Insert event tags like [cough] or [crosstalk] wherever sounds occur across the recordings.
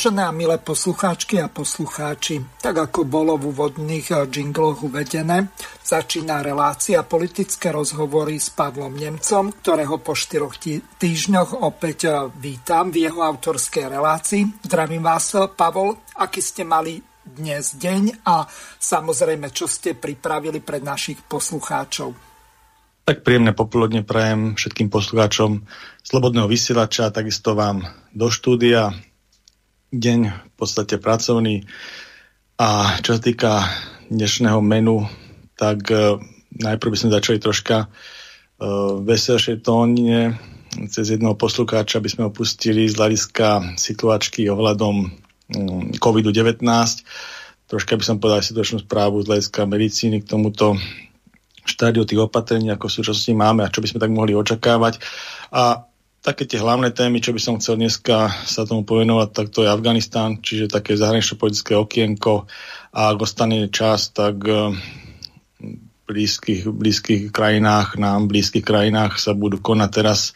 Vážené a milé poslucháčky a poslucháči, tak ako bolo v úvodných džingloch uvedené, začína relácia politické rozhovory s Pavlom Nemcom, ktorého po štyroch týždňoch opäť vítam v jeho autorskej relácii. Zdravím vás, Pavol, aký ste mali dnes deň a samozrejme, čo ste pripravili pre našich poslucháčov. Tak príjemné popoludne prajem všetkým poslucháčom Slobodného vysielača, takisto vám do štúdia deň v podstate pracovný. A čo sa týka dnešného menu, tak uh, najprv by sme začali troška uh, veselšej tónine. Cez jedného poslucháča by sme opustili z hľadiska situáčky ohľadom um, COVID-19. Troška by som povedal situačnú správu z hľadiska medicíny k tomuto štádiu tých opatrení, ako v súčasnosti máme a čo by sme tak mohli očakávať. A také tie hlavné témy, čo by som chcel dneska sa tomu povenovať, tak to je Afganistán, čiže také zahranično politické okienko. A ak ostane čas, tak v eh, blízkych, blízkych krajinách, nám blízkych krajinách sa budú konať teraz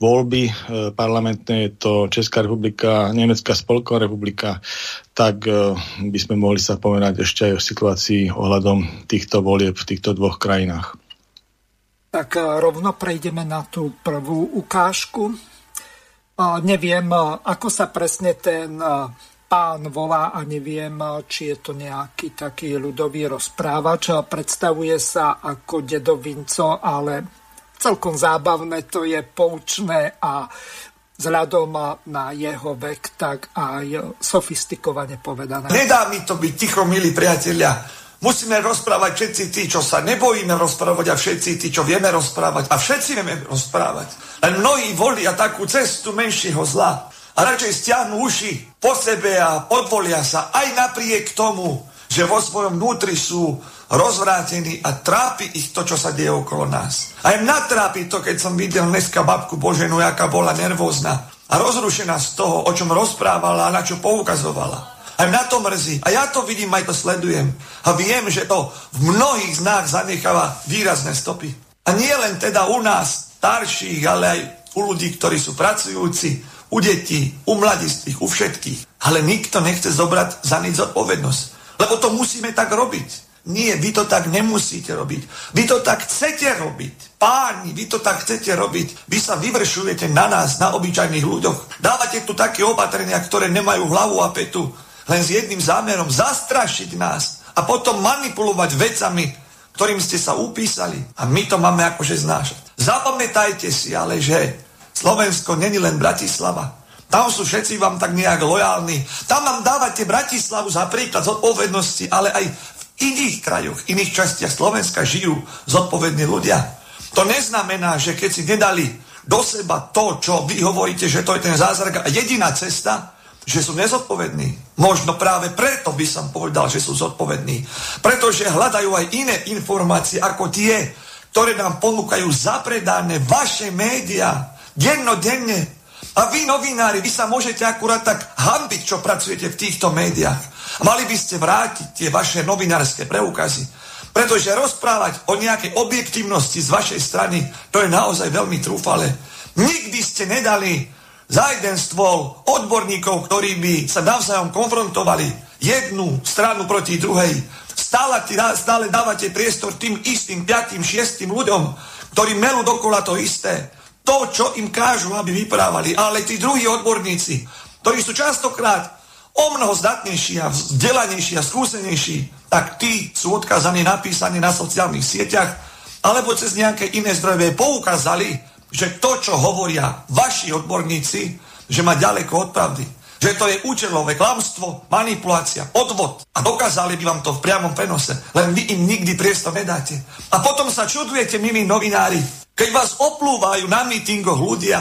voľby e, parlamentné, je to Česká republika, Nemecká spolková republika, tak e, by sme mohli sa povedať ešte aj o situácii ohľadom týchto volieb v týchto dvoch krajinách. Tak e, rovno prejdeme na tú prvú ukážku. E, neviem, e, ako sa presne ten pán volá a neviem, či je to nejaký taký ľudový rozprávač. Predstavuje sa ako dedovinco, ale celkom zábavné to je poučné a vzhľadom na jeho vek, tak aj sofistikovane povedané. Nedá mi to byť ticho, milí priatelia. Musíme rozprávať všetci tí, čo sa nebojíme rozprávať a všetci tí, čo vieme rozprávať. A všetci vieme rozprávať. Len mnohí volia takú cestu menšieho zla. A radšej stiahnu uši po sebe a podvolia sa aj napriek tomu, že vo svojom vnútri sú rozvrátení a trápi ich to, čo sa deje okolo nás. A im natrápi to, keď som videl dneska babku Boženu, jaká bola nervózna a rozrušená z toho, o čom rozprávala a na čo poukazovala. Aj mňa to mrzí. A ja to vidím, aj to sledujem. A viem, že to v mnohých z nás zanecháva výrazné stopy. A nie len teda u nás, starších, ale aj u ľudí, ktorí sú pracujúci, u detí, u mladistvých, u všetkých. Ale nikto nechce zobrať za nič zodpovednosť. Lebo to musíme tak robiť. Nie, vy to tak nemusíte robiť. Vy to tak chcete robiť. Páni, vy to tak chcete robiť. Vy sa vyvršujete na nás, na obyčajných ľuďoch. Dávate tu také opatrenia, ktoré nemajú hlavu a petu len s jedným zámerom zastrašiť nás a potom manipulovať vecami, ktorým ste sa upísali. A my to máme akože znášať. Zapamätajte si ale, že Slovensko není len Bratislava. Tam sú všetci vám tak nejak lojálni. Tam vám dávate Bratislavu za príklad zodpovednosti, ale aj v iných krajoch, iných častiach Slovenska žijú zodpovední ľudia. To neznamená, že keď si nedali do seba to, čo vy hovoríte, že to je ten zázrak a jediná cesta, že sú nezodpovední. Možno práve preto by som povedal, že sú zodpovední. Pretože hľadajú aj iné informácie ako tie, ktoré nám ponúkajú zapredané vaše médiá. Dennodenne. A vy, novinári, vy sa môžete akurát tak hambiť, čo pracujete v týchto médiách. Mali by ste vrátiť tie vaše novinárske preukazy. Pretože rozprávať o nejakej objektívnosti z vašej strany, to je naozaj veľmi trúfale. Nikdy ste nedali za jeden stôl odborníkov, ktorí by sa navzájom konfrontovali jednu stranu proti druhej. Stále, stále dávate priestor tým istým, piatým, šiestým ľuďom, ktorí melú dokola to isté. To, čo im kážu, aby vyprávali. Ale tí druhí odborníci, ktorí sú častokrát o mnoho zdatnejší a vzdelanejší a skúsenejší, tak tí sú odkázaní napísaní na sociálnych sieťach alebo cez nejaké iné zdroje poukázali že to, čo hovoria vaši odborníci, že má ďaleko od pravdy. Že to je účelové klamstvo, manipulácia, odvod. A dokázali by vám to v priamom prenose. Len vy im nikdy priestor nedáte. A potom sa čudujete, milí novinári, keď vás oplúvajú na mítingoch ľudia,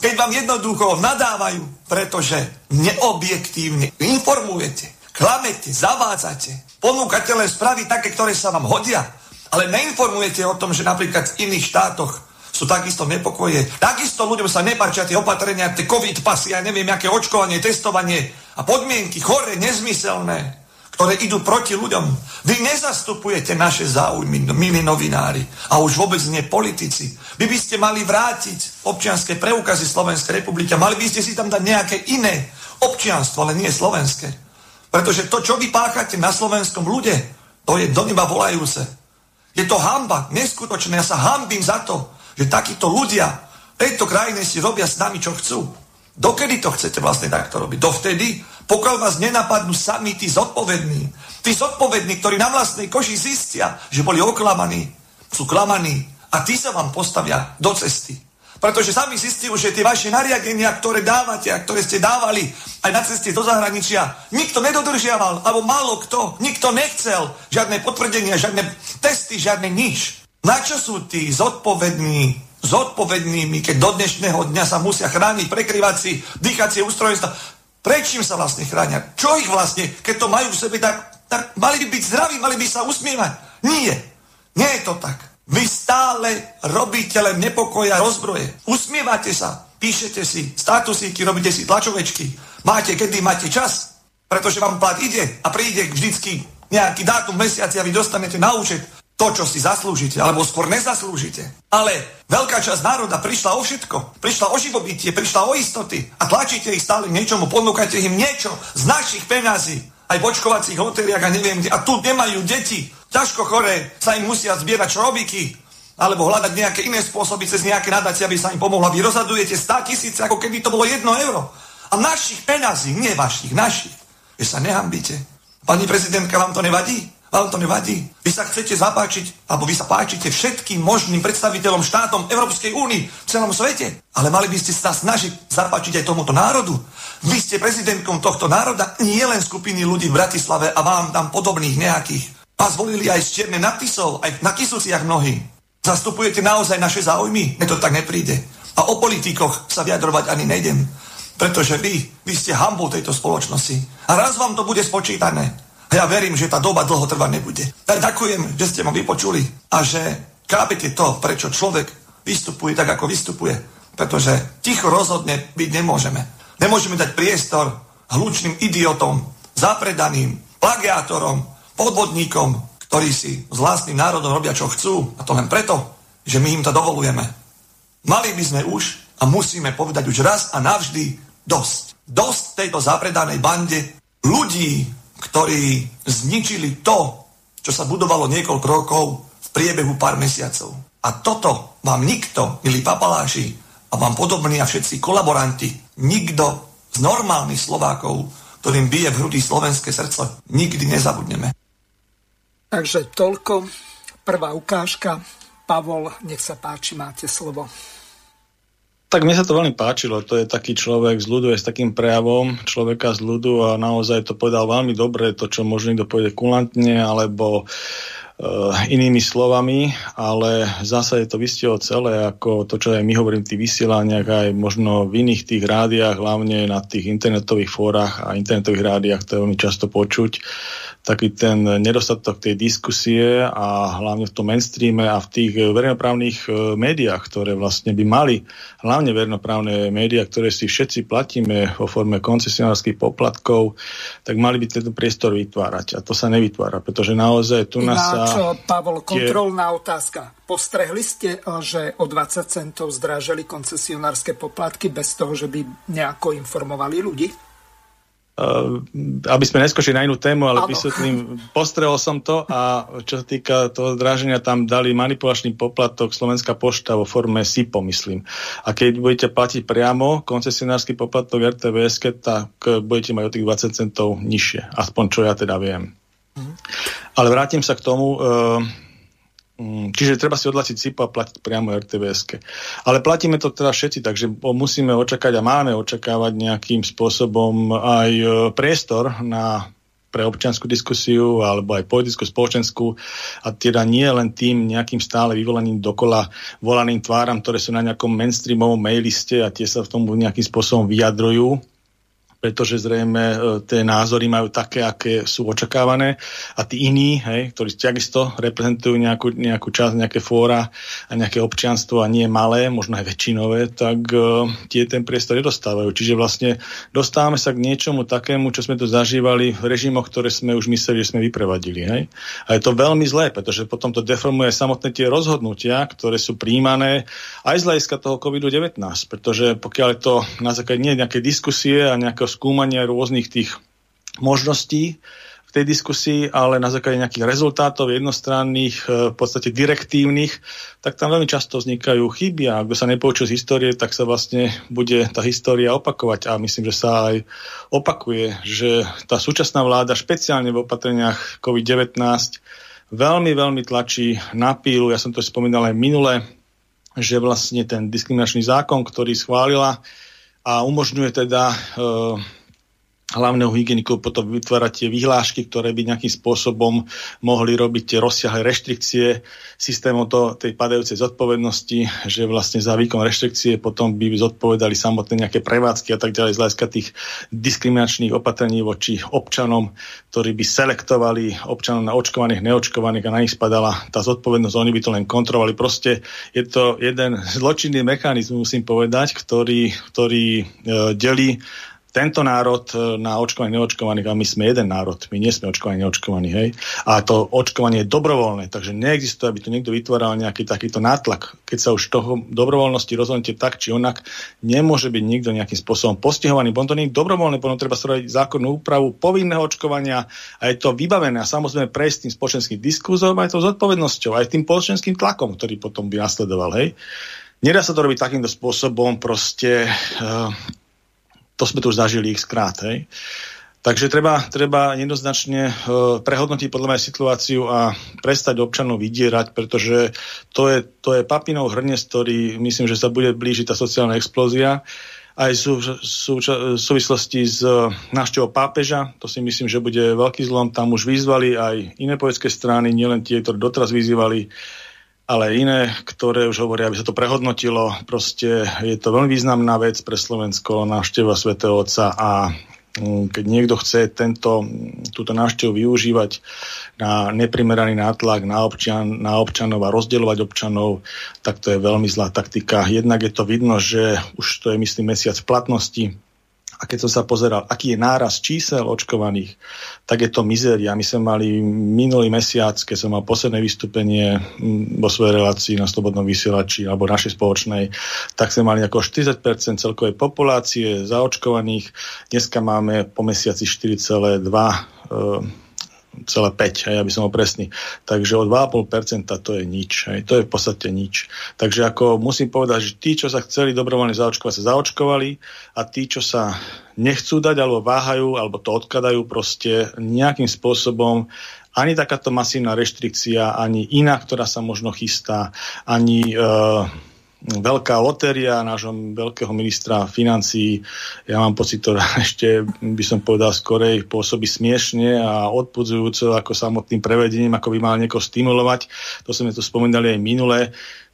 keď vám jednoducho nadávajú, pretože neobjektívne informujete, klamete, zavádzate, ponúkate len správy také, ktoré sa vám hodia, ale neinformujete o tom, že napríklad v iných štátoch sú takisto nepokoje. Takisto ľuďom sa nepáčia tie opatrenia, tie covid pasy, ja neviem, aké očkovanie, testovanie a podmienky chore, nezmyselné, ktoré idú proti ľuďom. Vy nezastupujete naše záujmy, milí novinári, a už vôbec nie politici. Vy by ste mali vrátiť občianské preukazy Slovenskej republiky a mali by ste si tam dať nejaké iné občianstvo, ale nie slovenské. Pretože to, čo vy páchate na slovenskom ľude, to je do neba volajúce. Je to hamba, neskutočné. Ja sa hambím za to, že takíto ľudia tejto krajine si robia s nami, čo chcú. Dokedy to chcete vlastne takto robiť? Dovtedy, pokiaľ vás nenapadnú sami tí zodpovední. Tí zodpovední, ktorí na vlastnej koži zistia, že boli oklamaní, sú klamaní a tí sa vám postavia do cesty. Pretože sami zistujú, že tie vaše nariadenia, ktoré dávate a ktoré ste dávali aj na ceste do zahraničia, nikto nedodržiaval, alebo málo kto, nikto nechcel žiadne potvrdenia, žiadne testy, žiadne nič. Na čo sú tí zodpovední, zodpovednými, keď do dnešného dňa sa musia chrániť, prekrývať si dýchacie ústrojstva? Prečím sa vlastne chránia? Čo ich vlastne, keď to majú v sebe, tak, tak mali by byť zdraví, mali by sa usmievať. Nie. Nie je to tak. Vy stále robíte len nepokoja rozbroje. Usmievate sa, píšete si statusíky, robíte si tlačovečky. Máte, kedy máte čas, pretože vám plat ide a príde vždycky nejaký dátum mesiaci a vy dostanete na účet to, čo si zaslúžite, alebo skôr nezaslúžite. Ale veľká časť národa prišla o všetko. Prišla o živobytie, prišla o istoty a tlačíte ich stále niečomu, ponúkate im niečo z našich peňazí. Aj v očkovacích hoteliach a neviem kde. A tu nemajú deti. Ťažko choré sa im musia zbierať črobiky alebo hľadať nejaké iné spôsoby cez nejaké nadácie, aby sa im pomohla. Vy rozhodujete 100 tisíce, ako keby to bolo 1 euro. A našich peňazí, nie vašich, našich. Vy sa nehambíte. Pani prezidentka, vám to nevadí? Vám to nevadí. Vy sa chcete zapáčiť, alebo vy sa páčite všetkým možným predstaviteľom štátom Európskej únii v celom svete. Ale mali by ste sa snažiť zapáčiť aj tomuto národu. Vy ste prezidentkom tohto národa, nie len skupiny ľudí v Bratislave a vám tam podobných nejakých. Vás volili aj z čierne nadpisov, aj na kysúciach mnohí. Zastupujete naozaj naše záujmy? Mne to tak nepríde. A o politikoch sa vyjadrovať ani nejdem. Pretože vy, vy ste hambou tejto spoločnosti. A raz vám to bude spočítané. A ja verím, že tá doba dlho trvať nebude. Tak ďakujem, že ste ma vypočuli a že kápete to, prečo človek vystupuje tak, ako vystupuje. Pretože ticho rozhodne byť nemôžeme. Nemôžeme dať priestor hlučným idiotom, zapredaným, plagiátorom, podvodníkom, ktorí si s vlastným národom robia, čo chcú. A to len preto, že my im to dovolujeme. Mali by sme už a musíme povedať už raz a navždy dosť. Dosť tejto zapredanej bande ľudí, ktorí zničili to, čo sa budovalo niekoľko rokov v priebehu pár mesiacov. A toto vám nikto, milí papaláši, a vám podobní a všetci kolaboranti, nikto z normálnych Slovákov, ktorým bije v hrudi slovenské srdce, nikdy nezabudneme. Takže toľko. Prvá ukážka. Pavol, nech sa páči, máte slovo. Tak mne sa to veľmi páčilo. To je taký človek z ľudu, je s takým prejavom človeka z ľudu a naozaj to povedal veľmi dobre, to, čo možno niekto povede kulantne, alebo uh, inými slovami, ale zase je to vystihol celé, ako to, čo aj my hovorím v tých vysielaniach, aj možno v iných tých rádiách, hlavne na tých internetových fórach a internetových rádiách, to je veľmi často počuť taký ten nedostatok tej diskusie a hlavne v tom mainstreame a v tých verejnoprávnych e, médiách, ktoré vlastne by mali, hlavne verejnoprávne médiá, ktoré si všetci platíme vo forme koncesionárskych poplatkov, tak mali by tento priestor vytvárať. A to sa nevytvára, pretože naozaj tu nás sa... Pavol, kontrolná tie... otázka. Postrehli ste, e, že o 20 centov zdražili koncesionárske poplatky bez toho, že by nejako informovali ľudí? Uh, aby sme neskočili na inú tému, ale vysvetlím, postrehol som to a čo sa týka toho zdraženia, tam dali manipulačný poplatok Slovenská pošta vo forme SIPO, myslím. A keď budete platiť priamo koncesionársky poplatok RTVS, tak budete mať o tých 20 centov nižšie. Aspoň čo ja teda viem. Mhm. Ale vrátim sa k tomu, Mm, čiže treba si odlatiť SIPO a platiť priamo RTVS. Ale platíme to teda všetci, takže musíme očakať a máme očakávať nejakým spôsobom aj e, priestor na pre občianskú diskusiu alebo aj politickú, spoločenskú a teda nie len tým nejakým stále vyvolaným dokola volaným tváram, ktoré sú na nejakom mainstreamovom mailiste a tie sa v tom nejakým spôsobom vyjadrujú pretože zrejme e, tie názory majú také, aké sú očakávané a tí iní, hej, ktorí takisto reprezentujú nejakú, nejakú časť, nejaké fóra a nejaké občianstvo a nie malé, možno aj väčšinové, tak uh, tie ten priestor nedostávajú. Čiže vlastne dostávame sa k niečomu takému, čo sme tu zažívali v režimoch, ktoré sme už mysleli, že sme vyprevadili. Hej. A je to veľmi zlé, pretože potom to deformuje samotné tie rozhodnutia, ktoré sú príjmané aj z hľadiska toho COVID-19, pretože pokiaľ je to na základe nie nejaké diskusie a nejakého skúmania rôznych tých možností v tej diskusii, ale na základe nejakých rezultátov jednostranných, e, v podstate direktívnych, tak tam veľmi často vznikajú chyby a ak sa nepoučil z histórie, tak sa vlastne bude tá história opakovať a myslím, že sa aj opakuje, že tá súčasná vláda špeciálne v opatreniach COVID-19 veľmi, veľmi tlačí na pílu. Ja som to spomínal aj minule, že vlastne ten diskriminačný zákon, ktorý schválila, a umožňuje teda e, hlavného hygieniku potom vytvárať tie vyhlášky, ktoré by nejakým spôsobom mohli robiť tie rozsiahle reštrikcie systému to, tej padajúcej zodpovednosti, že vlastne za výkon reštrikcie potom by zodpovedali samotné nejaké prevádzky a tak ďalej z hľadiska tých diskriminačných opatrení voči občanom, ktorí by selektovali občanov na očkovaných, neočkovaných a na nich spadala tá zodpovednosť, oni by to len kontrolovali. Proste je to jeden zločinný mechanizmus, musím povedať, ktorý, ktorý e, delí tento národ e, na očkovanie neočkovaných a my sme jeden národ, my nie sme očkovaní neočkovaní, hej. A to očkovanie je dobrovoľné, takže neexistuje, aby tu niekto vytváral nejaký takýto nátlak. Keď sa už toho dobrovoľnosti rozhodnete tak či onak, nemôže byť nikto nejakým spôsobom postihovaný. Bo to nie je dobrovoľné, potom treba spraviť zákonnú úpravu povinného očkovania a je to vybavené a samozrejme prejsť tým spoločenským diskuzom aj tou zodpovednosťou, aj tým spoločenským tlakom, ktorý potom by nasledoval, hej. Nedá sa to robiť takýmto spôsobom, proste uh, to sme tu zažili ich skrát. Hej. Takže treba, treba jednoznačne uh, prehodnotiť podľa mňa situáciu a prestať občanov vydierať, pretože to je, to je papinov hrnec, ktorý myslím, že sa bude blížiť tá sociálna explózia aj sú, sú, v súvislosti s uh, návštevou pápeža. To si myslím, že bude veľký zlom. Tam už vyzvali aj iné poetské strany, nielen tie, ktoré doteraz vyzývali ale iné, ktoré už hovoria, aby sa to prehodnotilo. Proste je to veľmi významná vec pre Slovensko, návšteva svätého Otca a mm, keď niekto chce tento, túto návštevu využívať na neprimeraný nátlak na, občan, na občanov a rozdielovať občanov, tak to je veľmi zlá taktika. Jednak je to vidno, že už to je, myslím, mesiac platnosti a keď som sa pozeral, aký je náraz čísel očkovaných, tak je to mizeria. My sme mali minulý mesiac, keď som mal posledné vystúpenie mm, vo svojej relácii na Slobodnom vysielači alebo našej spoločnej, tak sme mali ako 40% celkovej populácie zaočkovaných. Dneska máme po mesiaci 4,2 5, hej, aby som ho presný. Takže o 2,5% to je nič. Hej, to je v podstate nič. Takže ako musím povedať, že tí, čo sa chceli dobrovoľne zaočkovať, sa zaočkovali a tí, čo sa nechcú dať alebo váhajú, alebo to odkladajú proste nejakým spôsobom ani takáto masívna reštrikcia, ani iná, ktorá sa možno chystá, ani uh, veľká lotéria nášho veľkého ministra financí. Ja mám pocit, to [laughs] ešte by som povedal skorej pôsobí smiešne a odpudzujúco ako samotným prevedením, ako by mal niekoho stimulovať. To sme tu spomínali aj minule.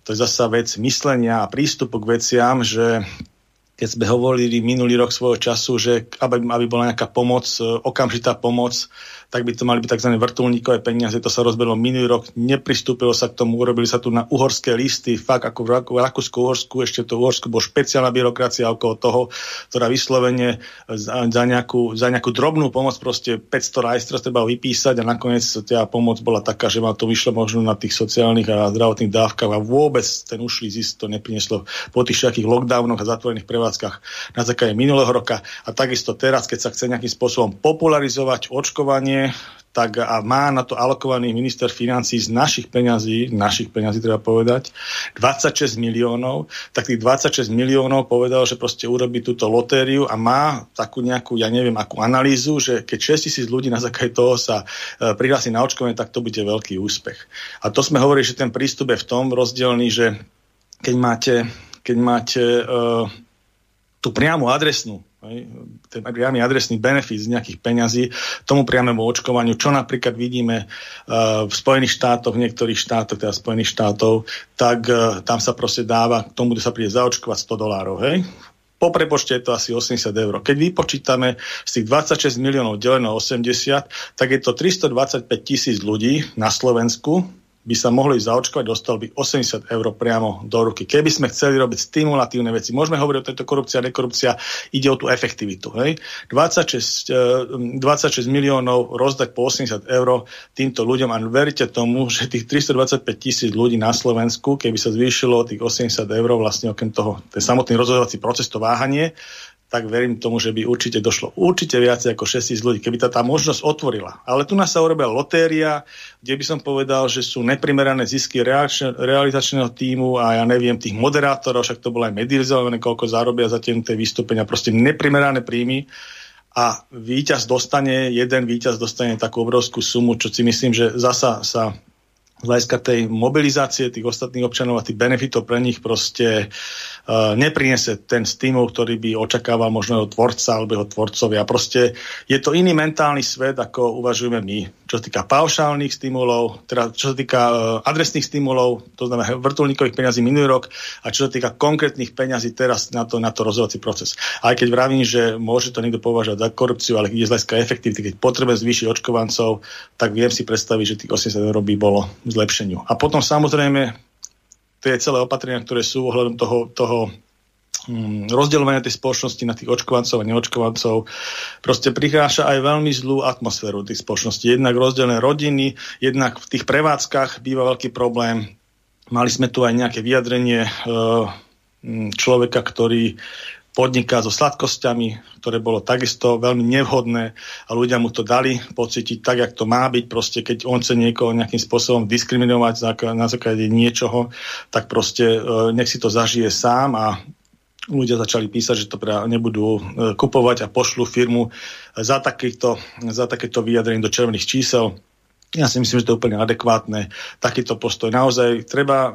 To je zasa vec myslenia a prístupu k veciam, že keď sme hovorili minulý rok svojho času, že aby, aby bola nejaká pomoc, okamžitá pomoc, tak by to mali byť tzv. vrtulníkové peniaze, to sa rozbehlo minulý rok, nepristúpilo sa k tomu, urobili sa tu na uhorské listy, fakt ako v Rakúsku-Uhorsku, ešte to Uhorsku bol špeciálna byrokracia okolo toho, ktorá vyslovene za, za, nejakú, za nejakú drobnú pomoc proste 500 rajstrov treba vypísať a nakoniec tá pomoc bola taká, že ma to vyšlo možno na tých sociálnych a zdravotných dávkach a vôbec ten ušlý zisk to neprineslo po tých všetkých lockdownoch a zatvorených prevádzkach na základe minulého roka a takisto teraz, keď sa chce nejakým spôsobom popularizovať očkovanie, tak a má na to alokovaný minister financí z našich peňazí, našich peňazí treba povedať, 26 miliónov, tak tých 26 miliónov povedal, že proste urobí túto lotériu a má takú nejakú, ja neviem, akú analýzu, že keď 6 tisíc ľudí na základe toho sa e, prihlási na očkovanie, tak to bude veľký úspech. A to sme hovorili, že ten prístup je v tom rozdielný, že keď máte, keď máte e, tú priamu adresnú ten priamy adresný benefit z nejakých peňazí tomu priamému očkovaniu, čo napríklad vidíme uh, v Spojených štátoch, v niektorých štátoch, teda Spojených štátov, tak uh, tam sa proste dáva k tomu, kde sa príde zaočkovať 100 dolárov. Hej? Po prepočte je to asi 80 eur. Keď vypočítame z tých 26 miliónov deleno 80, tak je to 325 tisíc ľudí na Slovensku, by sa mohli zaočkovať, dostal by 80 eur priamo do ruky. Keby sme chceli robiť stimulatívne veci, môžeme hovoriť o tejto korupcii a nekorupcia, ide o tú efektivitu. Hej? 26, 26 eh, miliónov rozdať po 80 eur týmto ľuďom a veríte tomu, [laughs] že tých 325 tisíc ľudí na Slovensku, keby sa zvýšilo tých 80 eur, vlastne okrem toho, ten samotný rozhodovací proces, to váhanie, tak verím tomu, že by určite došlo určite viac ako 6 tisíc ľudí, keby tá, tá možnosť otvorila. Ale tu nás sa urobila lotéria, kde by som povedal, že sú neprimerané zisky realizačného týmu a ja neviem, tých moderátorov, však to bolo aj medializované, koľko zarobia za tie vystúpenia, proste neprimerané príjmy a víťaz dostane, jeden víťaz dostane takú obrovskú sumu, čo si myslím, že zasa sa z hľadiska tej mobilizácie tých ostatných občanov a tých benefitov pre nich proste neprinese ten stimul, ktorý by očakával možno jeho tvorca alebo jeho tvorcovia. Proste je to iný mentálny svet, ako uvažujeme my. Čo sa týka paušálnych stimulov, teda čo sa týka uh, adresných stimulov, to znamená vrtulníkových peňazí minulý rok a čo sa týka konkrétnych peňazí teraz na to, na to rozhodovací proces. Aj keď vravím, že môže to niekto považovať za korupciu, ale ide z hľadiska efektivity, keď potrebujeme zvýšiť očkovancov, tak viem si predstaviť, že tých 80 eur by bolo zlepšeniu. A potom samozrejme tie celé opatrenia, ktoré sú ohľadom toho, toho um, rozdeľovania tej spoločnosti na tých očkovancov a neočkovancov, proste prichráša aj veľmi zlú atmosféru tých spoločností. Jednak rozdelené rodiny, jednak v tých prevádzkach býva veľký problém. Mali sme tu aj nejaké vyjadrenie uh, človeka, ktorý podniká so sladkosťami, ktoré bolo takisto veľmi nevhodné a ľudia mu to dali pocítiť tak, jak to má byť. Proste keď on chce niekoho nejakým spôsobom diskriminovať na základe niečoho, tak proste e, nech si to zažije sám a ľudia začali písať, že to pre nebudú e, kupovať a pošlu firmu za, takýto, za takéto vyjadrenie do červených čísel. Ja si myslím, že to je úplne adekvátne. Takýto postoj. Naozaj treba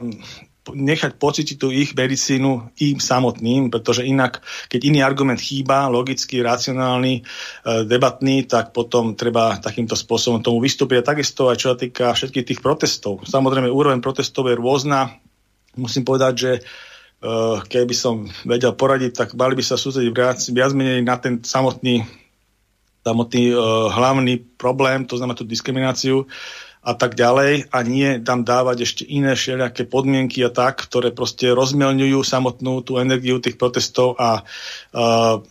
nechať pocítiť tú ich medicínu im samotným, pretože inak, keď iný argument chýba, logický, racionálny, e, debatný, tak potom treba takýmto spôsobom tomu vystúpiť. A takisto aj čo sa týka všetkých tých protestov. Samozrejme, úroveň protestov je rôzna. Musím povedať, že e, keby som vedel poradiť, tak mali by sa sústrediť viac, viac menej na ten samotný, samotný uh, hlavný problém, to znamená tú diskrimináciu, a tak ďalej a nie tam dávať ešte iné všelijaké podmienky a tak, ktoré proste rozmelňujú samotnú tú energiu tých protestov a uh,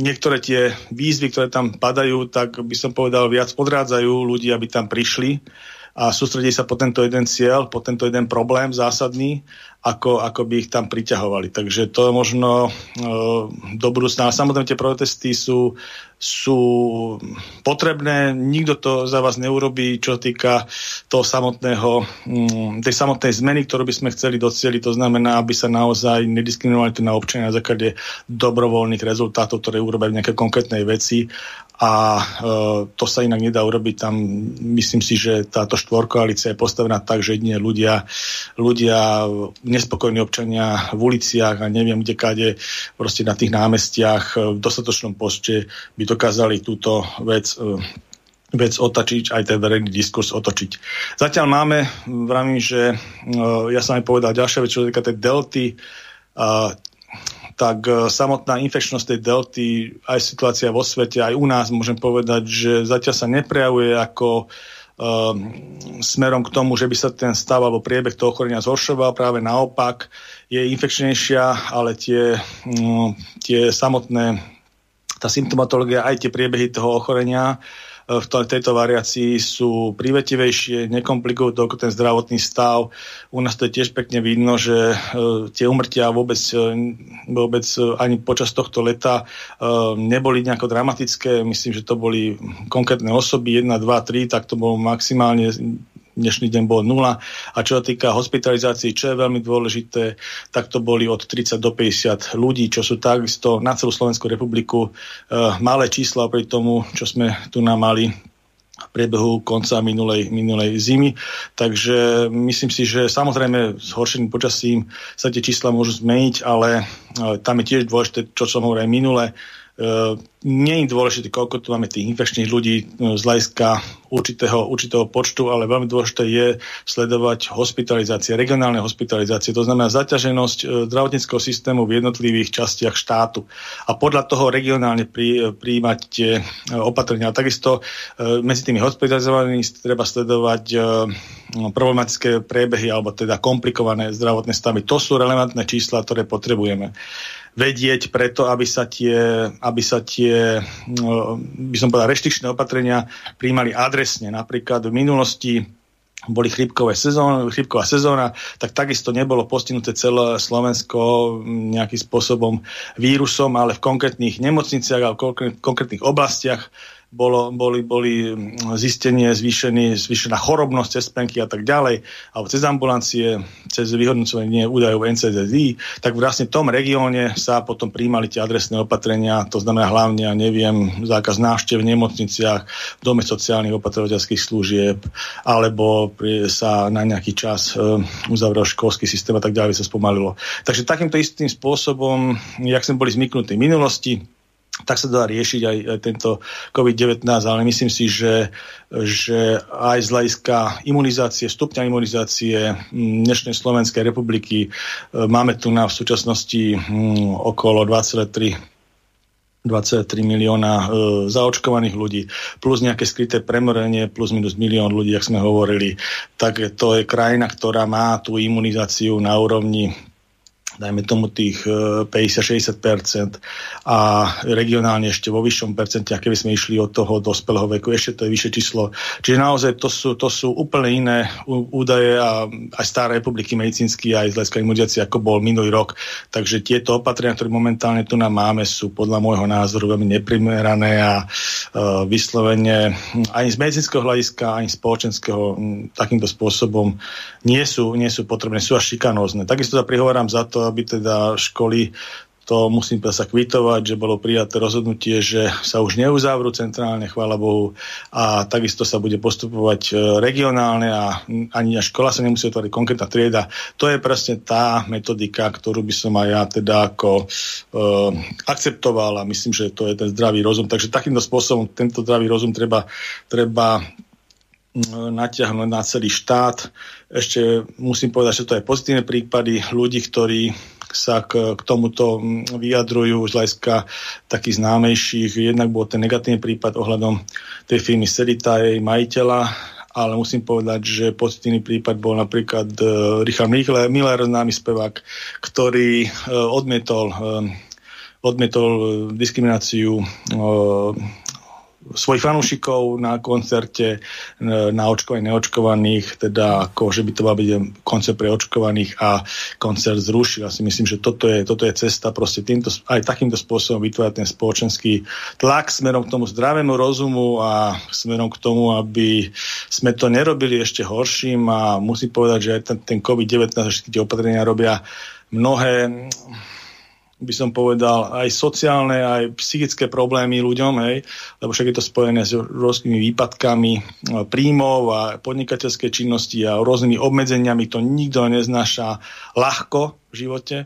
niektoré tie výzvy, ktoré tam padajú, tak by som povedal viac odrádzajú ľudí, aby tam prišli a sústredí sa po tento jeden cieľ, po tento jeden problém zásadný ako, ako by ich tam priťahovali. Takže to je možno e, do budúcna. Ale samozrejme tie protesty sú, sú potrebné, nikto to za vás neurobí, čo týka toho samotného, mm, tej samotnej zmeny, ktorú by sme chceli docieliť. To znamená, aby sa naozaj nediskriminovali to na občania na základe dobrovoľných rezultátov, ktoré urobia nejaké konkrétnej veci a e, to sa inak nedá urobiť. Tam myslím si, že táto štvorkoalícia je postavená tak, že jedine ľudia, ľudia nespokojní občania v uliciach a neviem kde kade, proste na tých námestiach e, v dostatočnom počte by dokázali túto vec e, vec otočiť, aj ten verejný diskurs otočiť. Zatiaľ máme, vravím, že uh, ja som aj povedal ďalšia vec, čo týka tej delty, uh, tak samotná infekčnosť tej delty, aj situácia vo svete, aj u nás môžem povedať, že zatiaľ sa neprejavuje ako uh, smerom k tomu, že by sa ten stav alebo priebeh toho ochorenia zhoršoval. Práve naopak je infekčnejšia, ale tie, mm, tie samotné, tá symptomatológia, aj tie priebehy toho ochorenia v tejto variácii sú privetivejšie, nekomplikujú to ten zdravotný stav. U nás to je tiež pekne vidno, že tie umrtia vôbec, vôbec ani počas tohto leta neboli nejako dramatické. Myslím, že to boli konkrétne osoby, 1, 2, 3, tak to bolo maximálne dnešný deň bol nula. A čo sa týka hospitalizácií, čo je veľmi dôležité, tak to boli od 30 do 50 ľudí, čo sú takisto na celú Slovenskú republiku uh, malé čísla pri tomu, čo sme tu nám mali v priebehu konca minulej, minulej zimy. Takže myslím si, že samozrejme s horším počasím sa tie čísla môžu zmeniť, ale uh, tam je tiež dôležité, čo som hovoril aj minule, nie je dôležité, koľko tu máme tých infekčných ľudí no, z hľadiska určitého, určitého počtu, ale veľmi dôležité je sledovať hospitalizácie, regionálne hospitalizácie, to znamená zaťaženosť e, zdravotníckého systému v jednotlivých častiach štátu. A podľa toho regionálne pri, príjmať tie opatrenia. A takisto medzi tými hospitalizovanými treba sledovať problematické priebehy alebo teda komplikované zdravotné stavy. To sú relevantné čísla, ktoré potrebujeme vedieť preto, aby sa tie, aby sa tie no, by som povedal, reštričné opatrenia príjmali adresne. Napríklad v minulosti boli chrípkové sezón, chrípková sezóna, tak takisto nebolo postihnuté celé Slovensko nejakým spôsobom vírusom, ale v konkrétnych nemocniciach a v konkrétnych oblastiach bolo, boli, boli zistenie, zvýšený, zvýšená chorobnosť cez penky a tak ďalej, alebo cez ambulancie, cez vyhodnocovanie údajov NCDD, tak vlastne v tom regióne sa potom príjmali tie adresné opatrenia, to znamená hlavne, ja neviem, zákaz návštev v nemocniciach, v dome sociálnych opatrovateľských služieb, alebo sa na nejaký čas e, uzavrel školský systém a tak ďalej sa spomalilo. Takže takýmto istým spôsobom, jak sme boli zmyknutí v minulosti, tak sa dá riešiť aj, aj tento COVID-19, ale myslím si, že, že aj z hľadiska imunizácie, stupňa imunizácie dnešnej Slovenskej republiky e, máme tu na v súčasnosti okolo 2,3 23 milióna e, zaočkovaných ľudí, plus nejaké skryté premorenie, plus minus milión ľudí, ak sme hovorili, tak to je krajina, ktorá má tú imunizáciu na úrovni dajme tomu tých 50-60% e, a regionálne ešte vo vyššom percente, keby sme išli od toho dospelého veku, ešte to je vyššie číslo. Čiže naozaj to sú, to sú úplne iné údaje a aj staré republiky medicínsky, aj z hľadiska imunizácie, ako bol minulý rok. Takže tieto opatrenia, ktoré momentálne tu nám máme, sú podľa môjho názoru veľmi neprimerané a uh, vyslovene ani z medicínskeho hľadiska, ani spoločenského takýmto spôsobom nie sú, nie sú potrebné, sú až šikanózne. Takisto sa prihovorám za to, aby teda školy to musím sa kvitovať, že bolo prijaté rozhodnutie, že sa už neuzavrú centrálne, chvála Bohu, a takisto sa bude postupovať e, regionálne a ani škola sa nemusí otvoriť konkrétna trieda. To je presne tá metodika, ktorú by som aj ja teda ako e, akceptoval a myslím, že to je ten zdravý rozum. Takže takýmto spôsobom tento zdravý rozum treba, treba natiahnuť na celý štát. Ešte musím povedať, že to je pozitívne prípady ľudí, ktorí sa k, k tomuto vyjadrujú z hľadiska takých známejších. Jednak bol ten negatívny prípad ohľadom tej firmy Serita, jej majiteľa, ale musím povedať, že pozitívny prípad bol napríklad uh, Richard Miller, Miller, známy spevák, ktorý uh, odmietol, uh, odmietol diskrimináciu uh, svojich fanúšikov na koncerte, e, na očkovanie neočkovaných, teda ako, že by to mal byť koncert pre očkovaných a koncert zrušil. Ja myslím, že toto je, toto je cesta proste týmto, aj takýmto spôsobom vytvárať ten spoločenský tlak smerom k tomu zdravému rozumu a smerom k tomu, aby sme to nerobili ešte horším a musím povedať, že aj ten, ten COVID-19 a všetky tie opatrenia robia mnohé by som povedal, aj sociálne, aj psychické problémy ľuďom, hej, lebo však je to spojené s rôznymi výpadkami e, príjmov a podnikateľské činnosti a rôznymi obmedzeniami. To nikto neznáša ľahko v živote,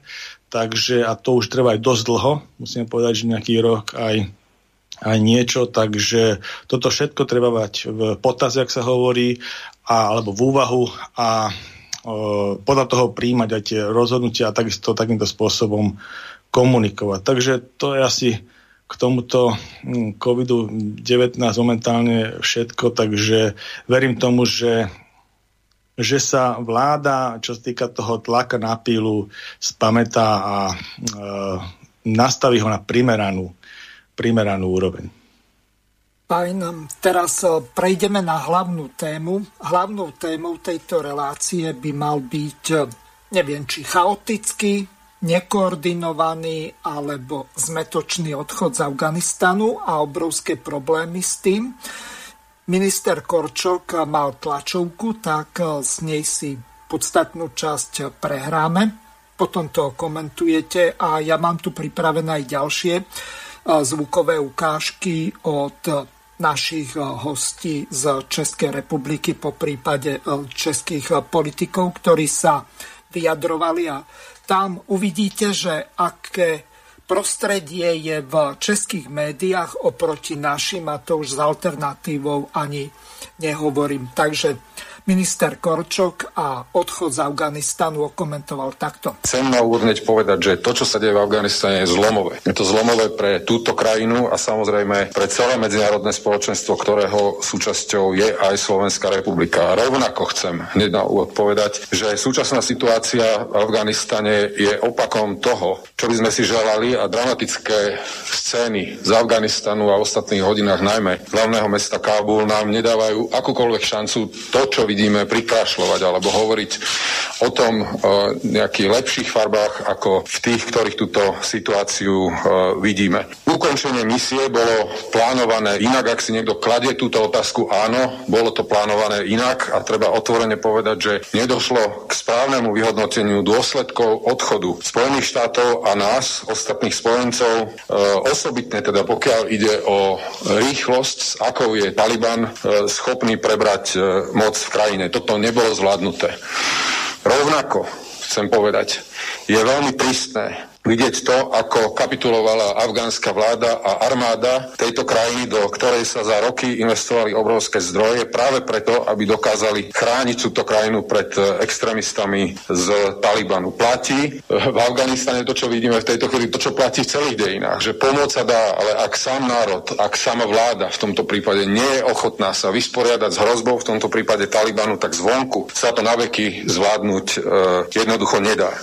takže a to už trvá aj dosť dlho, musím povedať, že nejaký rok aj aj niečo, takže toto všetko treba mať v potaz, ak sa hovorí, a, alebo v úvahu a e, podľa toho príjmať aj tie rozhodnutia a takisto takýmto spôsobom komunikovať. Takže to je asi k tomuto hm, COVID-19 momentálne všetko, takže verím tomu, že, že sa vláda, čo sa týka toho tlaka na pílu, spametá a e, nastaví ho na primeranú, primeranú úroveň. Fajn, teraz e, prejdeme na hlavnú tému. Hlavnou témou tejto relácie by mal byť, e, neviem, či chaotický, nekoordinovaný alebo zmetočný odchod z Afganistanu a obrovské problémy s tým. Minister Korčok mal tlačovku, tak e, z nej si podstatnú časť prehráme. Potom to komentujete a ja mám tu pripravené aj ďalšie zvukové ukážky od našich eh, hostí z Českej republiky, po prípade českých politikov, ktorí sa vyjadrovali a tam uvidíte, že aké prostredie je v českých médiách oproti našim a to už s alternatívou ani nehovorím. Takže Minister Korčok a odchod z Afganistanu okomentoval takto. Chcem na úvod povedať, že to, čo sa deje v Afganistane, je zlomové. Je to zlomové pre túto krajinu a samozrejme pre celé medzinárodné spoločenstvo, ktorého súčasťou je aj Slovenská republika. A rovnako chcem hneď na úvod povedať, že súčasná situácia v Afganistane je opakom toho, čo by sme si želali a dramatické scény z Afganistanu a ostatných hodinách najmä hlavného mesta Kábul nám nedávajú akúkoľvek šancu to, čo vidíme, prikašľovať alebo hovoriť o tom o nejakých lepších farbách ako v tých, ktorých túto situáciu vidíme. Ukončenie misie bolo plánované inak, ak si niekto kladie túto otázku, áno, bolo to plánované inak a treba otvorene povedať, že nedošlo k správnemu vyhodnoteniu dôsledkov odchodu Spojených štátov a nás, ostatných spojencov, osobitne teda pokiaľ ide o rýchlosť, s akou je Taliban schopný prebrať moc v krajine. Toto nebolo zvládnuté. Rovnako chcem povedať, je veľmi prísne vidieť to, ako kapitulovala afgánska vláda a armáda tejto krajiny, do ktorej sa za roky investovali obrovské zdroje, práve preto, aby dokázali chrániť túto krajinu pred e, extrémistami z Talibanu. Platí e, v Afganistane to, čo vidíme v tejto chvíli, to, čo platí v celých dejinách, že pomoc sa dá, ale ak sám národ, ak sama vláda v tomto prípade nie je ochotná sa vysporiadať s hrozbou, v tomto prípade Talibanu, tak zvonku sa to na veky zvládnuť e, jednoducho nedá.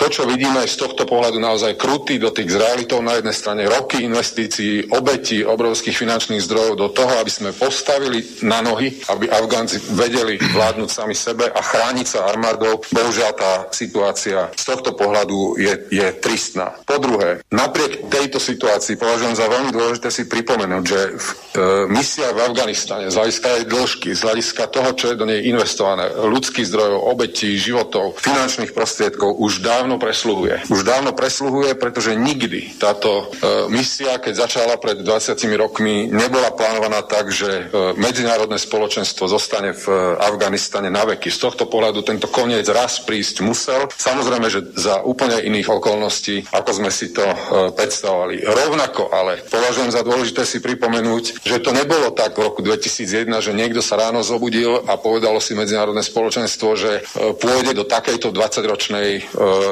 To, čo vidíme z tohto pohľadu naozaj krutý dotyk s realitou na jednej strane roky investícií, obetí obrovských finančných zdrojov do toho, aby sme postavili na nohy, aby Afgánci vedeli vládnuť sami sebe a chrániť sa armádou. Bohužiaľ tá situácia z tohto pohľadu je, je tristná. Po druhé, napriek tejto situácii považujem za veľmi dôležité si pripomenúť, že v, e, misia v Afganistane z hľadiska jej dĺžky, z hľadiska toho, čo je do nej investované, ľudských zdrojov, obetí, životov, finančných prostriedkov už dávno presluhuje. Už dávno presluhuje, pretože nikdy táto e, misia, keď začala pred 20 rokmi, nebola plánovaná tak, že e, medzinárodné spoločenstvo zostane v e, Afganistane na veky. Z tohto pohľadu tento koniec raz prísť musel. Samozrejme, že za úplne iných okolností, ako sme si to predstavovali. Rovnako ale považujem za dôležité si pripomenúť, že to nebolo tak v roku 2001, že niekto sa ráno zobudil a povedalo si medzinárodné spoločenstvo, že pôjde do takejto 20-ročnej e,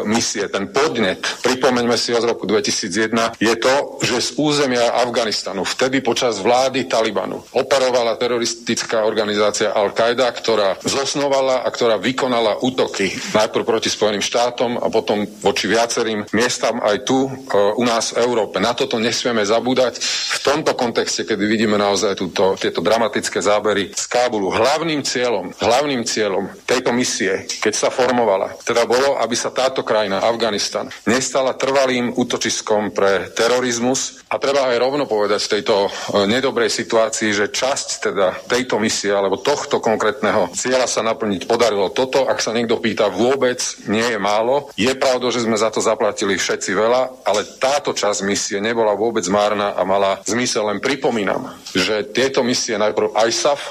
misie, ten podnet, pripomeňme si z roku 2001, je to, že z územia Afganistanu vtedy počas vlády Talibanu operovala teroristická organizácia Al-Qaida, ktorá zosnovala a ktorá vykonala útoky najprv proti Spojeným štátom a potom voči viacerým miestam aj tu e, u nás v Európe. Na toto nesmieme zabúdať v tomto kontexte, kedy vidíme naozaj túto, tieto dramatické zábery z Kábulu. Hlavným cieľom, hlavným cieľom tejto misie, keď sa formovala, teda bolo, aby sa táto krajina, Afganistan, nestala trvalým útočiskom pre terorizmus a treba aj rovno povedať v tejto e, nedobrej situácii, že časť teda tejto misie alebo tohto konkrétneho cieľa sa naplniť podarilo. Toto, ak sa niekto pýta, vôbec nie je málo. Je pravda, že sme za to zaplatili všetci veľa, ale táto časť misie nebola vôbec márna a mala zmysel. Len pripomínam, že tieto misie najprv ISAF e,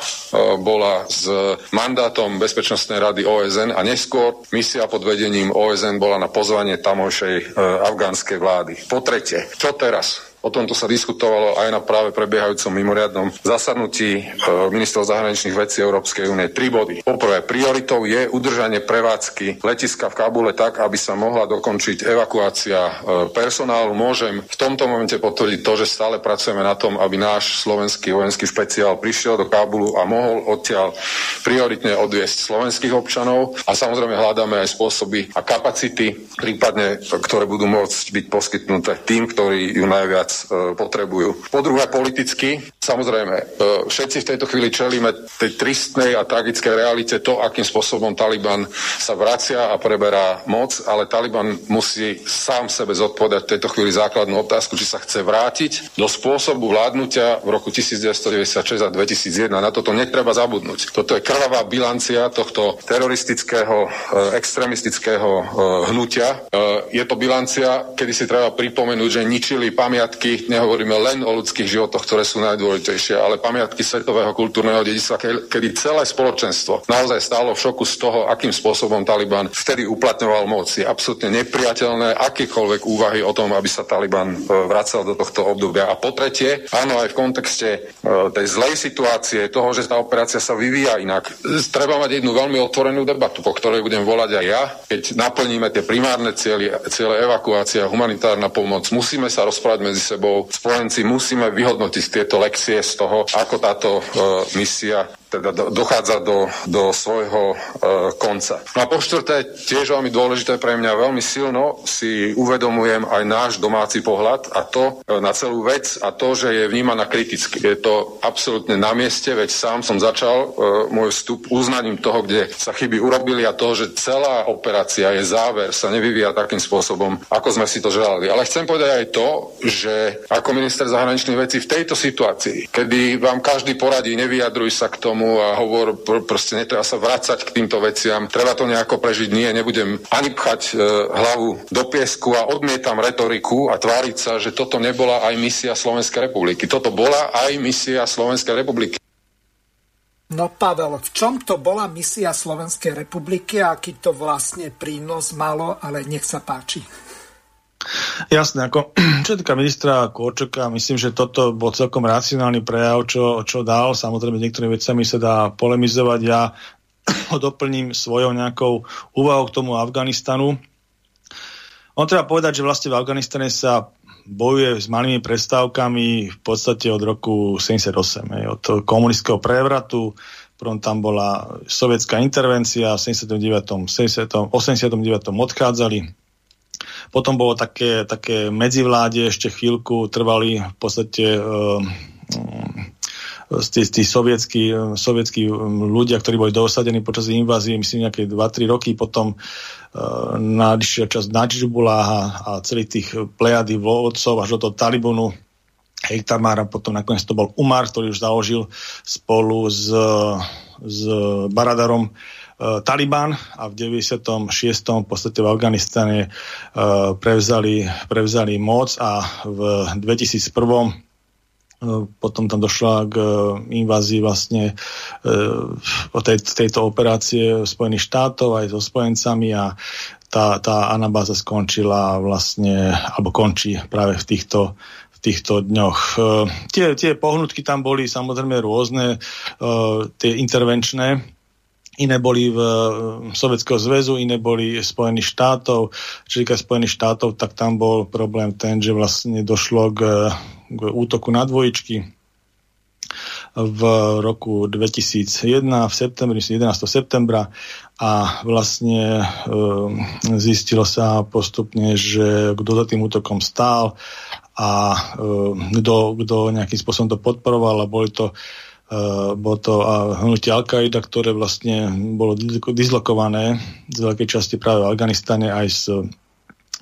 bola s mandátom Bezpečnostnej rady OSN a neskôr misia pod vedením OSN bola na pozvanie tamojšej afgánskej vlády. Po tretie, čo teraz? O tomto sa diskutovalo aj na práve prebiehajúcom mimoriadnom zasadnutí e, ministrov zahraničných vecí Európskej únie. Tri body. Poprvé, prioritou je udržanie prevádzky letiska v Kabule tak, aby sa mohla dokončiť evakuácia e, personálu. Môžem v tomto momente potvrdiť to, že stále pracujeme na tom, aby náš slovenský vojenský špeciál prišiel do Kábulu a mohol odtiaľ prioritne odviesť slovenských občanov a samozrejme hľadáme aj spôsoby a kapacity, prípadne, ktoré budú môcť byť poskytnuté tým, ktorí ju najviac viac e, potrebujú. Po druhé politicky, Samozrejme, e, všetci v tejto chvíli čelíme tej tristnej a tragickej realite to, akým spôsobom Taliban sa vracia a preberá moc, ale Taliban musí sám sebe zodpovedať v tejto chvíli základnú otázku, či sa chce vrátiť do spôsobu vládnutia v roku 1996 a 2001. Na toto netreba zabudnúť. Toto je krvavá bilancia tohto teroristického, e, extremistického hnutia. Je to bilancia, kedy si treba pripomenúť, že ničili pamiatky, nehovoríme len o ľudských životoch, ktoré sú najdôležitejšie ale pamiatky svetového kultúrneho dedičstva, kedy celé spoločenstvo naozaj stálo v šoku z toho, akým spôsobom Taliban vtedy uplatňoval moc. Je absolútne nepriateľné akékoľvek úvahy o tom, aby sa Taliban e, vracal do tohto obdobia. A po tretie, áno, aj v kontexte e, tej zlej situácie, toho, že tá operácia sa vyvíja inak, treba mať jednu veľmi otvorenú debatu, po ktorej budem volať aj ja, keď naplníme tie primárne ciele, ciele evakuácia, humanitárna pomoc, musíme sa rozprávať medzi sebou, spojenci, musíme vyhodnotiť tieto lekcie z toho, ako táto e, misia teda dochádza do, do svojho e, konca. No a po štvrté, tiež veľmi dôležité pre mňa, veľmi silno si uvedomujem aj náš domáci pohľad a to e, na celú vec a to, že je vnímaná kriticky. Je to absolútne na mieste, veď sám som začal e, môj vstup uznaním toho, kde sa chyby urobili a to, že celá operácia je záver, sa nevyvíja takým spôsobom, ako sme si to želali. Ale chcem povedať aj to, že ako minister zahraničných vecí v tejto situácii, kedy vám každý poradí, nevyjadruj sa k tomu, a hovor, pr- proste netreba sa vrácať k týmto veciam, treba to nejako prežiť, nie, nebudem ani pchať e, hlavu do piesku a odmietam retoriku a tváriť sa, že toto nebola aj misia Slovenskej republiky. Toto bola aj misia Slovenskej republiky. No Pavel, v čom to bola misia Slovenskej republiky a aký to vlastne prínos malo, ale nech sa páči. Jasné, ako [clears throat] čo týka ministra Korčoka, myslím, že toto bol celkom racionálny prejav, čo, čo dal. Samozrejme, niektorými vecami sa dá polemizovať. Ja [clears throat] ho doplním svojou nejakou úvahou k tomu Afganistanu. On treba povedať, že vlastne v Afganistane sa bojuje s malými prestávkami v podstate od roku 78, od komunistického prevratu, prvom tam bola sovietská intervencia, v 79. 70, 89. odchádzali potom bolo také, také medzivláde, ešte chvíľku trvali v podstate tí, tí sovietskí, sovietskí ľudia, ktorí boli dosadení počas invázie, myslím nejaké 2-3 roky, potom uh, nadišiel čas Nadžbuláha a celých tých plejady vodcov až do toho Talibunu, Hejtamara, potom nakoniec to bol Umar, ktorý už založil spolu s, s Baradarom Taliban a v 96. v podstate v Afganistane uh, prevzali, prevzali moc a v 2001 e, potom tam došla k invázii vlastne e, tej, tejto operácie Spojených štátov aj so spojencami a tá, tá anabáza skončila vlastne, alebo končí práve v týchto, v týchto dňoch. Tie, tie pohnutky tam boli samozrejme rôzne, tie intervenčné, iné boli v Sovjetského zväzu, iné boli Spojených štátov. Čo týka Spojených štátov, tak tam bol problém ten, že vlastne došlo k, k útoku na dvojičky v roku 2001 v septembri, 11. septembra a vlastne e, zistilo sa postupne, že kto za tým útokom stál a e, kto nejakým spôsobom to podporoval a boli to Uh, bolo to uh, hnutie Al-Qaida, ktoré vlastne bolo dislokované z veľkej časti práve v Afganistane aj s,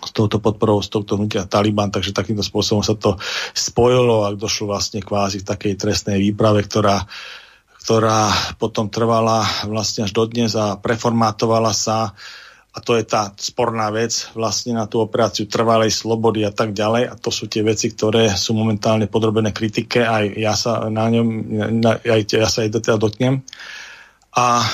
s touto podporou, s touto hnutia Taliban, takže takýmto spôsobom sa to spojilo a došlo vlastne kvázi k takej trestnej výprave, ktorá, ktorá potom trvala vlastne až dodnes a preformátovala sa uh, a to je tá sporná vec vlastne na tú operáciu trvalej slobody a tak ďalej. A to sú tie veci, ktoré sú momentálne podrobené kritike. Aj ja sa na ňom, na, aj ja sa aj teda dotknem. A e,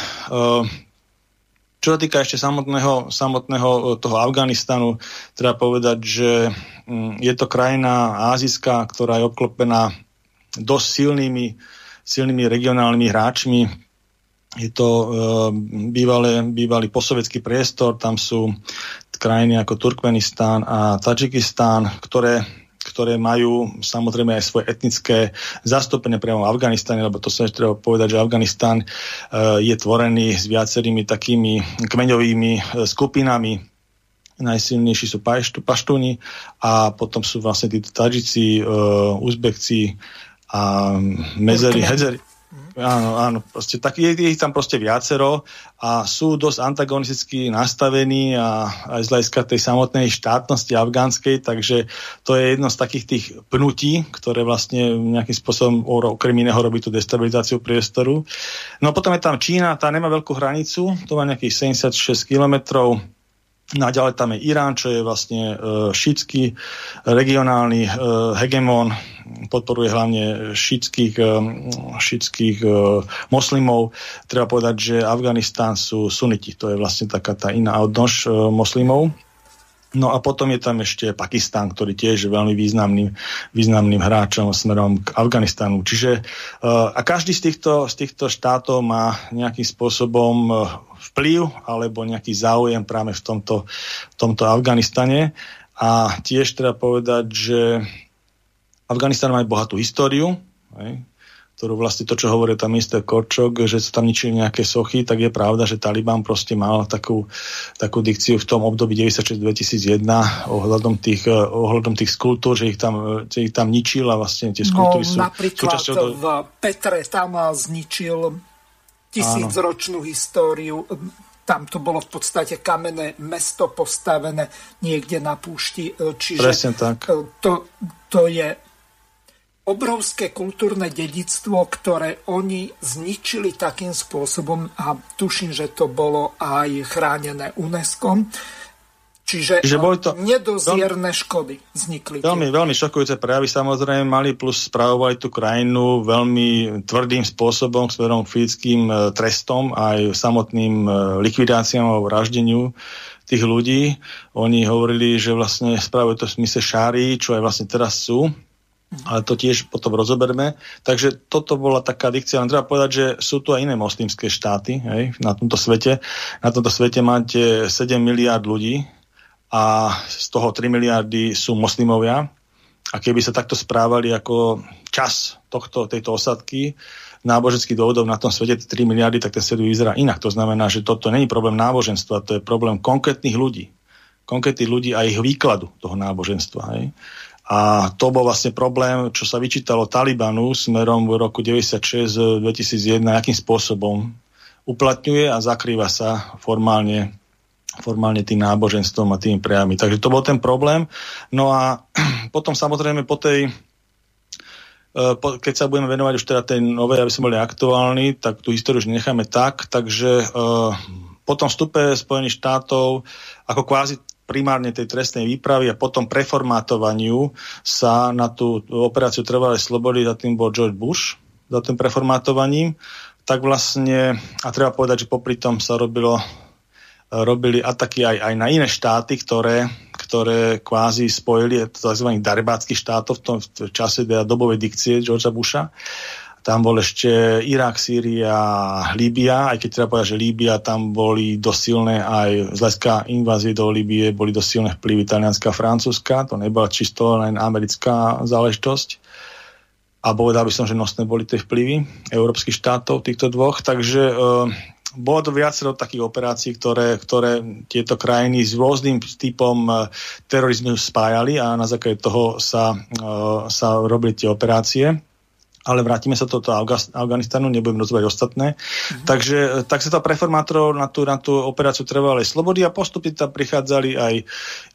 čo sa týka ešte samotného, samotného e, toho Afganistanu, treba povedať, že mm, je to krajina azijská, ktorá je obklopená dosť silnými, silnými regionálnymi hráčmi, je to e, bývalé, bývalý posovecký priestor, tam sú krajiny ako Turkmenistán a Tadžikistán, ktoré, ktoré majú samozrejme aj svoje etnické zastúpenie priamo v Afganistane, lebo to sa ešte treba povedať, že Afganistán e, je tvorený s viacerými takými kmeňovými e, skupinami, najsilnejší sú paštúni a potom sú vlastne títo Tadžici, e, Uzbekci, a medzery, hedzery, Áno, áno, proste tak je, je ich tam proste viacero a sú dosť antagonisticky nastavení a aj z hľadiska tej samotnej štátnosti afgánskej, takže to je jedno z takých tých pnutí, ktoré vlastne nejakým spôsobom okrem iného robí tú destabilizáciu priestoru. No potom je tam Čína, tá nemá veľkú hranicu, to má nejakých 76 kilometrov, No a ďalej tam je Irán, čo je vlastne e, šítsky regionálny e, hegemón, podporuje hlavne šítskych, e, šítskych moslimov. Treba povedať, že Afganistán sú suniti, to je vlastne taká tá iná odnož moslimov. No a potom je tam ešte Pakistán, ktorý tiež je veľmi významným, významným hráčom smerom k Afganistanu. Čiže a každý z týchto, z týchto štátov má nejakým spôsobom vplyv alebo nejaký záujem práve v tomto, v tomto Afganistane. A tiež treba povedať, že Afganistan má aj bohatú históriu. Hej ktorú vlastne to, čo hovorí tam minister Korčok, že sa tam ničili nejaké sochy, tak je pravda, že Taliban proste mal takú, takú dikciu v tom období 96-2001 ohľadom tých, eh, ohľadom tých skultúr, že ich tam, že ich tam ničil a vlastne tie skultúry no, sú napríklad do... v Petre tam zničil tisícročnú históriu tam to bolo v podstate kamenné mesto postavené niekde na púšti. Eh, čiže Presne tak. Eh, to, to je obrovské kultúrne dedictvo, ktoré oni zničili takým spôsobom a tuším, že to bolo aj chránené UNESCO. Čiže Čiže boli to nedozierne veľmi, škody vznikli. Veľmi, veľmi šokujúce prejavy samozrejme mali, plus spravovali tú krajinu veľmi tvrdým spôsobom smerom k fyzickým e, trestom aj samotným e, likvidáciám a vraždeniu tých ľudí. Oni hovorili, že vlastne spravujú to v smysle šári, čo aj vlastne teraz sú ale to tiež potom rozoberme. Takže toto bola taká dikcia. Len treba povedať, že sú tu aj iné moslimské štáty hej, na tomto svete. Na tomto svete máte 7 miliard ľudí a z toho 3 miliardy sú moslimovia. A keby sa takto správali ako čas tohto, tejto osadky, náboženských dôvodov na tom svete 3 miliardy, tak ten svet vyzerá inak. To znamená, že toto není problém náboženstva, to je problém konkrétnych ľudí. Konkrétnych ľudí a ich výkladu toho náboženstva. Hej. A to bol vlastne problém, čo sa vyčítalo Talibanu smerom v roku 96-2001, akým spôsobom uplatňuje a zakrýva sa formálne formálne tým náboženstvom a tým prejavmi. Takže to bol ten problém. No a [clears throat] potom samozrejme po tej e, keď sa budeme venovať už teda tej novej, aby sme boli aktuálni, tak tú históriu už necháme tak. Takže uh, po tom vstupe Spojených štátov ako kvázi primárne tej trestnej výpravy a potom preformátovaniu sa na tú operáciu trvalej slobody, za tým bol George Bush, za tým preformátovaním, tak vlastne, a treba povedať, že popri tom sa robilo, robili ataky aj, aj na iné štáty, ktoré, ktoré kvázi spojili tzv. darebáckých štátov v tom v čase teda dobovej dikcie Georgea Busha tam bol ešte Irak, Sýria, Líbia, aj keď treba povedať, že Líbia tam boli dosilné aj z hľadiska invázie do Líbie, boli dosilné vplyvy Talianska a Francúzska, to nebola čisto len americká záležitosť. A povedal by som, že nosné boli tie vplyvy európskych štátov, týchto dvoch, takže e, bolo to viacero takých operácií, ktoré, ktoré tieto krajiny s rôznym typom e, terorizmu spájali a na základe toho sa, e, sa robili tie operácie ale vrátime sa do Afganistanu, nebudem rozvať ostatné. Mm-hmm. Takže tak sa to preformátorov na tú, na tú operáciu trvalej slobody a postupne tam prichádzali aj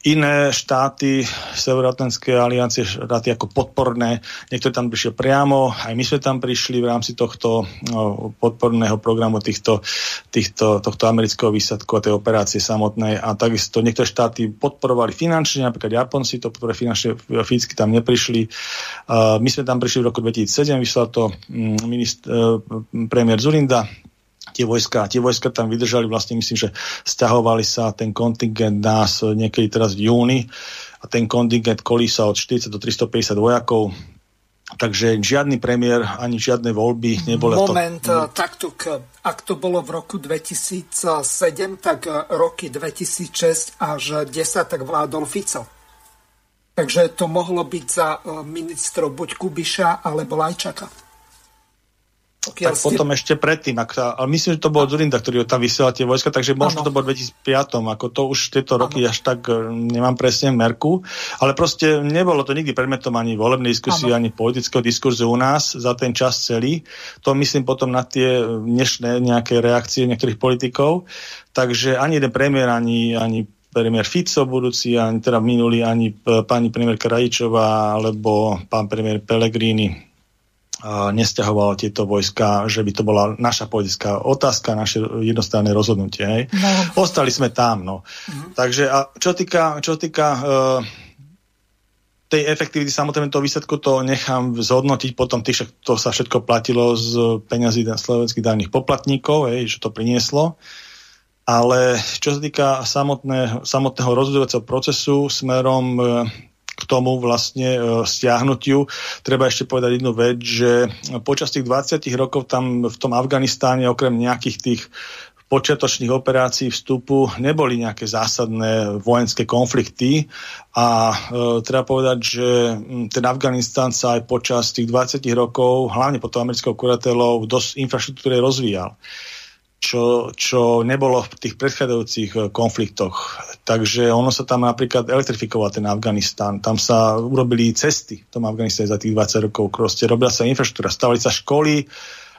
iné štáty Severoatlantskej aliancie, štáty ako podporné. Niektorí tam prišli priamo, aj my sme tam prišli v rámci tohto no, podporného programu týchto, týchto, tohto amerického výsadku a tej operácie samotnej. A takisto niektoré štáty podporovali finančne, napríklad Japonci to podporovali finančne, fyzicky tam neprišli. Uh, my sme tam prišli v roku 2007 týždeň, vyslal to mm, minister, premiér Zurinda, tie vojska, tie vojska tam vydržali, vlastne myslím, že stiahovali sa ten kontingent nás niekedy teraz v júni a ten kontingent kolísa od 40 do 350 vojakov, Takže žiadny premiér ani žiadne voľby neboli. Moment, to... takto, ak to bolo v roku 2007, tak roky 2006 až 10 tak vládol Fico. Takže to mohlo byť za e, ministrov buď Kubiša alebo Lajčaka. Pokiaľ tak ste... potom ešte predtým, ak sa, ale myslím, že to bol Zurinda, ktorý tam vysielal tie vojska, takže možno ano. to bolo v 2005, ako to už tieto roky ano. až tak e, nemám presne merku, ale proste nebolo to nikdy predmetom ani volebnej diskusie, ano. ani politického diskurzu u nás za ten čas celý. To myslím potom na tie dnešné nejaké reakcie niektorých politikov. Takže ani jeden premiér, ani, ani premiér Fico budúci, ani teda minulý, ani pani premiér Krajičová, alebo pán premiér Pellegrini nesťahoval tieto vojska, že by to bola naša politická otázka, naše jednostranné rozhodnutie. Hej. No. Ostali sme tam. No. Mm. Takže a čo týka, čo týka uh, tej efektivity samotného toho výsledku, to nechám zhodnotiť potom, tých, to sa všetko platilo z peňazí slovenských daných poplatníkov, hej, že to prinieslo. Ale čo sa týka samotného, samotného rozhodovacieho procesu smerom uh, k tomu vlastne e, stiahnutiu. Treba ešte povedať jednu vec, že počas tých 20 rokov tam v tom Afganistáne okrem nejakých tých počiatočných operácií vstupu neboli nejaké zásadné vojenské konflikty a e, treba povedať, že ten Afganistán sa aj počas tých 20 rokov, hlavne potom americkou kuratelou, dosť infraštruktúre rozvíjal čo, čo nebolo v tých predchádzajúcich eh, konfliktoch. Takže ono sa tam napríklad elektrifikoval ten Afganistán. Tam sa urobili cesty v tom Afganistane za tých 20 rokov. Proste robila sa infraštruktúra, stavali sa školy,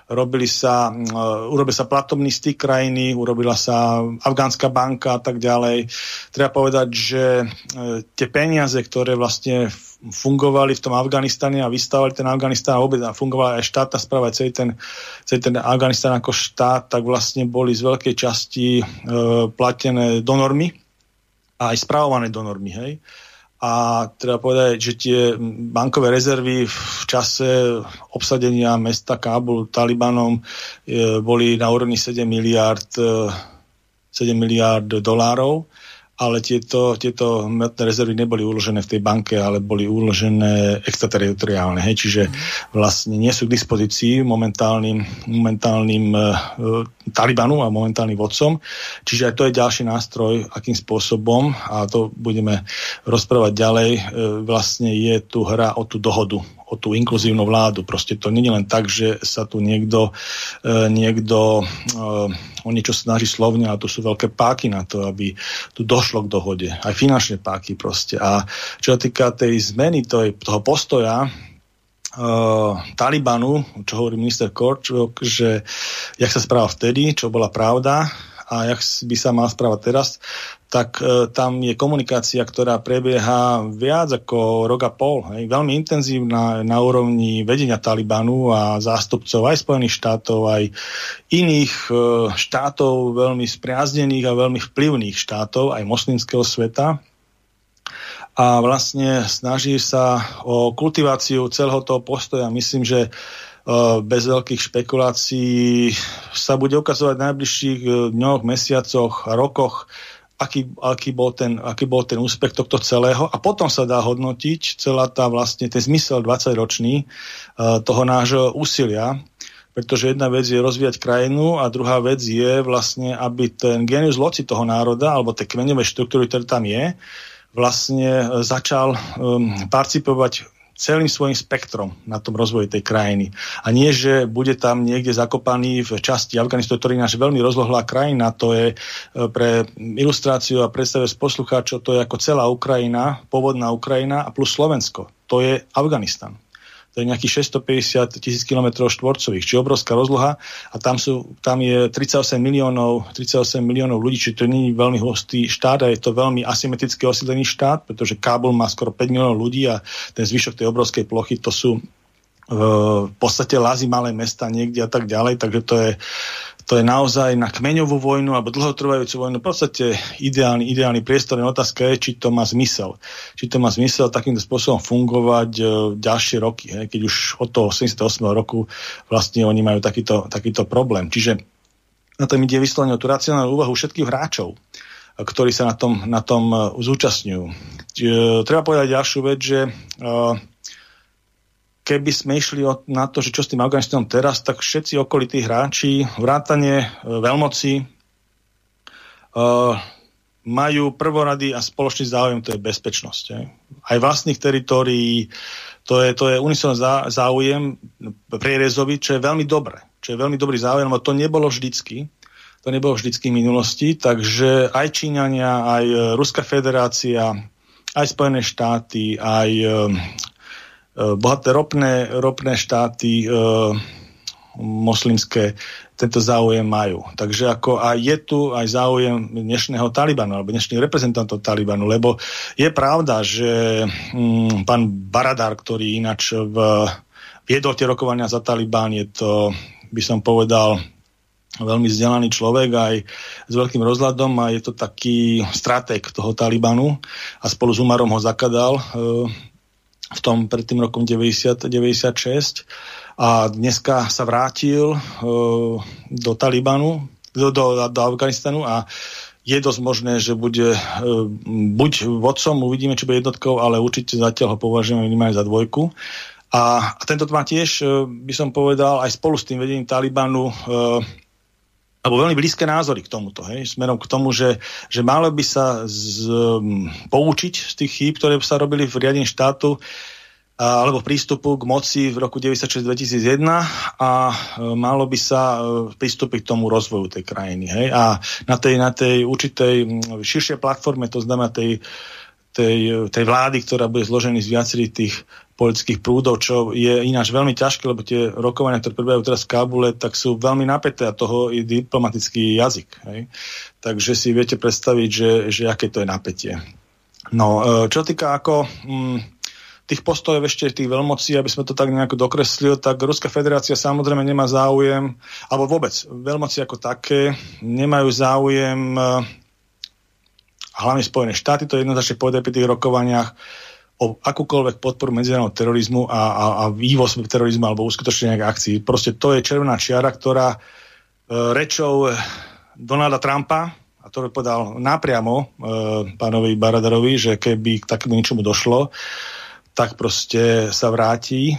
robili sa, uh, urobil sa platobný styk krajiny, urobila sa Afgánska banka a tak ďalej. Treba povedať, že uh, tie peniaze, ktoré vlastne fungovali v tom Afganistane a vystavali ten Afganistán a vôbec fungovala aj štátna správa, celý ten, celý ten Afganistán ako štát, tak vlastne boli z veľkej časti e, platené do normy a aj správované do normy, hej. A treba povedať, že tie bankové rezervy v čase obsadenia mesta Kábul Talibanom e, boli na úrovni 7 miliard, e, 7 miliard dolárov ale tieto, tieto rezervy neboli uložené v tej banke, ale boli uložené extrateritoriálne, hej, čiže vlastne nie sú k dispozícii momentálnym, momentálnym e, Talibanu a momentálnym vodcom, čiže aj to je ďalší nástroj, akým spôsobom, a to budeme rozprávať ďalej, e, vlastne je tu hra o tú dohodu, o tú inkluzívnu vládu. Proste to nie je len tak, že sa tu niekto, e, niekto e, o niečo snaží slovne, a tu sú veľké páky na to, aby tu došlo k dohode. Aj finančné páky proste. A čo sa týka tej zmeny tej, toho postoja, Uh, Talibanu, čo hovorí minister Korčok, že jak sa správa vtedy, čo bola pravda a jak by sa mal správať teraz, tak e, tam je komunikácia, ktorá prebieha viac ako rok a pol. Hej, veľmi intenzívna na úrovni vedenia Talibanu a zástupcov aj Spojených štátov, aj iných e, štátov, veľmi spriaznených a veľmi vplyvných štátov, aj moslimského sveta. A vlastne snaží sa o kultiváciu celého toho postoja. Myslím, že e, bez veľkých špekulácií sa bude ukazovať v najbližších e, dňoch, mesiacoch rokoch, aký, aký, bol ten, aký bol ten úspech tohto celého. A potom sa dá hodnotiť celá tá vlastne ten zmysel 20-ročný uh, toho nášho úsilia, pretože jedna vec je rozvíjať krajinu a druhá vec je vlastne, aby ten genius loci toho národa alebo tie kmeňové štruktúry, ktoré tam je, vlastne začal um, participovať celým svojim spektrom na tom rozvoji tej krajiny. A nie, že bude tam niekde zakopaný v časti Afganistanu, ktorý je náš veľmi rozlohlá krajina, to je e, pre ilustráciu a predstave z poslucháčov, to je ako celá Ukrajina, pôvodná Ukrajina a plus Slovensko. To je Afganistan to je nejakých 650 tisíc km štvorcových, čiže obrovská rozloha. A tam, sú, tam je 38 miliónov, 38 miliónov ľudí, čiže to nie je veľmi hustý štát a je to veľmi asymetricky osídlený štát, pretože Kábul má skoro 5 miliónov ľudí a ten zvyšok tej obrovskej plochy to sú v podstate lázy malé mesta niekde a tak ďalej, takže to je, to je naozaj na kmeňovú vojnu alebo dlhotrvajúcu vojnu v podstate ideálny, ideálny priestor. Otázka je, či to má zmysel. Či to má zmysel takýmto spôsobom fungovať e, ďalšie roky, he, keď už od toho 88. roku vlastne oni majú takýto, takýto problém. Čiže na tom ide vyslovene o tú racionálnu úvahu všetkých hráčov ktorí sa na tom, na tom e, zúčastňujú. E, treba povedať ďalšiu vec, že uh, keby sme išli na to, že čo s tým Afganistanom teraz, tak všetci okolití hráči, vrátane e, veľmoci, uh, majú prvorady a spoločný záujem, to je bezpečnosť. Aj vlastných teritórií, to je, to je unison záujem prierezový, čo je veľmi dobré. čo je veľmi dobrý záujem, lebo to nebolo vždycky. To nebolo vždycky v minulosti, takže aj Číňania, aj Ruská federácia, aj Spojené štáty, aj e, bohaté ropné, ropné štáty e, moslimské tento záujem majú. Takže ako aj je tu aj záujem dnešného Talibanu, alebo dnešných reprezentantov Talibanu, lebo je pravda, že mm, pán Baradar, ktorý ináč v, viedol tie rokovania za Talibán, je to, by som povedal, veľmi vzdelaný človek aj s veľkým rozhľadom a je to taký stratek toho Talibanu a spolu s Umarom ho zakadal e, v tom pred tým rokom 90, 96 a dneska sa vrátil uh, do Talibanu, do, do, do Afganistanu a je dosť možné, že bude uh, buď vodcom, uvidíme, či bude jednotkou, ale určite zatiaľ ho považujeme minimálne za dvojku. A, a tento má tiež, uh, by som povedal, aj spolu s tým vedením Talibanu uh, alebo veľmi blízke názory k tomuto, hej, smerom k tomu, že, že malo by sa z, um, poučiť z tých chýb, ktoré sa robili v riadení štátu, alebo prístupu k moci v roku 96-2001 a e, malo by sa e, pristúpiť k tomu rozvoju tej krajiny. Hej? A na tej, na tej určitej širšej platforme, to znamená tej, tej, tej vlády, ktorá bude zložený z viacerých tých politických prúdov, čo je ináč veľmi ťažké, lebo tie rokovania, ktoré prebiehajú teraz v Kábule, tak sú veľmi napäté a toho i diplomatický jazyk. Hej? Takže si viete predstaviť, že, že aké to je napätie. No, e, čo týka ako... Mm, tých postojov ešte tých veľmocí, aby sme to tak nejako dokreslili, tak Ruská federácia samozrejme nemá záujem, alebo vôbec veľmoci ako také nemajú záujem, eh, hlavne Spojené štáty, to je jednoznačne povedať pri tých rokovaniach, o akúkoľvek podporu medzinárodného terorizmu a, a, a vývoz terorizmu alebo uskutočnenie akcií. Proste to je červená čiara, ktorá e, rečou Donalda Trumpa, a to povedal napriamo e, pánovi Baradarovi, že keby k takému ničomu došlo, tak proste sa vráti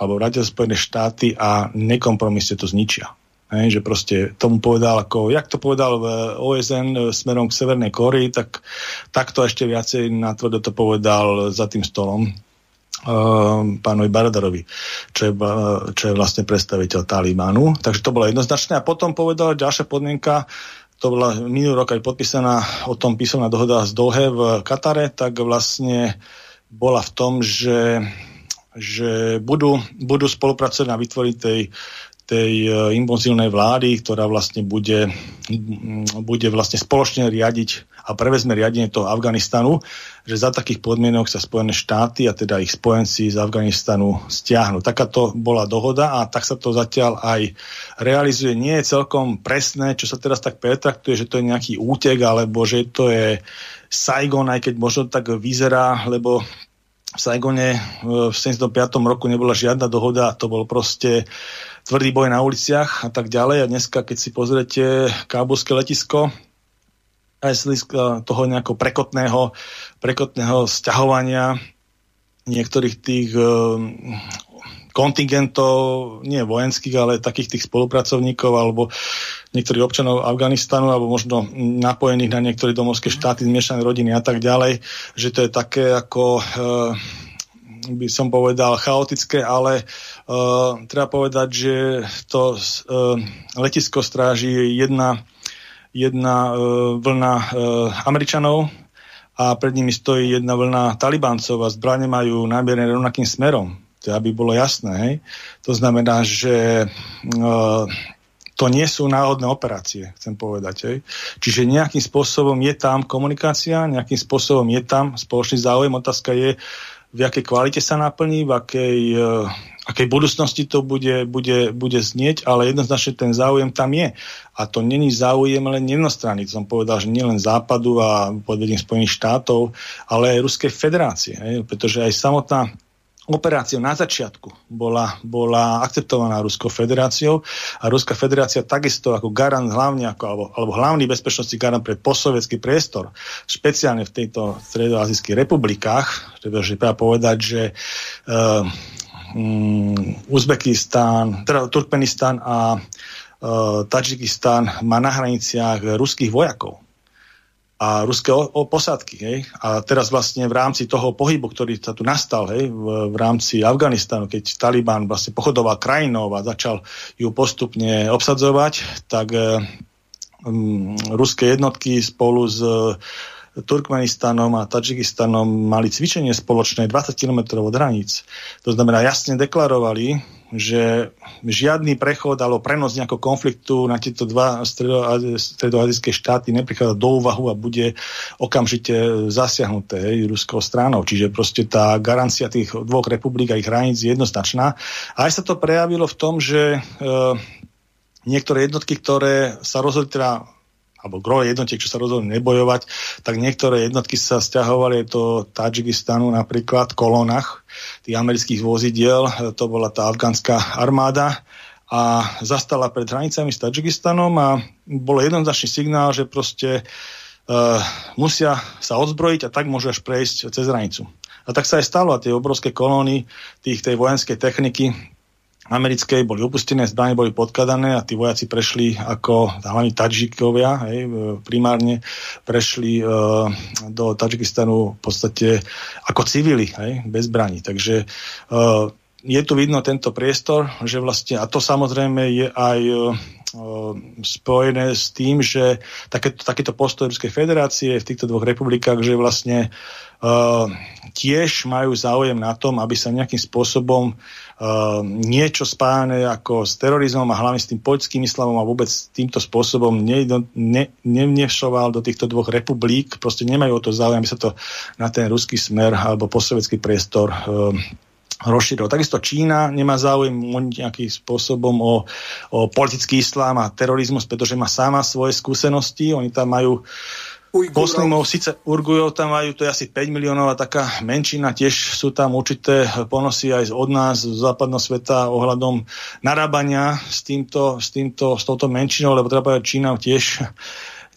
alebo vrátia Spojené štáty a nekompromisne to zničia. Hej, že proste tomu povedal, ako, jak to povedal v OSN smerom k Severnej Kórii, tak takto ešte viacej natvrdo to povedal za tým stolom uh, pánovi Baradarovi, čo je, čo je vlastne predstaviteľ Talibanu. Takže to bolo jednoznačné. A potom povedal ďalšia podmienka, to bola minulý rok aj podpísaná o tom písomná dohoda z Dohe v Katare, tak vlastne bola v tom, že, že budú, budú spolupracovať na vytvoriť tej, tej e, impozívnej vlády, ktorá vlastne bude, bude vlastne spoločne riadiť a prevezme riadenie toho Afganistanu, že za takých podmienok sa Spojené štáty a teda ich spojenci z Afganistanu stiahnu. Takáto bola dohoda a tak sa to zatiaľ aj realizuje. Nie je celkom presné, čo sa teraz tak pretraktuje, že to je nejaký útek alebo že to je Saigon, aj keď možno tak vyzerá, lebo v Saigone v 75. roku nebola žiadna dohoda, to bol proste tvrdý boj na uliciach a tak ďalej. A dneska, keď si pozriete kábulské letisko, aj z toho nejakého prekotného, prekotného sťahovania niektorých tých kontingentov, nie vojenských, ale takých tých spolupracovníkov alebo niektorých občanov Afganistanu alebo možno napojených na niektoré domovské štáty, zmiešané rodiny a tak ďalej, že to je také ako e, by som povedal chaotické, ale e, treba povedať, že to e, letisko stráži jedna, jedna e, vlna e, Američanov a pred nimi stojí jedna vlna Talibáncov a zbrane majú námierné rovnakým smerom. To aby bolo jasné. Hej. To znamená, že e, to nie sú náhodné operácie, chcem povedať. Hej. Čiže nejakým spôsobom je tam komunikácia, nejakým spôsobom je tam spoločný záujem. Otázka je, v akej kvalite sa naplní, v akej, uh, akej budúcnosti to bude, bude, bude znieť, ale jednoznačne ten záujem tam je. A to není záujem len jednostranný. To som povedal, že nielen Západu a podvedím Spojených štátov, ale aj Ruskej federácie. Hej. Pretože aj samotná operácia na začiatku bola, bola akceptovaná Ruskou federáciou a Ruská federácia takisto ako garant hlavne ako, alebo, alebo hlavný bezpečnostný garant pre postsovietský priestor, špeciálne v tejto stredoazijských republikách, pretože treba povedať, že um, Uzbekistán, teda Turkmenistán a uh, eh, Tadžikistán má na hraniciach ruských vojakov. a ruské o, o posádky. Hej. A teraz vlastne v rámci toho pohybu, ktorý sa tu nastal hej, v, v rámci Afganistanu, keď Taliban vlastne pochodoval krajinou a začal ju postupne obsadzovať, tak um, ruské jednotky spolu s Turkmenistanom a Tadžikistanom mali cvičenie spoločné 20 km od hraníc. To znamená, jasne deklarovali, že žiadny prechod alebo prenos nejakého konfliktu na tieto dva stredoazijské štáty neprichádza do úvahu a bude okamžite zasiahnuté hej, ruskou stranou. Čiže proste tá garancia tých dvoch republik a ich hraníc je jednoznačná. A aj sa to prejavilo v tom, že e, niektoré jednotky, ktoré sa rozhodli teda alebo gro jednotiek, čo sa rozhodli nebojovať, tak niektoré jednotky sa stiahovali. Do Tadžikistanu napríklad v kolónach tých amerických vozidiel, to bola tá afgánska armáda. A zastala pred hranicami s Tadžikistanom a bol jednoznačný signál, že proste uh, musia sa odzbrojiť a tak môžu až prejsť cez hranicu. A tak sa aj stalo a tie obrovské kolóny tých, tej vojenskej techniky americkej boli opustené, zbranie boli podkladané a tí vojaci prešli ako, hlavne Tadžikovia, hej, primárne prešli uh, do Tadžikistanu v podstate ako civili, hej, bez zbraní. Takže uh, je tu vidno tento priestor, že vlastne, a to samozrejme je aj uh, spojené s tým, že takéto, takéto postoj Ruskej federácie v týchto dvoch republikách, že vlastne uh, tiež majú záujem na tom, aby sa nejakým spôsobom niečo spájane ako s terorizmom a hlavne s tým poľským islamom a vôbec týmto spôsobom nevnešoval ne, do týchto dvoch republik. Proste nemajú o to záujem, aby sa to na ten ruský smer alebo postsovetský priestor uh, rozšíril. Takisto Čína nemá záujem nejakým spôsobom o, o politický islám a terorizmus, pretože má sama svoje skúsenosti. Oni tam majú Poslimov, síce Urgujov tam majú, to je asi 5 miliónov a taká menšina, tiež sú tam určité ponosy aj od nás, z západného sveta ohľadom narábania s, týmto, s, týmto, s touto menšinou, lebo treba povedať, Čína tiež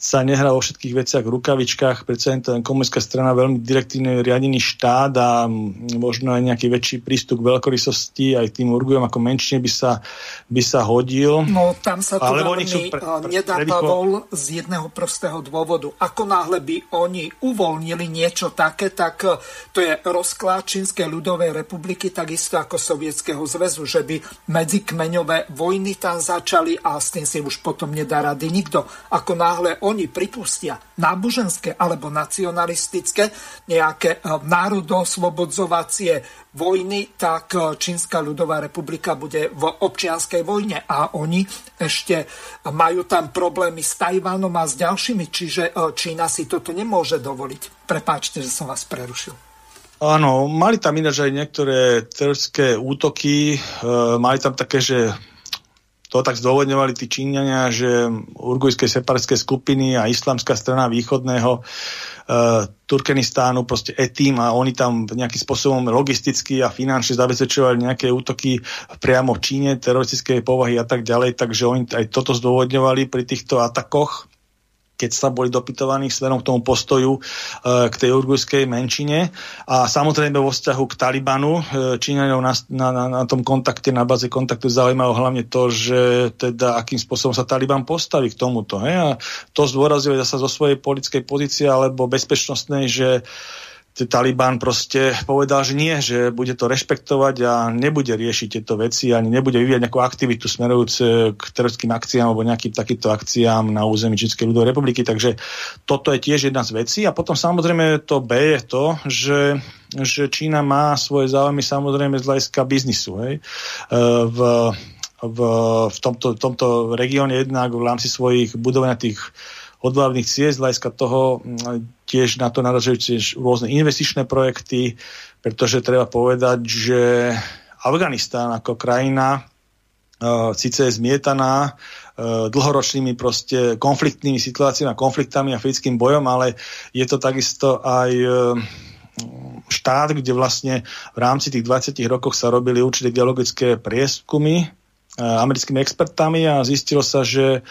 sa nehrá o všetkých veciach v rukavičkách, predsa je komunistická strana veľmi direktívne riadený štát a možno aj nejaký väčší prístup k veľkorysosti aj tým urgujom ako menšine by sa, by sa hodil. No tam sa to veľmi pre, pre, nedá Pavol z jedného prostého dôvodu. Ako náhle by oni uvoľnili niečo také, tak e, to je rozklad Čínskej ľudovej republiky, takisto ako Sovietskeho zväzu, že by medzikmeňové vojny tam začali a s tým si už potom nedá rady nikto. Ako náhle oni oni pripustia náboženské alebo nacionalistické nejaké eh, národosvobodzovacie vojny, tak eh, Čínska ľudová republika bude v občianskej vojne a oni ešte majú tam problémy s Tajvanom a s ďalšími, čiže eh, Čína si toto nemôže dovoliť. Prepáčte, že som vás prerušil. Áno, mali tam ináč aj niektoré teroristické útoky, e, mali tam také, že to tak zdôvodňovali tí Číňania, že urgujské separské skupiny a islamská strana východného e, Turkenistánu, proste etim a oni tam nejakým spôsobom logisticky a finančne zabezpečovali nejaké útoky priamo v Číne, teroristickej povahy a tak ďalej, takže oni aj toto zdôvodňovali pri týchto atakoch keď sa boli dopytovaní smerom k tomu postoju e, k tej urgujskej menšine. A samozrejme vo vzťahu k Talibanu, e, Číňanov na, na, na, tom kontakte, na báze kontaktu zaujímalo hlavne to, že teda akým spôsobom sa Taliban postaví k tomuto. He? A to zdôrazuje zase zo svojej politickej pozície alebo bezpečnostnej, že Taliban proste povedal, že nie, že bude to rešpektovať a nebude riešiť tieto veci ani nebude vyvíjať nejakú aktivitu smerujúce k teroristickým akciám alebo nejakým takýmto akciám na území Čínskej ľudovej republiky. Takže toto je tiež jedna z vecí. A potom samozrejme to B je to, že, že Čína má svoje záujmy samozrejme z hľadiska biznisu. Hej. E, v, v, v tomto, tomto regióne jednak v rámci svojich budovania tých odvážnych ciest, hľadiska toho tiež na to naražujú tiež rôzne investičné projekty, pretože treba povedať, že Afganistán ako krajina uh, síce je zmietaná uh, dlhoročnými proste konfliktnými situáciami a konfliktami a fyzickým bojom, ale je to takisto aj uh, štát, kde vlastne v rámci tých 20 rokoch sa robili určité geologické prieskumy americkými expertami a zistilo sa, že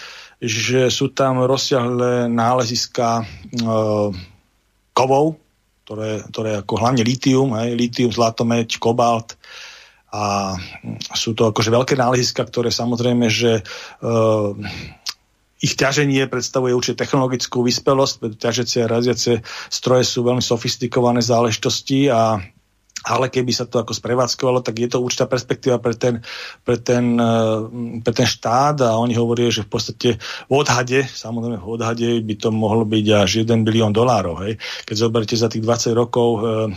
že sú tam rozsiahle náleziska e, kovov, ktoré, ktoré ako hlavne litium, hej, litium, zlatomeď, kobalt. A sú to akože veľké náleziska, ktoré samozrejme, že e, ich ťaženie predstavuje určite technologickú vyspelosť, ťažecie a raziace stroje sú veľmi sofistikované záležitosti a ale keby sa to ako sprevádzkovalo, tak je to určitá perspektíva pre ten, pre ten, eh, pre ten štát a oni hovoria, že v podstate v odhade, samozrejme v odhade by to mohlo byť až 1 bilión dolárov. Hej. Keď zoberiete za tých 20 rokov eh,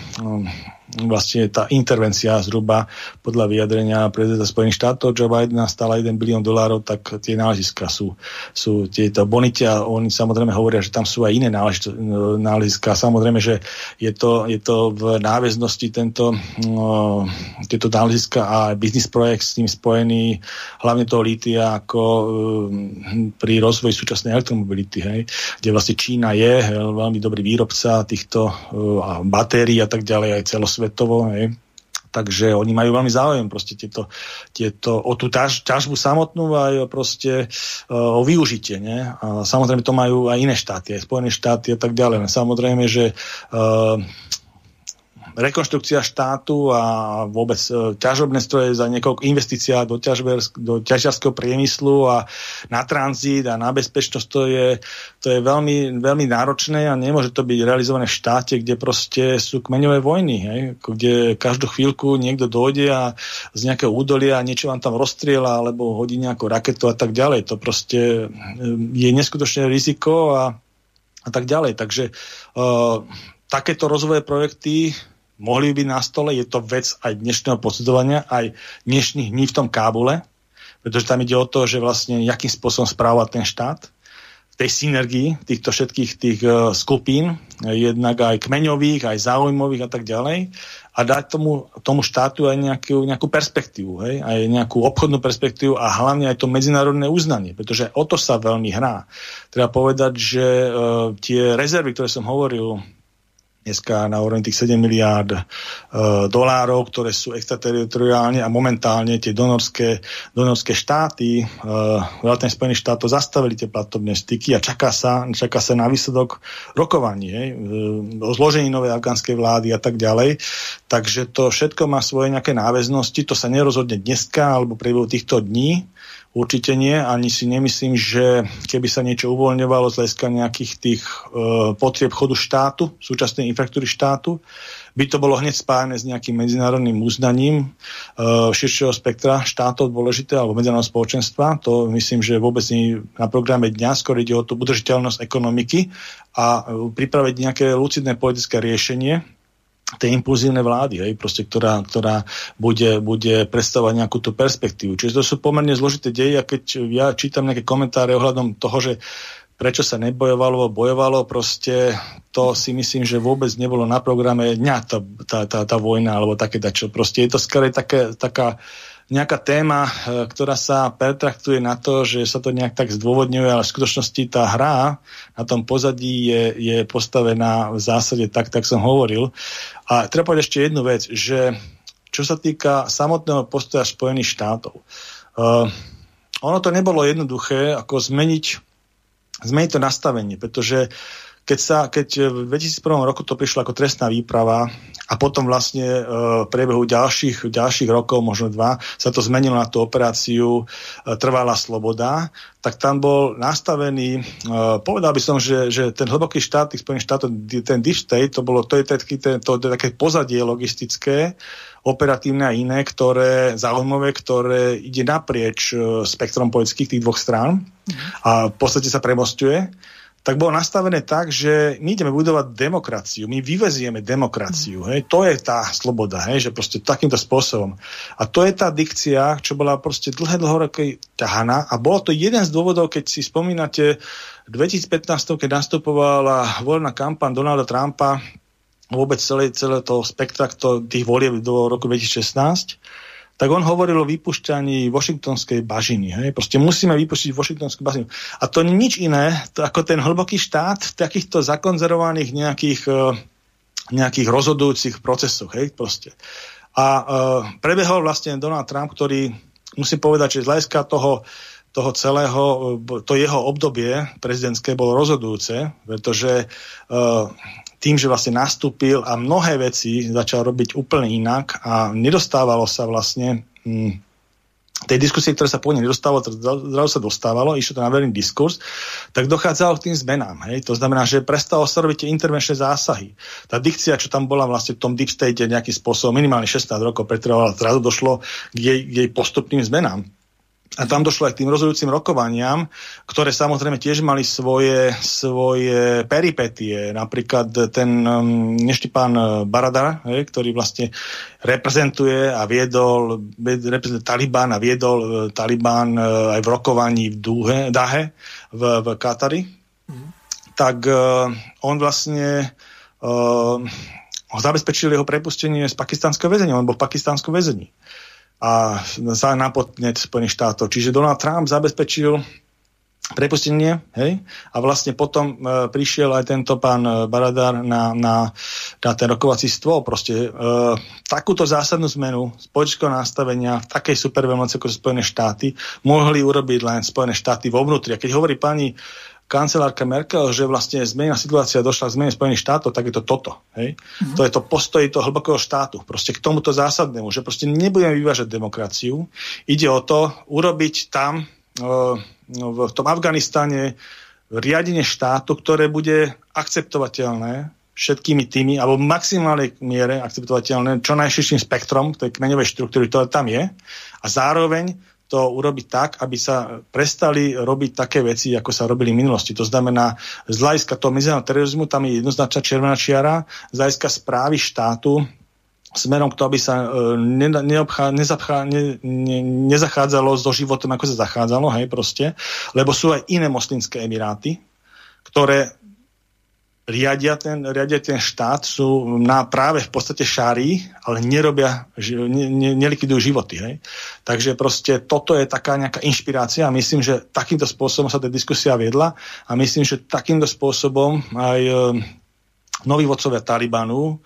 vlastne tá intervencia zhruba podľa vyjadrenia prezidenta Spojených štátov Joe Bidena stála 1 bilión dolárov, tak tie náležiska sú, sú tieto bonite a oni samozrejme hovoria, že tam sú aj iné náležiska. Samozrejme, že je to, je to v náväznosti tento, no, tieto náležiska a biznis projekt s tým spojený, hlavne toho lítia ako um, pri rozvoji súčasnej elektromobility, hej, kde vlastne Čína je veľmi dobrý výrobca týchto uh, batérií a tak ďalej, aj celosvetový celosvetovo. Hej. Takže oni majú veľmi záujem proste tieto, tieto, o tú ťaž, ťažbu samotnú aj proste uh, o využitie. Nie? A samozrejme to majú aj iné štáty, aj Spojené štáty a tak ďalej. Samozrejme, že uh, rekonštrukcia štátu a vôbec e, ťažobné stroje za niekoľko investícia do, ťažber, do ťažiarského priemyslu a na tranzit a na bezpečnosť, to je, to je veľmi, veľmi náročné a nemôže to byť realizované v štáte, kde proste sú kmeňové vojny, hej, kde každú chvíľku niekto dojde a z nejakého údolia niečo vám tam rozstriela alebo hodí nejakú raketu a tak ďalej. To proste e, je neskutočné riziko a, a tak ďalej. Takže uh, takéto rozvojové projekty mohli byť na stole. Je to vec aj dnešného posudzovania, aj dnešných dní v tom Kábule, pretože tam ide o to, že vlastne jakým spôsobom správa ten štát v tej synergii týchto všetkých tých uh, skupín, jednak aj kmeňových, aj záujmových a tak ďalej a dať tomu, tomu štátu aj nejakú, nejakú perspektívu, hej? aj nejakú obchodnú perspektívu a hlavne aj to medzinárodné uznanie, pretože o to sa veľmi hrá. Treba povedať, že uh, tie rezervy, ktoré som hovoril, dneska na úrovni tých 7 miliárd e, dolárov, ktoré sú extrateritoriálne a momentálne tie donorské, donorské štáty, e, vrátane Spojených štátov zastavili tie platobné styky a čaká sa, čaká sa na výsledok rokovaní, hej, e, o zložení novej afgánskej vlády a tak ďalej. Takže to všetko má svoje nejaké náväznosti, to sa nerozhodne dneska alebo priebehu týchto dní, Určite nie, ani si nemyslím, že keby sa niečo uvoľňovalo z hľadiska nejakých tých e, potrieb chodu štátu, súčasnej infraštruktúry štátu, by to bolo hneď spájane s nejakým medzinárodným uznaním e, širšieho spektra štátov dôležité alebo medzinárodného spoločenstva. To myslím, že vôbec nie na programe dňa, skôr ide o tú udržiteľnosť ekonomiky a e, pripraviť nejaké lucidné politické riešenie, tej impulzívnej vlády, hej, proste, ktorá, ktorá bude, bude predstavovať nejakú tú perspektívu. Čiže to sú pomerne zložité deje a keď ja čítam nejaké komentáre ohľadom toho, že prečo sa nebojovalo, bojovalo, proste to si myslím, že vôbec nebolo na programe dňa tá, tá, tá, tá vojna alebo také dačo. Proste je to skôr také, taká nejaká téma, e, ktorá sa pertraktuje na to, že sa to nejak tak zdôvodňuje, ale v skutočnosti tá hra na tom pozadí je, je postavená v zásade tak, tak som hovoril. A treba povedať ešte jednu vec, že čo sa týka samotného postoja Spojených štátov, uh, ono to nebolo jednoduché, ako zmeniť, zmeniť to nastavenie, pretože keď, sa, keď v 2001 roku to prišlo ako trestná výprava a potom vlastne e, v priebehu ďalších, ďalších rokov, možno dva, sa to zmenilo na tú operáciu e, Trvalá sloboda, tak tam bol nastavený, e, povedal by som, že, že ten hlboký štát tých Spojených štátov, ten deep state, to bolo to je, taký, to, to, to je také pozadie logistické, operatívne a iné, ktoré zaujímavé, ktoré ide naprieč spektrom politických tých dvoch strán a v podstate sa premostuje tak bolo nastavené tak, že my ideme budovať demokraciu, my vyvezieme demokraciu. Hej? To je tá sloboda, hej? že proste takýmto spôsobom. A to je tá dikcia, čo bola proste dlhé, dlhoroké ťahaná a bolo to jeden z dôvodov, keď si spomínate v 2015, keď nastupovala voľná kampaň Donalda Trumpa, vôbec celé, celé to spektra tých volieb do roku 2016, tak on hovoril o vypušťaní washingtonskej bažiny. Hej? Proste musíme vypustiť washingtonskú bažinu. A to nie nič iné, to ako ten hlboký štát v takýchto zakonzervovaných nejakých, uh, nejakých rozhodujúcich procesoch. Hej? Proste. A uh, prebehol vlastne Donald Trump, ktorý, musím povedať, že z hľadiska toho, toho celého, to jeho obdobie prezidentské bolo rozhodujúce, pretože uh, tým, že vlastne nastúpil a mnohé veci začal robiť úplne inak a nedostávalo sa vlastne hm, tej diskusie, ktoré sa pôvodne nedostávalo, zrazu sa dostávalo, išlo to na verejný diskurs, tak dochádzalo k tým zmenám. Hej? To znamená, že prestalo sa robiť tie intervenčné zásahy. Tá dikcia, čo tam bola vlastne v tom deep state nejakým spôsobom, minimálne 16 rokov pretrvala, zrazu došlo k jej, k jej postupným zmenám. A tam došlo aj k tým rozhodujúcim rokovaniam, ktoré samozrejme tiež mali svoje, svoje peripetie. Napríklad ten um, dnešný pán uh, Baradar, hej, ktorý vlastne reprezentuje a viedol reprezentuje Taliban a viedol uh, Taliban uh, aj v rokovaní v Dúhe, Dahe v, v Katari, mm. tak uh, on vlastne uh, zabezpečil jeho prepustenie z pakistanského väzenia. On bol v pakistánskom väzení a za napodnet Spojených štátov. Čiže Donald Trump zabezpečil prepustenie, hej, a vlastne potom e, prišiel aj tento pán e, Baradar na, na, na ten rokovací stôl. Proste e, takúto zásadnú zmenu z politického nastavenia v takej superveľmoci ako Spojené štáty mohli urobiť len Spojené štáty vo vnútri. A keď hovorí pani kancelárka Merkel, že vlastne zmena situácia došla k zmene Spojených štátov, tak je to toto. Hej? Mm-hmm. To je to postoj toho hlbokého štátu. Proste k tomuto zásadnému, že proste nebudeme vyvážať demokraciu. Ide o to urobiť tam uh, v tom Afganistane riadenie štátu, ktoré bude akceptovateľné všetkými tými, alebo v maximálnej miere akceptovateľné, čo najširším spektrom tej kmeňovej štruktúry, ktoré tam je. A zároveň to urobiť tak, aby sa prestali robiť také veci, ako sa robili v minulosti. To znamená, z hľadiska toho medzinárodného terorizmu tam je jednoznačná červená čiara, z hľadiska správy štátu smerom k tomu, aby sa e, ne, neobchá, nezapchá, ne, ne, nezachádzalo so životom, ako sa zachádzalo, hej, proste, lebo sú aj iné moslimské emiráty, ktoré riadia ten, riadia ten štát, sú na práve v podstate šári, ale nerobia, ne, ne, nelikvidujú životy. Hej? Takže proste toto je taká nejaká inšpirácia a myslím, že takýmto spôsobom sa tá diskusia viedla a myslím, že takýmto spôsobom aj e, noví vodcovia Talibanu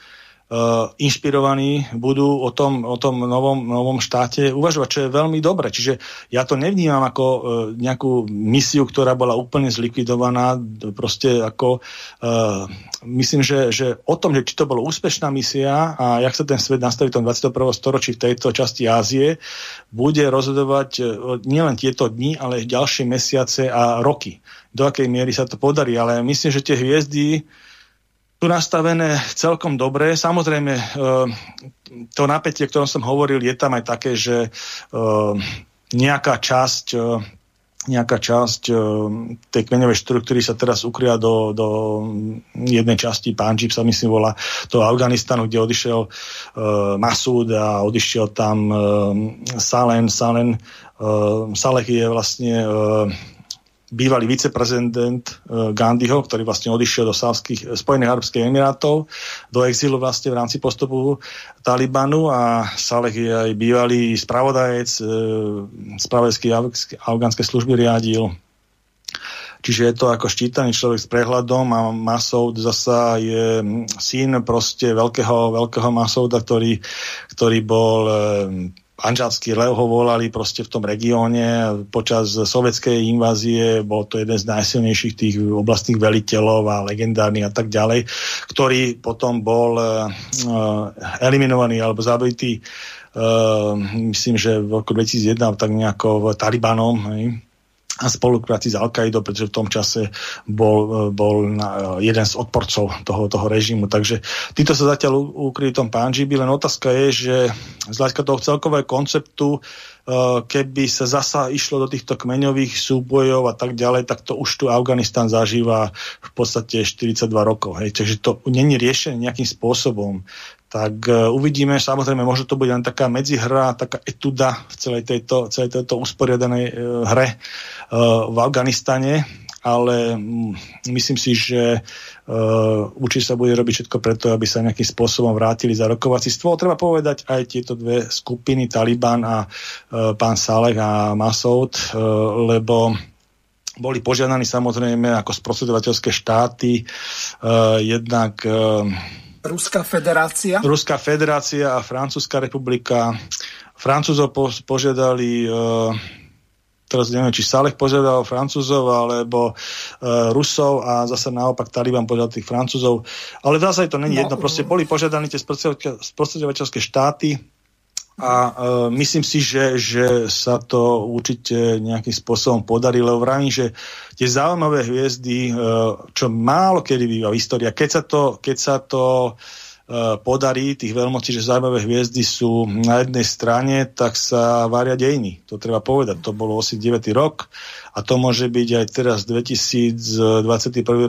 inšpirovaní budú o tom, o tom novom, novom štáte uvažovať, čo je veľmi dobre. Čiže ja to nevnímam ako uh, nejakú misiu, ktorá bola úplne zlikvidovaná. Proste ako, uh, myslím, že, že o tom, že či to bolo úspešná misia a jak sa ten svet nastaví v tom 21. storočí v tejto časti Ázie, bude rozhodovať nielen tieto dni, ale ďalšie mesiace a roky. Do akej miery sa to podarí. Ale myslím, že tie hviezdy sú nastavené celkom dobre. Samozrejme, e, to napätie, o ktorom som hovoril, je tam aj také, že e, nejaká časť e, nejaká časť tej kmeňovej štruktúry sa teraz ukria do, do jednej časti, Panjib sa myslím volá, do Afganistanu, kde odišiel uh, Masud a odišiel tam uh, Salen. Salen uh, Saleh je vlastne uh, bývalý viceprezident uh, Gandhiho, ktorý vlastne odišiel do Sávských, Spojených Arabských Emirátov, do exilu vlastne v rámci postupu Talibanu a Saleh je aj bývalý spravodajec, uh, spravodajský afgánske služby riadil. Čiže je to ako štítaný človek s prehľadom a Masoud zasa je syn proste veľkého, veľkého Masouda, ktorý, ktorý bol Anžalský lev ho volali proste v tom regióne. Počas sovietskej invázie bol to jeden z najsilnejších tých oblastných veliteľov a legendárnych a tak ďalej, ktorý potom bol uh, eliminovaný alebo zabitý uh, myslím, že v roku 2001 tak nejako Talibanom. Hej a spolupráci s Al-Qaidou, pretože v tom čase bol, bol na, jeden z odporcov toho, toho režimu. Takže títo sa zatiaľ ukryli v tom Panžibi, len otázka je, že z hľadiska toho celkového konceptu, keby sa zasa išlo do týchto kmeňových súbojov a tak ďalej, tak to už tu Afganistan zažíva v podstate 42 rokov. Hej. Takže to není riešené nejakým spôsobom tak uh, uvidíme, samozrejme, možno to bude len taká medzihra, taká etuda v celej tejto, celej tejto usporiadanej uh, hre v Afganistane, ale um, myslím si, že uh, určite sa bude robiť všetko preto, aby sa nejakým spôsobom vrátili za rokovací stôl. Treba povedať aj tieto dve skupiny, Taliban a uh, pán Saleh a Masoud, uh, lebo boli požiadaní samozrejme ako sprostredovateľské štáty, uh, jednak uh, Ruská federácia? Ruská federácia a Francúzska republika. Francúzov po, požiadali, uh, teraz neviem, či Saleh požiadal Francúzov alebo uh, Rusov a zase naopak Taliban požiadal tých Francúzov. Ale zásade to není no, jedno. Proste boli požiadaní tie sprostredovateľské štáty a uh, myslím si, že, že sa to určite nejakým spôsobom podarí, lebo vravím, že tie zaujímavé hviezdy, uh, čo málo kedy býva v histórii, keď sa to, keď sa to podarí tých veľmocí, že zaujímavé hviezdy sú na jednej strane, tak sa varia dejiny. To treba povedať. To bolo asi 9. rok a to môže byť aj teraz 2021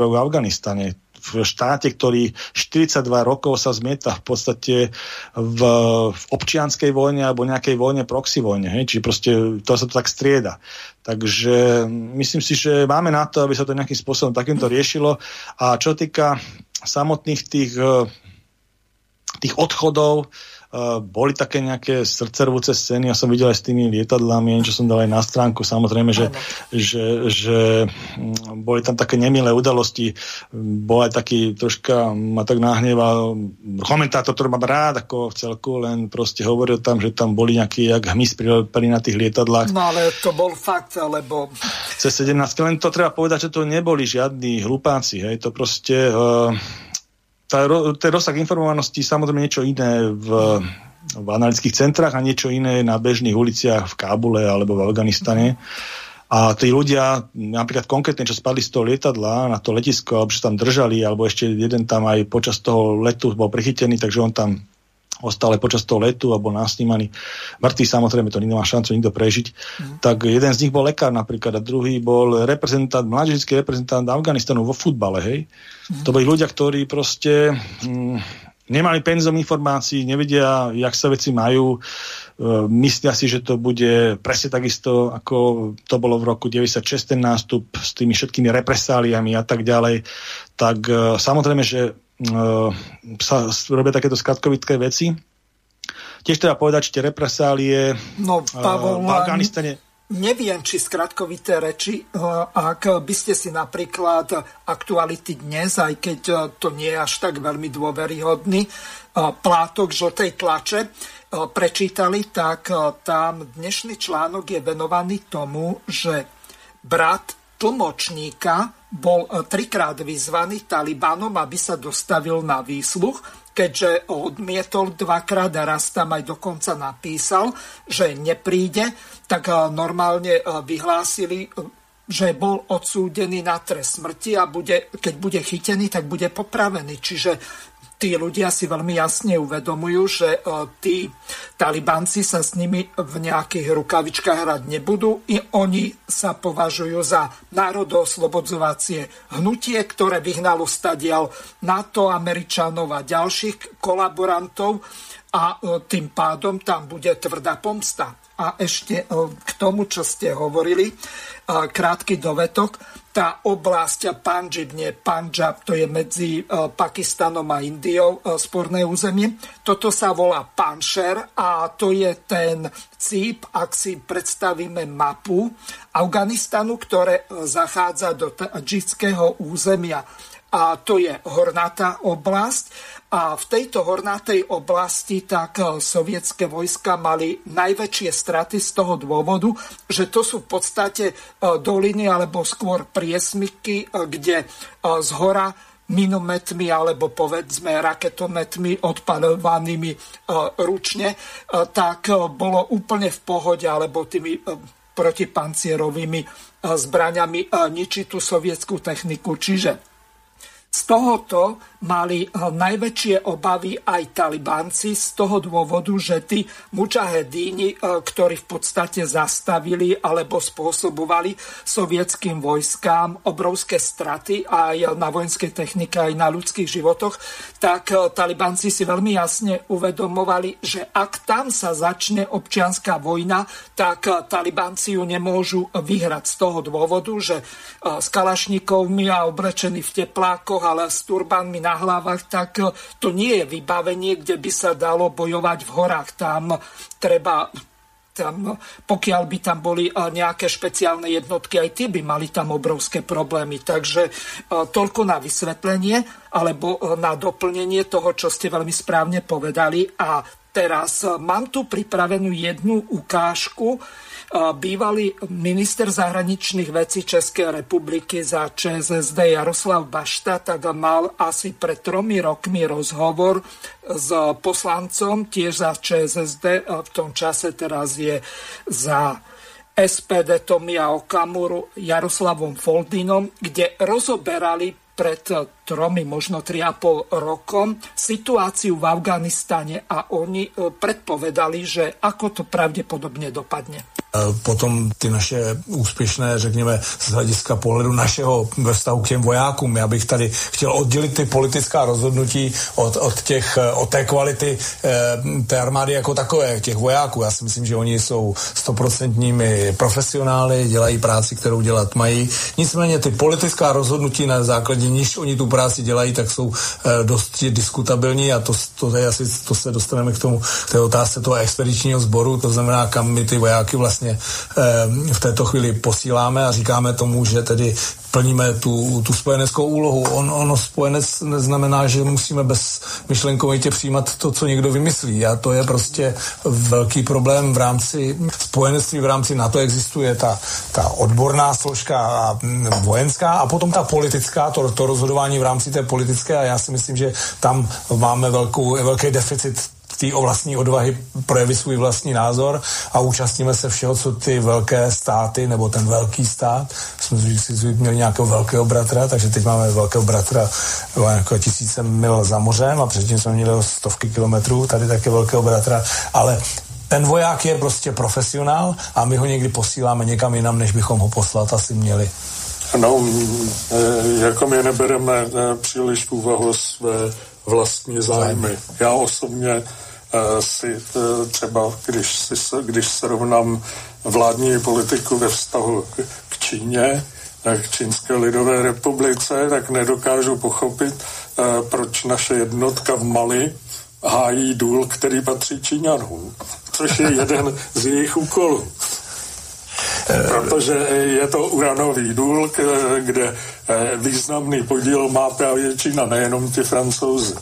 rok v Afganistane v štáte, ktorý 42 rokov sa zmieta v podstate v, v občianskej vojne alebo nejakej vojne, proxy vojne. Hej? Čiže proste to sa to tak strieda. Takže myslím si, že máme na to, aby sa to nejakým spôsobom takýmto riešilo. A čo týka samotných tých, eh, tých odchodov, Uh, boli také nejaké srdcervúce scény, ja som videl aj s tými lietadlami, čo som dal aj na stránku, samozrejme, že, že, že mm, boli tam také nemilé udalosti, bol aj taký troška, ma tak nahneval komentátor, ktorý mám rád ako v celku, len proste hovoril tam, že tam boli nejakí jak hmyz pri na tých lietadlách. No ale to bol fakt, lebo... C-17, len to treba povedať, že to neboli žiadni hlupáci, hej, to proste... Uh, tá, ten rozsah informovanosti samozrejme niečo iné v, v analytických centrách a niečo iné na bežných uliciach v Kábule alebo v Afganistane. A tí ľudia, napríklad konkrétne, čo spadli z toho lietadla na to letisko, alebo čo tam držali, alebo ešte jeden tam aj počas toho letu bol prichytený, takže on tam ostal aj počas toho letu a bol nasnímaný. Mŕtvý samozrejme, to nemá šancu nikto prežiť. Mm. Tak jeden z nich bol lekár napríklad a druhý bol reprezentant, mladžický reprezentant Afganistanu vo futbale, hej. Mm. To boli ľudia, ktorí proste mm, nemali penzom informácií, nevedia, jak sa veci majú, e, myslia si, že to bude presne takisto, ako to bolo v roku 96, ten nástup s tými všetkými represáliami a tak ďalej. Tak e, samozrejme, že sa robia takéto skratkovité veci. Tiež treba povedať, že tie represálie no, Pavol, uh, v Afganistane... Neviem, či skratkovité reči, ak by ste si napríklad aktuality dnes, aj keď to nie je až tak veľmi dôveryhodný, plátok žltej tlače prečítali, tak tam dnešný článok je venovaný tomu, že brat tlmočníka bol e, trikrát vyzvaný Talibanom, aby sa dostavil na výsluch, keďže odmietol dvakrát a raz tam aj dokonca napísal, že nepríde, tak e, normálne e, vyhlásili, že bol odsúdený na trest smrti a bude, keď bude chytený, tak bude popravený. Čiže tí ľudia si veľmi jasne uvedomujú, že e, tí talibanci sa s nimi v nejakých rukavičkách hrať nebudú. I oni sa považujú za národoslobodzovacie hnutie, ktoré vyhnalo stadial NATO, Američanov a ďalších kolaborantov a e, tým pádom tam bude tvrdá pomsta. A ešte e, k tomu, čo ste hovorili, krátky dovetok tá oblasť Panjib, nie Panjab, to je medzi e, Pakistanom a Indiou e, sporné územie. Toto sa volá Panšer a to je ten cíp, ak si predstavíme mapu Afganistanu, ktoré e, zachádza do tadžického územia. A to je hornatá oblasť a v tejto hornatej oblasti tak eh, sovietské vojska mali najväčšie straty z toho dôvodu, že to sú v podstate eh, doliny alebo skôr priesmyky, eh, kde z hora minometmi alebo povedzme raketometmi odpadovanými ručne, tak bolo úplne v pohode alebo tými protipancierovými zbraňami ničiť tú sovietskú techniku. Čiže z tohoto mali eh, najväčšie obavy aj talibanci z toho dôvodu, že tí mučahedíni, eh, ktorí v podstate zastavili alebo spôsobovali sovietským vojskám obrovské straty aj na vojenskej technike, aj na ľudských životoch, tak eh, talibanci si veľmi jasne uvedomovali, že ak tam sa začne občianská vojna, tak talibanci ju nemôžu vyhrať z toho dôvodu, že s kalašníkovmi a oblečení v teplákoch šatoch, ale s turbánmi na hlavách, tak e, to nie je vybavenie, kde by sa dalo bojovať v horách. Tam treba tam, pokiaľ by tam boli e, nejaké špeciálne jednotky, aj tie by mali tam obrovské problémy. Takže e, toľko na vysvetlenie alebo na doplnenie toho, čo ste veľmi správne povedali. A teraz mám tu pripravenú jednu ukážku, Bývalý minister zahraničných vecí Českej republiky za ČSSD Jaroslav Bašta tak mal asi pred tromi rokmi rozhovor s poslancom tiež za ČSSD, v tom čase teraz je za SPD Tomia Okamuru Jaroslavom Foldinom, kde rozoberali pred tromi, možno 3,5 rokom situáciu v Afganistane a oni e, predpovedali, že ako to pravdepodobne dopadne. E, potom ty naše úspěšné, řekněme, z hlediska pohledu našeho ve vztahu k těm vojákům. Já bych tady chtěl oddělit ty politická rozhodnutí od, od, těch, e, od té kvality té armády jako takové, těch vojáků. Já si myslím, že oni jsou stoprocentními profesionály, dělají práci, kterou dělat mají. Nicméně ty politická rozhodnutí na základě níž oni tu práci dělají, tak jsou e, dost diskutabilní a to, to, je asi, to se dostaneme k tomu, k té otázce toho expedičního sboru, to znamená, kam my ty vojáky vlastně e, v této chvíli posíláme a říkáme tomu, že tedy plníme tu, tu spojeneckou úlohu. On, ono spojenec neznamená, že musíme bez myšlenkovitě přijímat to, co někdo vymyslí. A to je prostě velký problém v rámci spojenectví, v rámci NATO existuje ta, ta odborná složka a vojenská a potom ta politická, to, to rozhodování v rámci té politické a já si myslím, že tam máme velkou, velký deficit té vlastní odvahy projevit svůj vlastní názor a účastníme se všeho, co ty velké státy nebo ten velký stát, jsme si měli nějakého velkého bratra, takže teď máme velkého bratra jako tisíce mil za mořem a předtím jsme měli stovky kilometrů, tady také velkého bratra, ale ten voják je prostě profesionál a my ho někdy posíláme někam jinam, než bychom ho poslat asi měli. No, e, jako my nebereme e, příliš v úvahu své vlastní zájmy. Já osobně Eh, si třeba, když, si, když srovnám vládní politiku ve vztahu k Číně, k Čínské lidové republice, tak nedokážu pochopit, proč naše jednotka v Mali hájí důl, který patří Číňanům, což je jeden z jejich úkolů. Protože je to uranový důl, kde významný podíl má právě Čína, nejenom ti francouzi.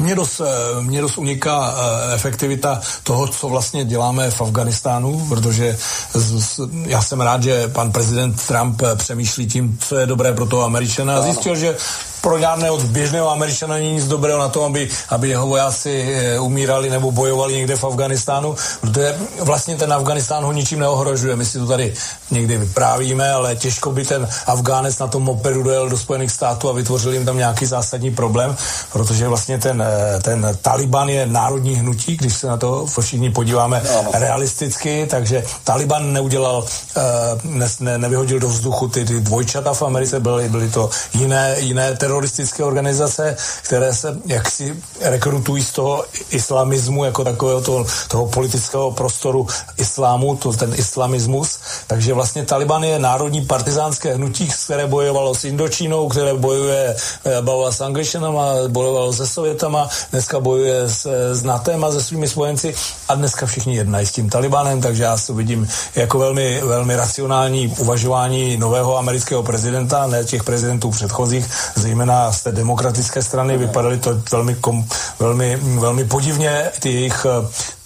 Mně dost, mě dost uniká efektivita toho, co vlastně děláme v Afganistánu, protože z, z, já jsem rád, že pan prezident Trump přemýšlí tím, co je dobré pro toho Američana a zjistil, že pro žádného běžného Američana není nic dobrého na tom, aby, aby jeho vojáci e, umírali nebo bojovali někde v Afganistánu, protože vlastně ten Afganistán ho ničím neohrožuje. My si to tady někdy vyprávíme, ale těžko by ten Afgánec na tom mopedu dojel do Spojených států a vytvořil jim tam nějaký zásadní problém, protože vlastně ten, e, ten Taliban je národní hnutí, když se na to všichni podíváme no, realisticky, takže Taliban neudělal, e, ne, ne, nevyhodil do vzduchu ty, ty dvojčata v Americe, byly, byly to jiné, jiné teroristické organizace, které se jaksi rekrutují z toho islamismu, jako takového toho, toho politického prostoru islámu, to ten islamismus. Takže vlastně Taliban je národní partizánské hnutí, které bojovalo s Indočínou, které bojuje, eh, bavila s Angličanama, bojovalo se Sovětama, dneska bojuje s, s NATEM a se svými spojenci a dneska všichni jednají s tím Talibanem, takže já to vidím jako velmi, velmi racionální uvažování nového amerického prezidenta, ne těch prezidentů předchozích, zejména zejména z té demokratické strany, vypadaly to velmi, kom, velmi, velmi podivně, ty jejich,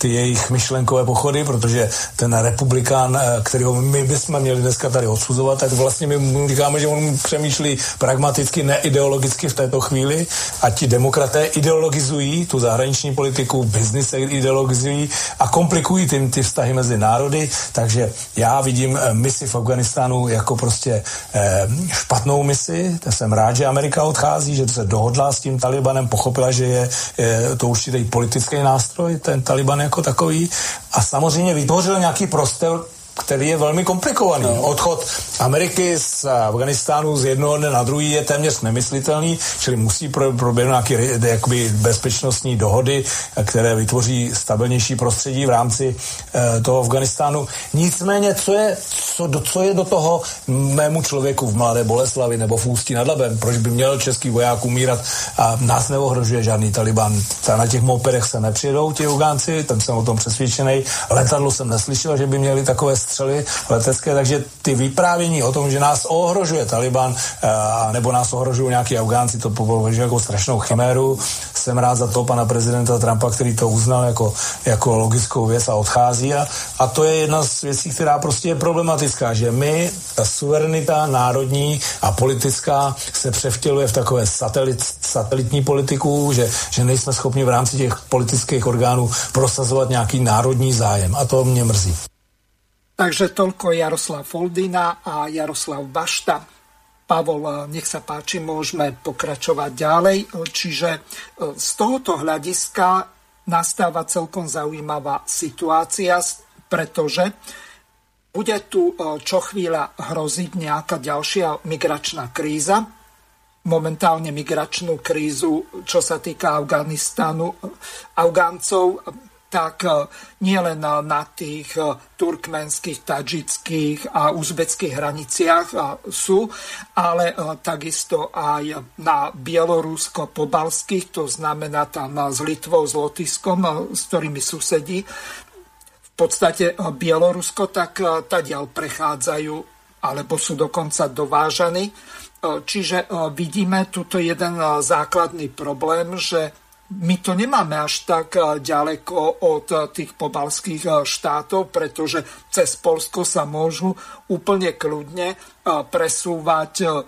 ty jejich myšlenkové pochody, protože ten republikán, eh, kterého my bychom měli dneska tady odsuzovat, tak vlastně my říkáme, že on přemýšlí pragmaticky, neideologicky v této chvíli a ti demokraté ideologizují tu zahraniční politiku, biznis ideologizují a komplikují tím ty vztahy mezi národy, takže já vidím eh, misi v Afganistánu jako prostě eh, špatnou misi, jsem rád, že Amerika odchází, že se dohodla s tím Talibanem, pochopila, že je, je to určitý politický nástroj, ten Taliban jako takový. A samozřejmě vytvořil nějaký prostor který je velmi komplikovaný. No. Odchod Ameriky z Afganistánu z jednoho dne na druhý je téměř nemyslitelný, čili musí proběhnout nějaké jakoby bezpečnostní dohody, které vytvoří stabilnější prostředí v rámci e, toho Afganistánu. Nicméně, co je, co, do, co je do toho mému člověku v Mladé Boleslavi nebo v Ústí nad Labem? Proč by měl český voják umírat a nás neohrožuje žádný Taliban? Na těch mopedech se nepřijedou ti Ugánci, tam jsem o tom přesvědčený. Letadlo jsem neslyšel, že by měli takové střely letecké, takže ty vyprávění o tom, že nás ohrožuje Taliban, nebo nás ohrožují nějaký Afgánci, to považuji jako strašnou chiméru. Jsem rád za to pana prezidenta Trumpa, který to uznal jako, jako logickou věc a odchází. A, a to je jedna z věcí, která prostě je problematická, že my, ta suverenita národní a politická se převtěluje v takové satelit, satelitní politiku, že, že nejsme schopni v rámci těch politických orgánů prosazovat nějaký národní zájem. A to mě mrzí. Takže toľko Jaroslav Foldina a Jaroslav Bašta. Pavol, nech sa páči, môžeme pokračovať ďalej. Čiže e, z tohoto hľadiska nastáva celkom zaujímavá situácia, pretože bude tu čo chvíľa hroziť nejaká ďalšia migračná kríza. Momentálne migračnú krízu, čo sa týka Afganistanu, Afgáncov, tak e, nielen na tých e, turkmenských, tadžických a uzbeckých hraniciach sú, ale takisto aj na bielorusko-pobalských, to znamená tam s Litvou, s Lotiskom, s ktorými susedí podstate eh, Bielorusko, tak tadiaľ prechádzajú alebo sú dokonca dovážaní. Čiže vidíme tuto jeden základný problém, že my to nemáme až tak ďaleko od tých pobalských štátov, pretože cez Polsko sa môžu úplne kľudne presúvať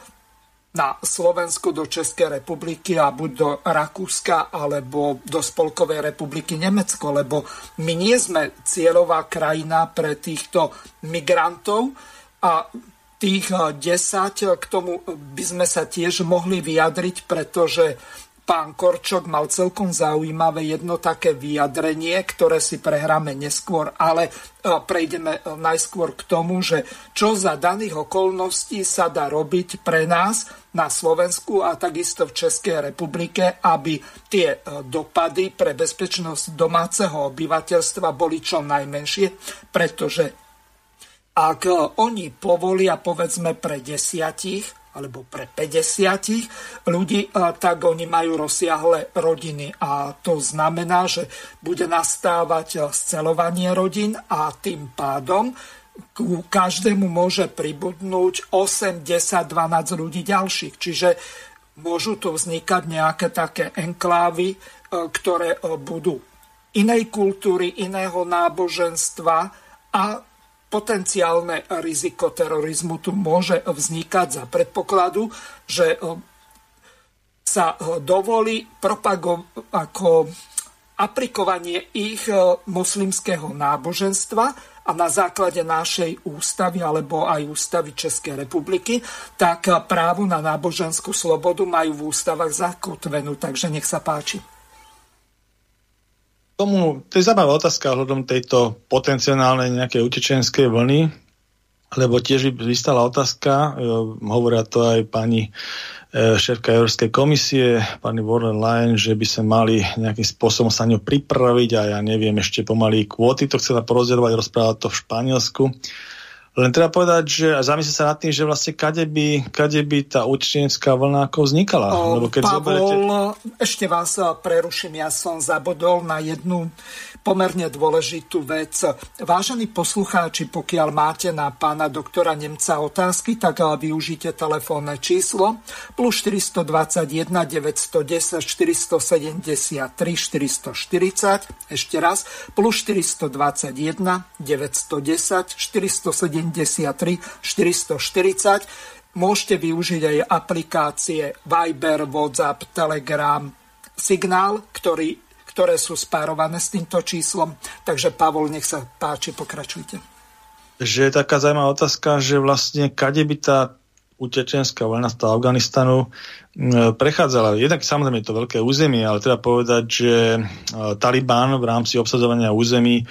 na Slovensku do Českej republiky a buď do Rakúska alebo do Spolkovej republiky Nemecko, lebo my nie sme cieľová krajina pre týchto migrantov a tých 10 k tomu by sme sa tiež mohli vyjadriť, pretože pán Korčok mal celkom zaujímavé jedno také vyjadrenie, ktoré si prehráme neskôr, ale e, prejdeme e, najskôr k tomu, že čo za daných okolností sa dá robiť pre nás na Slovensku a takisto v Českej republike, aby tie e, dopady pre bezpečnosť domáceho obyvateľstva boli čo najmenšie, pretože ak oni povolia povedzme pre desiatich alebo pre 50 ľudí, tak oni majú rozsiahle rodiny. A to znamená, že bude nastávať scelovanie rodín a tým pádom ku každému môže pribudnúť 8, 10, 12 ľudí ďalších. Čiže môžu tu vznikať nejaké také enklávy, e, ktoré e, budú inej kultúry, iného náboženstva a potenciálne riziko terorizmu tu môže vznikať za predpokladu, že eh, sa eh, dovolí propago- ako aplikovanie ich eh, moslimského náboženstva a na základe našej ústavy alebo aj ústavy Českej republiky, tak právo na náboženskú slobodu majú v ústavách zakotvenú. Takže nech sa páči tomu, to je zaujímavá otázka ohľadom tejto potenciálnej nejakej utečenskej vlny, lebo tiež vystala otázka, e, hovoria to aj pani e, šéfka Európskej komisie, pani Warren Leyen, že by sme mali nejakým spôsobom sa ňu pripraviť a ja neviem, ešte pomaly kvóty to chcela porozdeľovať, rozprávať to v Španielsku. Len treba povedať, že a zamyslieť sa nad tým, že vlastne kade by, kade by tá utečenská vlna ako vznikala. O, Lebo keď Pavol, zoberete... ešte vás preruším, ja som zabudol na jednu pomerne dôležitú vec. Vážení poslucháči, pokiaľ máte na pána doktora Nemca otázky, tak využite telefónne číslo plus 421 910 473 440 ešte raz plus 421 910 473 440 Môžete využiť aj aplikácie Viber, WhatsApp, Telegram, Signál, ktorý ktoré sú spárované s týmto číslom. Takže Pavol, nech sa páči, pokračujte. Že je taká zaujímavá otázka, že vlastne kade by tá utečenská vojna z Afganistanu prechádzala. Jednak samozrejme je to veľké územie, ale treba povedať, že e, Taliban v rámci obsadzovania území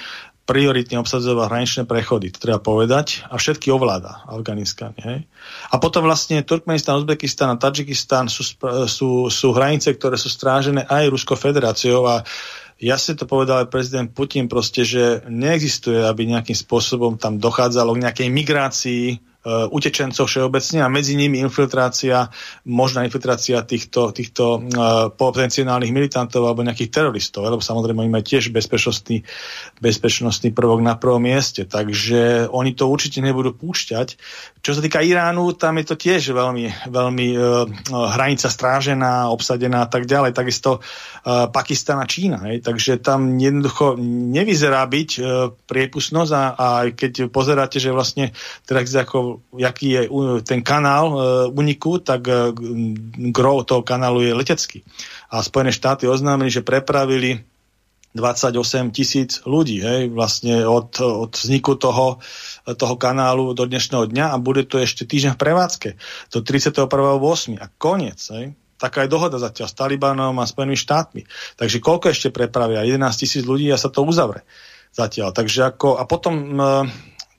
prioritne obsadzoval hraničné prechody, to treba povedať, a všetky ovláda Afganistán. Hej? A potom vlastne Turkmenistan, Uzbekistan a Tadžikistan sú, sú, sú hranice, ktoré sú strážené aj Ruskou federáciou a jasne to povedal aj prezident Putin proste, že neexistuje, aby nejakým spôsobom tam dochádzalo k nejakej migrácii utečencov všeobecne a medzi nimi infiltrácia, možná infiltrácia týchto, týchto uh, potenciálnych militantov alebo nejakých teroristov, lebo samozrejme oni majú tiež bezpečnostný, bezpečnostný prvok na prvom mieste, takže oni to určite nebudú púšťať. Čo sa týka Iránu, tam je to tiež veľmi, veľmi uh, hranica strážená, obsadená a tak ďalej. Takisto Pakistan a Čína. Hej. Takže tam jednoducho nevyzerá byť priepustnosť a, a aj keď pozeráte, že vlastne teraz ako, jaký je ten kanál uh, uniku, tak uh, gro toho kanálu je letecký. A Spojené štáty oznámili, že prepravili 28 tisíc ľudí, hej, vlastne od, od vzniku toho, toho kanálu do dnešného dňa a bude to ešte týždeň v prevádzke do 31.8. a koniec, hej. Taká je dohoda zatiaľ s Talibanom a Spojenými štátmi. Takže koľko ešte prepravia? 11 tisíc ľudí a sa to uzavre zatiaľ. Takže ako, a potom e,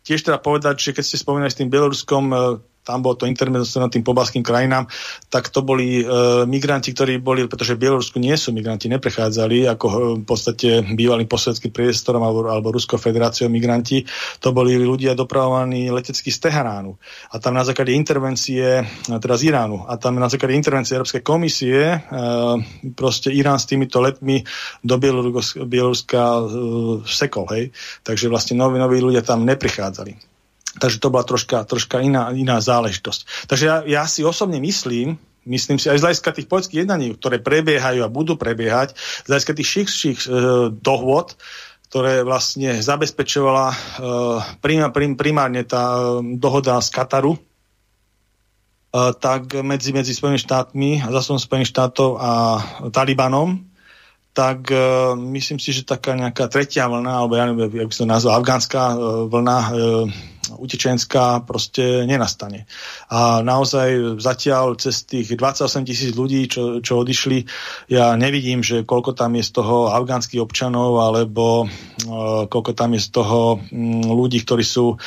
tiež treba povedať, že keď ste spomínali s tým Bieloruskom, e, tam bolo to intermezzo tým pobalským krajinám, tak to boli e, migranti, ktorí boli, pretože v Bielorusku nie sú migranti, neprechádzali ako e, v podstate bývalým posvedským priestorom alebo, alebo Ruskou federáciou migranti, to boli ľudia dopravovaní letecky z Teheránu. A tam na základe intervencie, teda z Iránu, a tam na základe intervencie Európskej komisie e, proste Irán s týmito letmi do Bieloruska e, sekol, hej. Takže vlastne noví, noví ľudia tam neprichádzali. Takže to bola troška, troška iná, iná záležitosť. Takže ja, ja si osobne myslím, myslím si aj z hľadiska tých poľských jednaní, ktoré prebiehajú a budú prebiehať, z hľadiska tých širších e, dohôd, ktoré vlastne zabezpečovala e, prim, prim, primárne tá e, dohoda z Kataru, e, tak medzi, medzi Spojenými štátmi a zase Spojených štátov a Talibanom, tak uh, myslím si, že taká nejaká tretia vlna, alebo ja neviem, jak by som nazval, afgánska uh, vlna uh, utečenská proste nenastane. A naozaj zatiaľ cez tých 28 tisíc ľudí, čo, čo odišli, ja nevidím, že koľko tam je z toho afgánskych občanov, alebo uh, koľko tam je z toho um, ľudí, ktorí sú uh,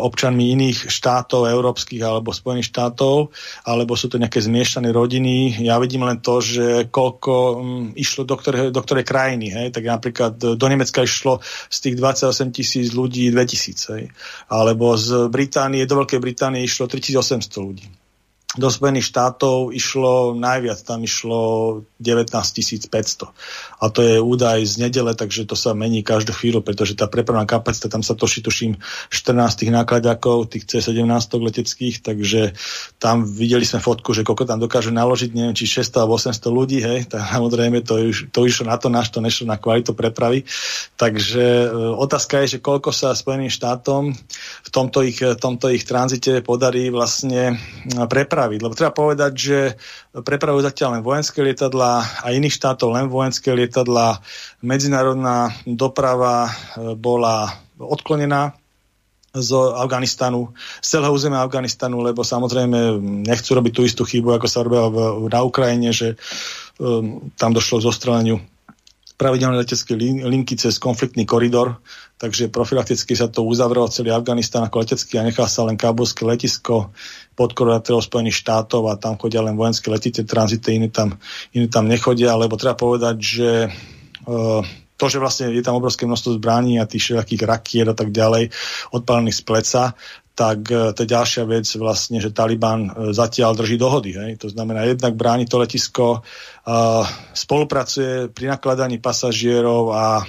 občanmi iných štátov, európskych alebo Spojených štátov, alebo sú to nejaké zmiešané rodiny. Ja vidím len to, že koľko um, išlo do ktorej, do ktorej krajiny. Hej? Tak napríklad do Nemecka išlo z tých 28 tisíc ľudí 2000. Hej? Ale lebo z Británie, do Veľkej Británie išlo 3800 ľudí do Spojených štátov išlo najviac, tam išlo 19 500. A to je údaj z nedele, takže to sa mení každú chvíľu, pretože tá prepravná kapacita, tam sa toší, tuším, 14 tých nákladakov, tých C17 leteckých, takže tam videli sme fotku, že koľko tam dokáže naložiť, neviem, či 600 alebo 800 ľudí, hej, [laughs] tak samozrejme to, to išlo na to, náš to nešlo na kvalitu prepravy. Takže e, otázka je, že koľko sa Spojeným štátom v tomto ich, tomto ich tranzite podarí vlastne prepraviť prepraviť. Lebo treba povedať, že prepravujú zatiaľ len vojenské lietadlá a iných štátov len vojenské lietadlá. Medzinárodná doprava e, bola odklonená z Afganistanu, z celého územia Afganistanu, lebo samozrejme nechcú robiť tú istú chybu, ako sa robila na Ukrajine, že um, tam došlo k zostreleniu pravidelné letecké linky cez konfliktný koridor, takže profilakticky sa to uzavrelo celý Afganistán ako letecký a nechal sa len kábulské letisko pod koordinátorov Spojených štátov a tam chodia len vojenské letice, tranzity, iné tam, iné tam nechodia, lebo treba povedať, že uh, to, že vlastne je tam obrovské množstvo zbraní a tých všetkých rakiet a tak ďalej odpálených z pleca, tak uh, to je ďalšia vec vlastne, že Taliban uh, zatiaľ drží dohody. Hej? To znamená, jednak bráni to letisko, uh, spolupracuje pri nakladaní pasažierov a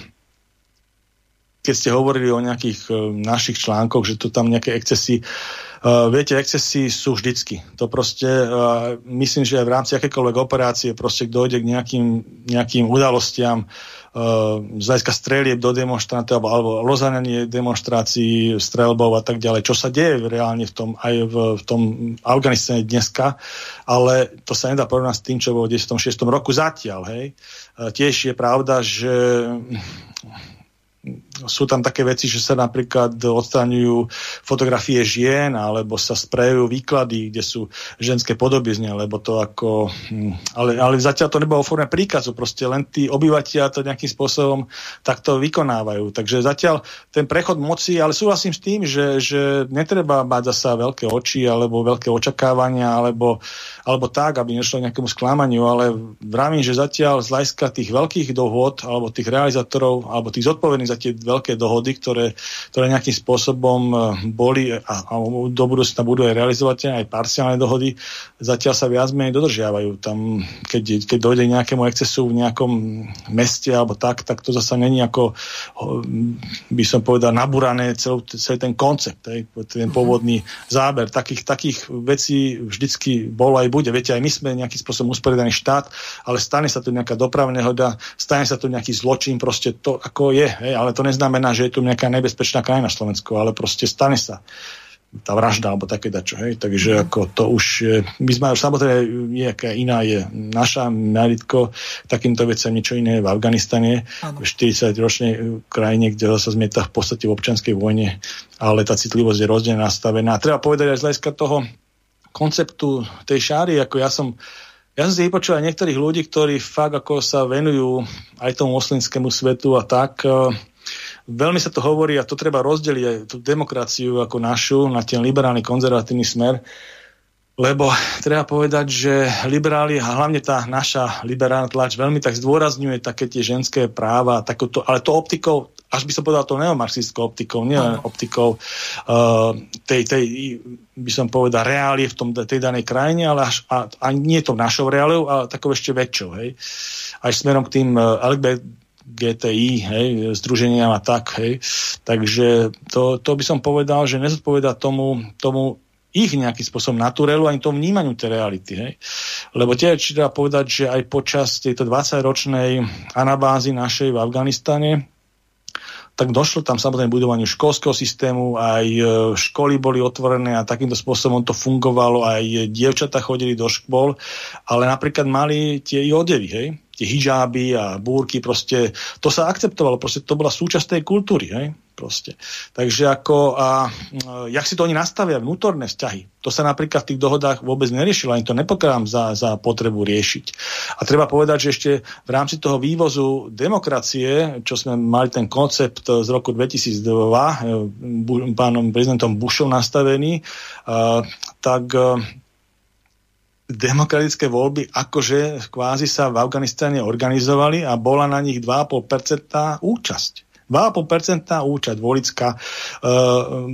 keď ste hovorili o nejakých našich článkoch, že to tam nejaké excesy, viete, excesy sú vždycky. To proste, myslím, že aj v rámci akékoľvek operácie proste dojde k nejakým, nejakým udalostiam, z hľadiska strelieb do demonstrantov alebo, alebo rozhanenie demonstrácií, strelbov a tak ďalej, čo sa deje reálne v tom, aj v, v tom Afganistane dneska, ale to sa nedá porovnať s tým, čo bolo v 96. roku zatiaľ. Hej. Uh, tiež je pravda, že sú tam také veci, že sa napríklad odstraňujú fotografie žien alebo sa sprejujú výklady, kde sú ženské podobizne, lebo to ako... Hm, ale, ale zatiaľ to nebolo forme príkazu, proste len tí obyvateľia to nejakým spôsobom takto vykonávajú. Takže zatiaľ ten prechod moci, ale súhlasím s tým, že, že netreba mať zasa veľké oči alebo veľké očakávania alebo, alebo tak, aby nešlo nejakému sklamaniu, ale vravím, že zatiaľ z hľadiska tých veľkých dohôd alebo tých realizátorov alebo tých zodpovedných za tie veľké dohody, ktoré, ktoré nejakým spôsobom e, boli a, a do budúcna budú aj realizovať aj parciálne dohody, zatiaľ sa viac menej dodržiavajú. Tam, keď, keď dojde nejakému excesu v nejakom meste alebo tak, tak to zase není ako, by som povedal, naburané celý, celý ten koncept, ten mhm. pôvodný záber. Takých, takých vecí vždycky bolo aj bude. Viete, aj my sme nejakým spôsobom usporiadaný štát, ale stane sa tu nejaká dopravná nehoda, stane sa tu nejaký zločin, proste to ako je, hej, ale to neznamená, že je tu nejaká nebezpečná krajina Slovensko, ale proste stane sa tá vražda alebo také dačo, hej. Takže ako to už, my sme samozrejme nejaká iná je naša meritko, takýmto veciam niečo iné v Afganistane, ano. v 40-ročnej krajine, kde sa zmieta v podstate v občianskej vojne, ale tá citlivosť je rozdielne nastavená. A treba povedať aj z hľadiska toho konceptu tej šáry, ako ja som ja som si vypočul aj niektorých ľudí, ktorí fakt ako sa venujú aj tomu moslimskému svetu a tak. Veľmi sa to hovorí a to treba rozdeliť aj tú demokraciu ako našu na ten liberálny konzervatívny smer. Lebo treba povedať, že liberáli a hlavne tá naša liberálna tlač veľmi tak zdôrazňuje také tie ženské práva, takoto, ale to optikou, až by som povedal to neomarxistickou optikou, nie len optikou uh, tej, tej, by som povedal, reálie v tom, tej danej krajine, ale až, a, a nie to našou reáliou, ale takou ešte väčšou. Hej. Až smerom k tým uh, GTI, hej, združeniam a tak, hej. Takže to, to by som povedal, že nezodpoveda tomu, tomu ich nejakým spôsobom naturelu ani tomu vnímaniu tej reality. Hej. Lebo tie, či treba povedať, že aj počas tejto 20-ročnej anabázy našej v Afganistane tak došlo tam samozrejme budovaniu školského systému, aj e, školy boli otvorené a takýmto spôsobom to fungovalo, aj dievčata chodili do škôl, ale napríklad mali tie i odevy, hej? Tie hijáby a búrky, proste to sa akceptovalo, proste to bola súčasť tej kultúry, hej? proste. Takže ako, a jak si to oni nastavia, vnútorné vzťahy, to sa napríklad v tých dohodách vôbec neriešilo, ani to nepokladám za, za potrebu riešiť. A treba povedať, že ešte v rámci toho vývozu demokracie, čo sme mali ten koncept z roku 2002, e, pánom prezidentom Bushom nastavený, tak demokratické voľby akože kvázi sa v Afganistane organizovali a bola na nich 2,5% účasť. 2,5% účasť volická uh,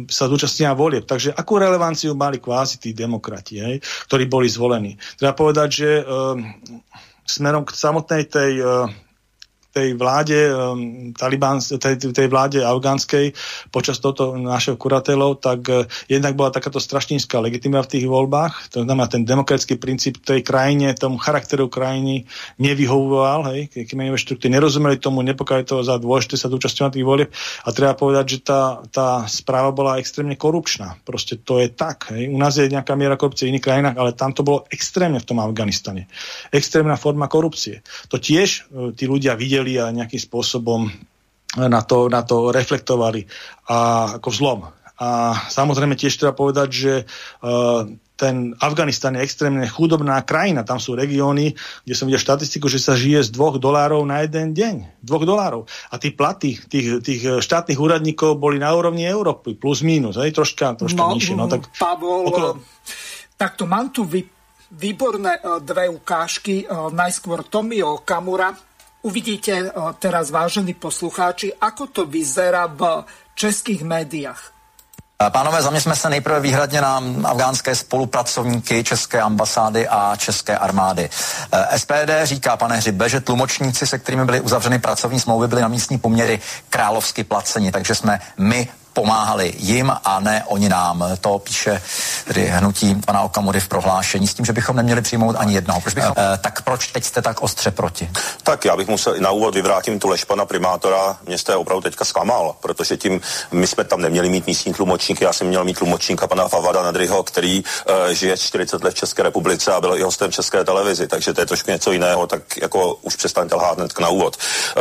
sa zúčastnila volieb. Takže akú relevanciu mali kvázi tí demokrati, hej, ktorí boli zvolení. Treba povedať, že uh, smerom k samotnej tej uh, tej vláde um, tej, tej vláde afgánskej počas tohto našeho kuratelov, tak uh, jednak bola takáto strašnínská legitimita v tých voľbách. To znamená, ten demokratický princíp tej krajine, tomu charakteru krajiny nevyhovoval, hej, kmeňové štruktúry nerozumeli tomu, nepokali to za dôležité sa zúčastňovať tých volieb. A treba povedať, že tá, tá správa bola extrémne korupčná. Proste to je tak. Hej. U nás je nejaká miera korupcie v iných krajinách, ale tam to bolo extrémne v tom Afganistane. Extrémna forma korupcie. To tiež uh, tí ľudia videli videli a nejakým spôsobom na to, na to reflektovali a ako vzlom. A samozrejme tiež treba povedať, že uh, ten Afganistan je extrémne chudobná krajina. Tam sú regióny, kde som videl štatistiku, že sa žije z dvoch dolárov na jeden deň. Dvoch dolárov. A tí platy tých, tých štátnych úradníkov boli na úrovni Európy, plus mínus, aj troška, troška no, nižšie. No, tak Pavol, okolo... takto mám tu vy, výborné uh, dve ukážky. Najskôr Tomio Kamura, Uvidíte eh, teraz, vážení poslucháči, ako to vyzerá v českých médiách. Eh, pánové, zaměřme se nejprve výhradně na afgánské spolupracovníky České ambasády a České armády. Eh, SPD říká, pane Hřibe, že tlumočníci, se kterými byly uzavřeny pracovní smlouvy, byly na místní poměry královsky placeni, takže jsme my pomáhali jim a ne oni nám. To píše tedy hnutí pana Okamury v prohlášení s tím, že bychom neměli přijmout ani jednoho. Proč bychom, e, tak proč teď jste tak ostře proti? Tak já bych musel na úvod vyvrátím tu lež pana primátora. Město je opravdu teďka zklamal, protože tím my jsme tam neměli mít místní tlumočníky. Já jsem měl mít tlumočníka pana Favada Nadryho, který e, žije 40 let v České republice a byl i hostem České televizi, takže to je trošku něco jiného, tak jako už přestaňte lhát hned na úvod.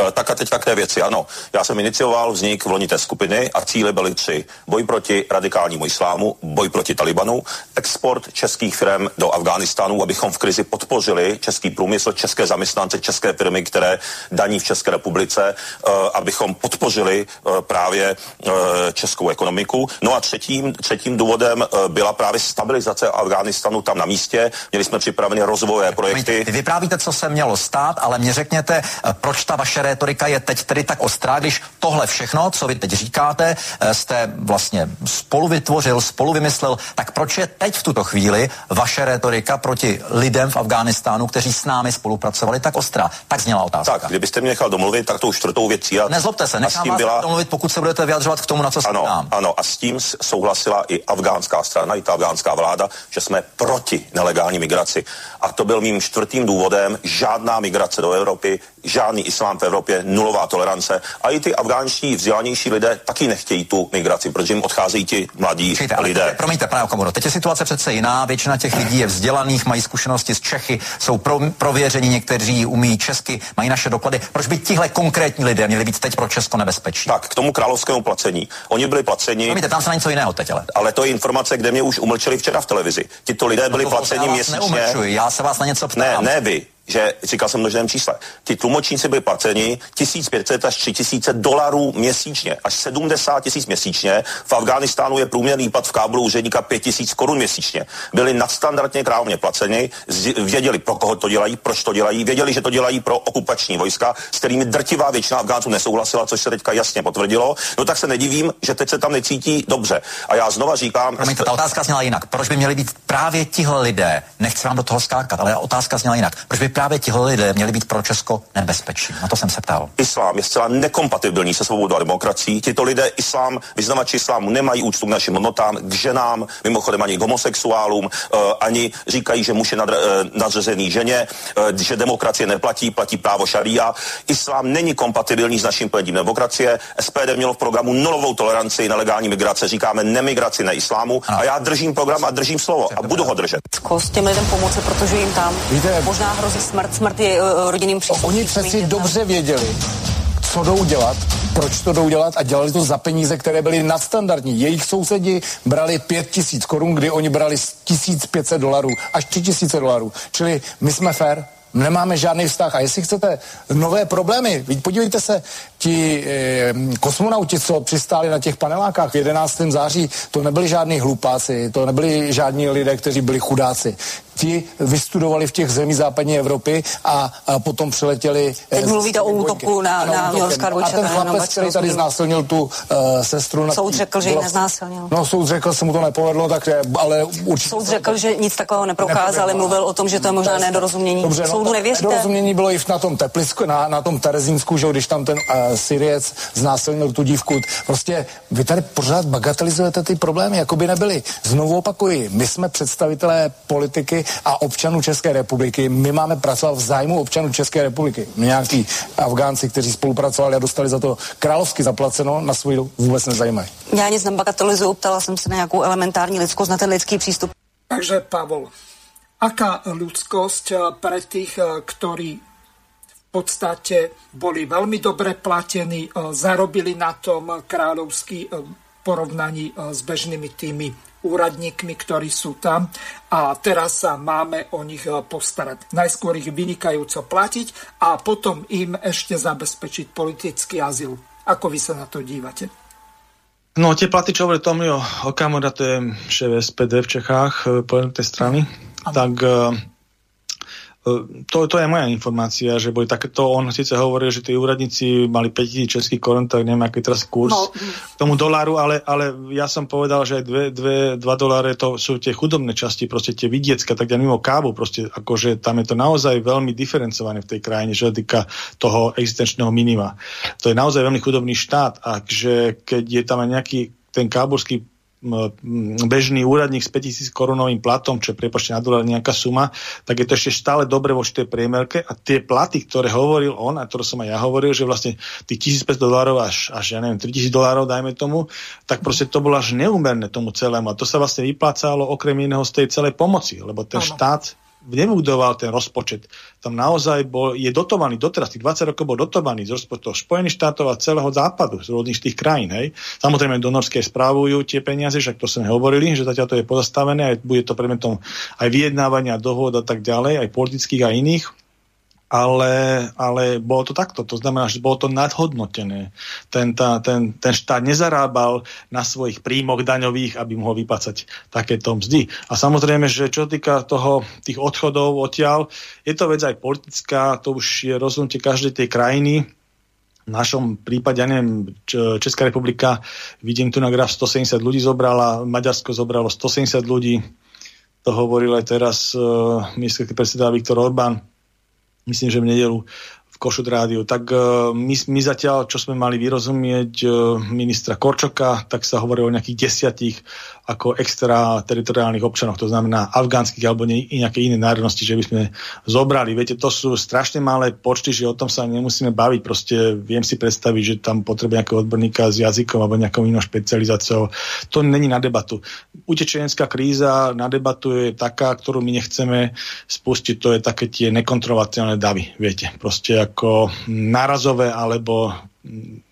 E, tak a teďka k té věci. Ano, já jsem inicioval vznik volnité skupiny a cíle byly byly tři. Boj proti radikálnímu islámu, boj proti Talibanu, export českých firm do Afghánistánu, abychom v krizi podpořili český průmysl, české zaměstnance, české firmy, které daní v České republice, uh, abychom podpořili uh, právě uh, českou ekonomiku. No a třetím, třetím důvodem uh, byla právě stabilizace Afghánistánu tam na místě. Měli jsme připraveny rozvojové projekty. Vy vyprávíte, co se mělo stát, ale mě řekněte, proč ta vaše rétorika je teď tedy tak ostrá, když tohle všechno, co vy teď říkáte, jste vlastně spolu vytvořil, spolu vymyslel, tak proč je teď v tuto chvíli vaše rétorika proti lidem v Afghánistánu, kteří s námi spolupracovali, tak ostrá? Tak zněla otázka. Tak, kdybyste mě nechal domluvit, tak to už čtvrtou věcí. A, Nezlobte se, nechám vás byla... domluvit, pokud se budete vyjadřovat k tomu, na co ano, nám. Ano, a s tím souhlasila i afgánská strana, i ta afgánská vláda, že jsme proti nelegální migraci. A to byl mým čtvrtým důvodem, žádná migrace do Evropy, žádný islám v Evropě, nulová tolerance. A i ty afgánští vzdělanější lidé taky nechtějí tu migraci, protože jim odcházejí ti mladí Čejte, lidé. Ale, promiňte, pane Okamuro, teď je situace přece jiná. Většina těch lidí je vzdělaných, mají zkušenosti z Čechy, jsou pro, prověření, někteří umí česky, mají naše doklady. Proč by tihle konkrétní lidé měli být teď pro Česko nebezpečí? Tak, k tomu královskému placení. Oni byli placeni. Promiňte, tam se na něco jiného teď, ale. Ale to je informace, kde mě už umlčeli včera v televizi. Tito lidé byli no placeni měsíčně. Já se vás na něco ptám. Ne, ne vy že říkal jsem množném čísle. Ti tlumočníci byli placeni 1500 až 3000 dolarů měsíčně, až 70 tisíc měsíčně. V Afghánistánu je průměrný plat v Kábulu úředníka 5000 korun měsíčně. Byli nadstandardně krávně placeni, věděli, pro koho to dělají, proč to dělají, věděli, že to dělají pro okupační vojska, s kterými drtivá většina Afgánců nesouhlasila, což se teďka jasně potvrdilo. No tak se nedivím, že teď se tam necítí dobře. A já znova říkám. Promiňte, ta otázka zněla jinak. Proč by měli být právě tihle lidé? Nechci vám do toho skákat, ale otázka zněla jinak. Proč by právě tihle lidé měli být pro Česko nebezpečí? Na to jsem se ptal. Islám je zcela nekompatibilní se svobodou a demokracií. Tito lidé islám, vyznavači islámu nemají úctu k našim hodnotám, k ženám, mimochodem ani k homosexuálům, uh, ani říkají, že muž je nadr, uh, nadřazený ženě, uh, že demokracie neplatí, platí právo šaria. Islám není kompatibilní s naším pojetím demokracie. SPD mělo v programu nulovou toleranci nelegální migrace. Říkáme nemigraci, ne islámu. A já držím program a držím slovo a budu ho držet. Těm lidem pomoci, protože jim tam Víte, možná hrozí smrt, smrt je uh, rodinným příslušníkům. Oni přeci dobře věděli, co jdou dělat, proč to jdou dělat a dělali to za peníze, které byly nadstandardní. Jejich sousedi brali 5 tisíc korun, kdy oni brali 1500 dolarů až 3000 dolarů. Čili my jsme fair, nemáme žádný vztah. A jestli chcete nové problémy, podívejte se, ti eh, kosmonauti, co přistáli na těch panelákách v 11. září, to nebyli žádní hlupáci, to nebyli žádní lidé, kteří byli chudáci ti vystudovali v těch zemích západní Evropy a, a potom přiletěli... Eh, Teď mluvíte o útoku na, na Miloška A ten chlapec, který tady znásilnil tu uh, sestru... Na soud řekl, že ji neznásilnil. No, soud řekl, se mu to nepovedlo, tak ale určitě... Soud řekl, že nic takového neprokázal, ale mluvil o tom, že to je možná nedorozumění. Dobře, no, Soudu nevěříte? Nedorozumění bylo i na tom Teplisku, na, na tom Terezínsku, že když tam ten uh, Syriec znásilnil tu dívku. Prostě vy tady pořád bagatelizujete ty problémy, jako by nebyly. Znovu opakuji, my jsme představitelé politiky a občanů České republiky. My máme pracovat v zájmu občanů České republiky. Nějaký Afgánci, kteří spolupracovali a dostali za to královsky zaplaceno, na svůj vůbec nezajímají. Já nic nebagatelizuju, ptala jsem se na nějakou elementární lidskost, na ten lidský přístup. Takže Pavol, aká ľudskosť pre tých, ktorí v podstate boli veľmi dobre platení, zarobili na tom kráľovský porovnaní s bežnými tými úradníkmi, ktorí sú tam a teraz sa máme o nich eh, postarať. Najskôr ich vynikajúco platiť a potom im ešte zabezpečiť politický azyl. Ako vy sa na to dívate? No, tie platy, čo hovorí Tomio Okamura, to je šéf SPD v Čechách, eh, poviem tej strany, ano. tak uh, to, to je moja informácia, že boli takéto, on síce hovoril, že tí úradníci mali 5000 českých korun, tak neviem, aký teraz kurz no. tomu doláru, ale, ale ja som povedal, že aj 2 doláre to sú tie chudobné časti, proste tie vidiecké, tak ja mimo kávu, proste akože tam je to naozaj veľmi diferencované v tej krajine, čo sa týka toho existenčného minima. To je naozaj veľmi chudobný štát a že keď je tam aj nejaký ten káburský bežný úradník s 5000 korunovým platom, čo je prepočte na dolar nejaká suma, tak je to ešte stále dobre vo tej priemerke a tie platy, ktoré hovoril on a ktoré som aj ja hovoril, že vlastne tých 1500 dolárov až, až ja neviem, 3000 dolárov dajme tomu, tak proste to bolo až neúmerné tomu celému a to sa vlastne vyplácalo okrem iného z tej celej pomoci, lebo ten ano. štát nebudoval ten rozpočet. Tam naozaj bol, je dotovaný, doteraz tých 20 rokov bol dotovaný z rozpočtov Spojených štátov a celého západu, z rôznych tých krajín. Hej. Samozrejme, donorské správujú tie peniaze, však to sme hovorili, že zatiaľ to je pozastavené, aj bude to predmetom aj vyjednávania, dohod a tak ďalej, aj politických a iných ale, ale bolo to takto. To znamená, že bolo to nadhodnotené. Ten, tá, ten, ten štát nezarábal na svojich príjmoch daňových, aby mohol vypácať takéto mzdy. A samozrejme, že čo týka toho, tých odchodov odtiaľ, je to vec aj politická, to už je rozhodnutie každej tej krajiny. V našom prípade, ja neviem, Česká republika, vidím tu na graf 170 ľudí zobrala, Maďarsko zobralo 170 ľudí, to hovoril aj teraz uh, ministerský predseda Viktor Orbán myslím, že v nedelu v Košut rádiu. Tak uh, my, my zatiaľ, čo sme mali vyrozumieť uh, ministra Korčoka, tak sa hovorí o nejakých desiatich ako extra teritoriálnych občanov, to znamená afgánskych alebo ne, nejaké iné národnosti, že by sme zobrali. Viete, to sú strašne malé počty, že o tom sa nemusíme baviť. Proste viem si predstaviť, že tam potrebuje nejakého odborníka s jazykom alebo nejakou inou špecializáciou. To není na debatu. Utečenská kríza na debatu je taká, ktorú my nechceme spustiť, to je také tie nekontrolovateľné davy, viete. Proste ako nárazové alebo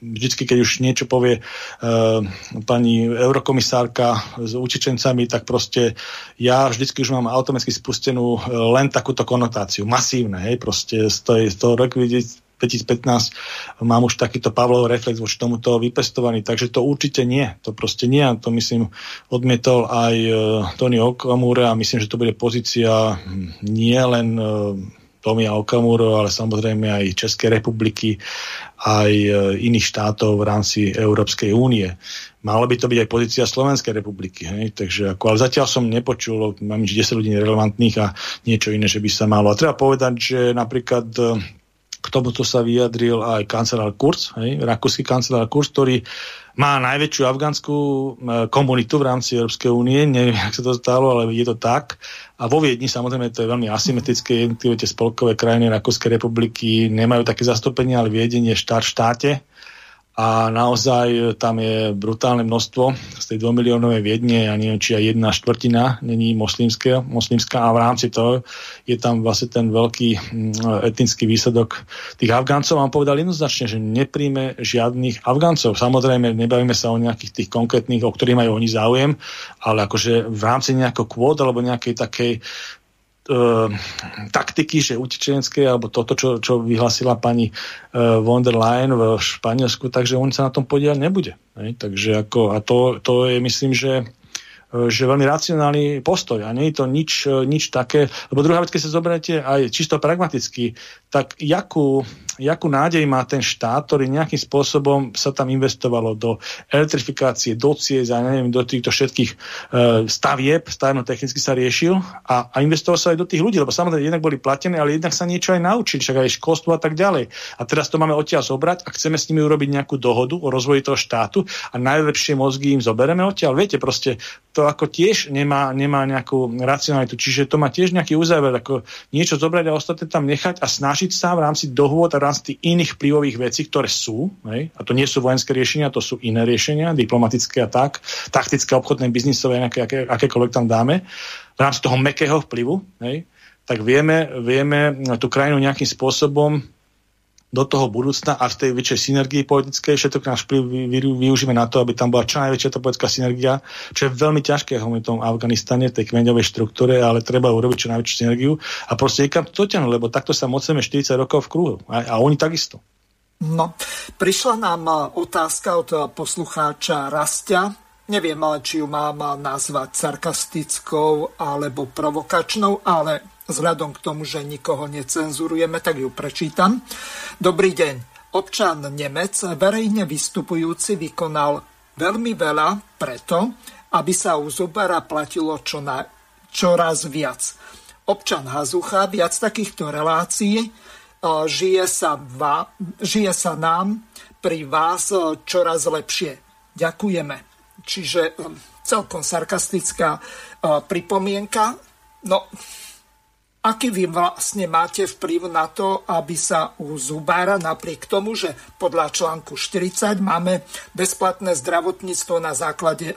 vždycky, keď už niečo povie uh, pani eurokomisárka s utečencami, tak proste ja vždycky už mám automaticky spustenú uh, len takúto konotáciu. Masívne, hej, proste z toho, z toho roku 2015 mám už takýto Pavlov reflex voči tomuto vypestovaný, takže to určite nie. To proste nie to myslím odmietol aj uh, Tony Okamura a myslím, že to bude pozícia hm, nie len uh, Tomia Okamuro, ale samozrejme aj Českej republiky, aj e, iných štátov v rámci Európskej únie. Mala by to byť aj pozícia Slovenskej republiky. Hej? Takže ako, ale zatiaľ som nepočul, mám 10 ľudí relevantných a niečo iné, že by sa malo. A treba povedať, že napríklad e, k tomuto sa vyjadril aj kancelár Kurz, hej? rakúsky kancelár Kurz, ktorý má najväčšiu afgánsku komunitu v rámci Európskej únie, neviem, ak sa to stalo, ale je to tak. A vo Viedni samozrejme to je veľmi asymetrické, jednotlivé tie spolkové krajiny Rakúskej republiky nemajú také zastúpenie, ale Viedeň je štát v štáte a naozaj tam je brutálne množstvo z tej dvomiliónovej Viedne, ja neviem, či aj jedna štvrtina není moslimská, moslimská a v rámci toho je tam vlastne ten veľký mm, etnický výsledok tých Afgáncov. Vám povedal jednoznačne, že nepríjme žiadnych Afgáncov. Samozrejme, nebavíme sa o nejakých tých konkrétnych, o ktorých majú oni záujem, ale akože v rámci nejakého kvót alebo nejakej takej taktiky, že utečenské, alebo toto, čo, čo vyhlasila pani uh, von der Leyen v Španielsku, takže on sa na tom podielať nebude. Ne? Takže ako, a to, to je, myslím, že E, že veľmi racionálny postoj a nie je to nič, nič také, lebo druhá vec, keď sa zoberiete aj čisto pragmaticky, tak jakú, jakú nádej má ten štát, ktorý nejakým spôsobom sa tam investovalo do elektrifikácie, do ciest a neviem, do týchto všetkých e, stavieb, stavebno technicky sa riešil a, a investoval sa aj do tých ľudí, lebo samozrejme jednak boli platené, ale jednak sa niečo aj naučili, však aj školstvo a tak ďalej. A teraz to máme odtiaľ zobrať a chceme s nimi urobiť nejakú dohodu o rozvoji toho štátu a najlepšie mozgy im zoberieme odtiaľ. Viete, proste to ako tiež nemá, nemá nejakú racionalitu. Čiže to má tiež nejaký uzáver, ako niečo zobrať a ostatné tam nechať a snažiť sa v rámci dohôd a v rámci tých iných vplyvových vecí, ktoré sú, hej, a to nie sú vojenské riešenia, to sú iné riešenia, diplomatické a tak, taktické, obchodné, biznisové, aké, aké, akékoľvek tam dáme, v rámci toho mekého vplyvu, hej, tak vieme, vieme tú krajinu nejakým spôsobom do toho budúcna a v tej väčšej synergii politickej všetok náš vplyv využíme na to, aby tam bola čo najväčšia tá politická synergia, čo je veľmi ťažké v tom Afganistane, tej kmeňovej štruktúre, ale treba urobiť čo najväčšiu synergiu a proste niekam to dotiahnuť, lebo takto sa moceme 40 rokov v kruhu a, a oni takisto. No, prišla nám otázka od poslucháča Rastia. Neviem, či ju mám nazvať sarkastickou alebo provokačnou, ale Vzhľadom k tomu, že nikoho necenzurujeme, tak ju prečítam. Dobrý deň. Občan Nemec, verejne vystupujúci, vykonal veľmi veľa preto, aby sa u Zubara platilo čo na, čoraz viac. Občan Hazucha, viac takýchto relácií, žije sa, va, žije sa nám pri vás čoraz lepšie. Ďakujeme. Čiže celkom sarkastická pripomienka. No, Aký vy vlastne máte vplyv na to, aby sa u zubára, napriek tomu, že podľa článku 40 máme bezplatné zdravotníctvo na základe e,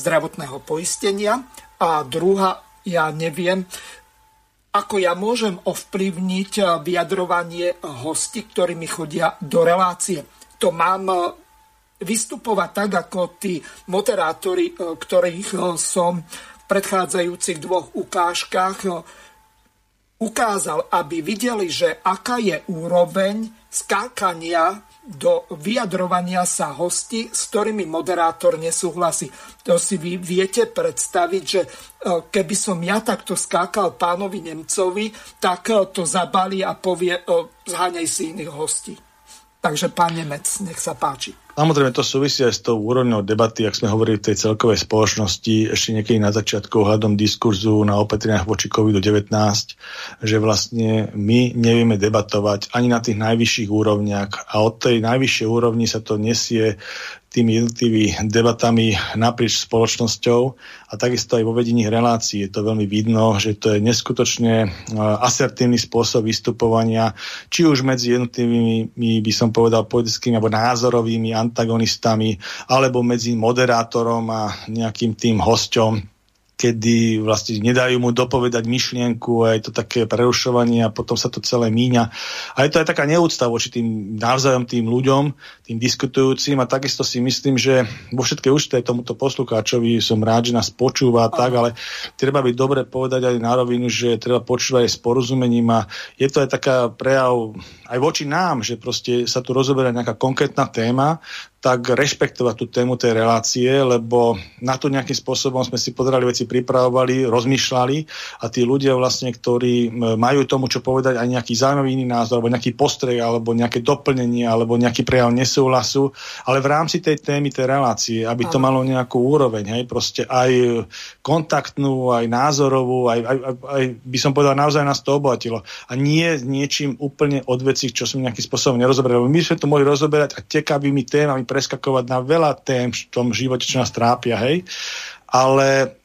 zdravotného poistenia a druhá, ja neviem, ako ja môžem ovplyvniť vyjadrovanie hostí, ktorí mi chodia do relácie. To mám vystupovať tak, ako tí moderátori, ktorých som v predchádzajúcich dvoch ukážkach ukázal, aby videli, že aká je úroveň skákania do vyjadrovania sa hosti, s ktorými moderátor nesúhlasí. To si vy viete predstaviť, že e, keby som ja takto skákal pánovi Nemcovi, tak e, to zabalí a povie, e, zháňaj si iných hostí. Takže pán Nemec, nech sa páči. Samozrejme, to súvisí aj s tou úrovňou debaty, ak sme hovorili v tej celkovej spoločnosti, ešte niekedy na začiatku ohľadom diskurzu na opatreniach voči COVID-19, že vlastne my nevieme debatovať ani na tých najvyšších úrovniach a od tej najvyššej úrovni sa to nesie tými jednotlivými debatami naprieč spoločnosťou a takisto aj vo vedení relácií. Je to veľmi vidno, že to je neskutočne e, asertívny spôsob vystupovania, či už medzi jednotlivými, by som povedal, politickými alebo názorovými antagonistami, alebo medzi moderátorom a nejakým tým hosťom kedy vlastne nedajú mu dopovedať myšlienku a je to také prerušovanie a potom sa to celé míňa. A je to aj taká neúcta voči tým navzájom tým ľuďom, tým diskutujúcim a takisto si myslím, že vo všetkej účte tomuto poslucháčovi som rád, že nás počúva a tak, ale treba byť dobre povedať aj na rovinu, že treba počúvať aj s porozumením a je to aj taká prejav aj voči nám, že proste sa tu rozoberá nejaká konkrétna téma, tak rešpektovať tú tému tej relácie, lebo na to nejakým spôsobom sme si podrali veci pripravovali, rozmýšľali a tí ľudia vlastne, ktorí majú tomu, čo povedať, aj nejaký zaujímavý iný názor, alebo nejaký postreh, alebo nejaké doplnenie, alebo nejaký prejav nesúhlasu, ale v rámci tej témy, tej relácie, aby to malo nejakú úroveň, hej, proste aj kontaktnú, aj názorovú, aj, aj, aj by som povedal, naozaj nás to obohatilo. A nie niečím úplne od vecí, čo sme nejakým spôsobom nerozoberali. My sme to mohli rozoberať a tekavými témami preskakovať na veľa tém v tom živote, čo nás trápia, hej. Ale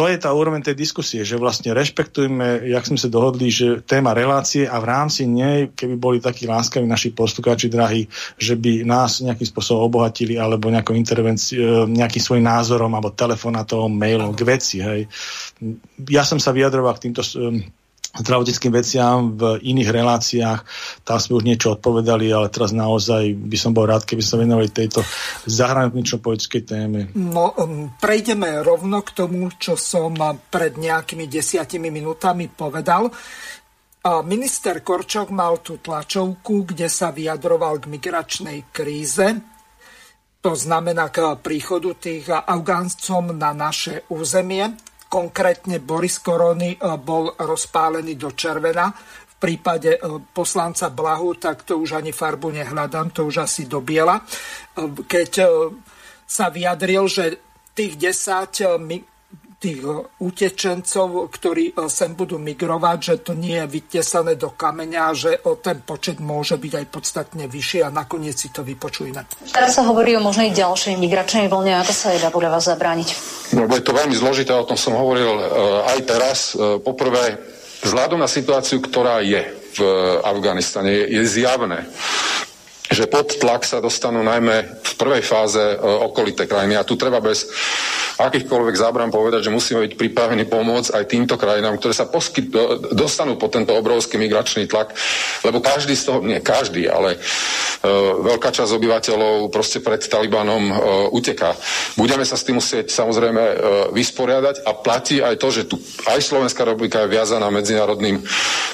to je tá úroveň tej diskusie, že vlastne rešpektujeme, jak sme sa dohodli, že téma relácie a v rámci nej, keby boli takí láskaví naši postukáči drahí, že by nás nejakým spôsobom obohatili alebo nejakou intervenciou, e, nejakým svojím názorom alebo telefonátom, mailom k veci. Hej. Ja som sa vyjadroval k týmto zdravotnickým veciam v iných reláciách. Tam sme už niečo odpovedali, ale teraz naozaj by som bol rád, keby sa venovali tejto zahranično-politickej téme. No, um, prejdeme rovno k tomu, čo som pred nejakými desiatimi minútami povedal. Minister Korčok mal tú tlačovku, kde sa vyjadroval k migračnej kríze. To znamená k príchodu tých Afgáncom na naše územie konkrétne Boris Korony e, bol rozpálený do červena. V prípade e, poslanca Blahu, tak to už ani farbu nehľadám, to už asi do biela. E, keď sa vyjadril, že tých 10 tých utečencov, ktorí sem budú migrovať, že to nie je vytesané do kameňa, že o ten počet môže byť aj podstatne vyšší a nakoniec si to vypočujeme. Teraz sa hovorí o možnej ďalšej migračnej vlne, ako sa je dá podľa vás zabrániť? No, je to veľmi zložité, o tom som hovoril aj teraz. Poprvé, vzhľadom na situáciu, ktorá je v Afganistane, je, je zjavné, že pod tlak sa dostanú najmä v prvej fáze okolité krajiny. A tu treba bez akýchkoľvek zábram povedať, že musíme byť pripravení pomôcť aj týmto krajinám, ktoré sa poskyt, dostanú po tento obrovský migračný tlak, lebo každý z toho, nie každý, ale uh, veľká časť obyvateľov proste pred Talibanom uh, uteká. Budeme sa s tým musieť samozrejme uh, vysporiadať a platí aj to, že tu aj Slovenská republika je viazaná medzinárodným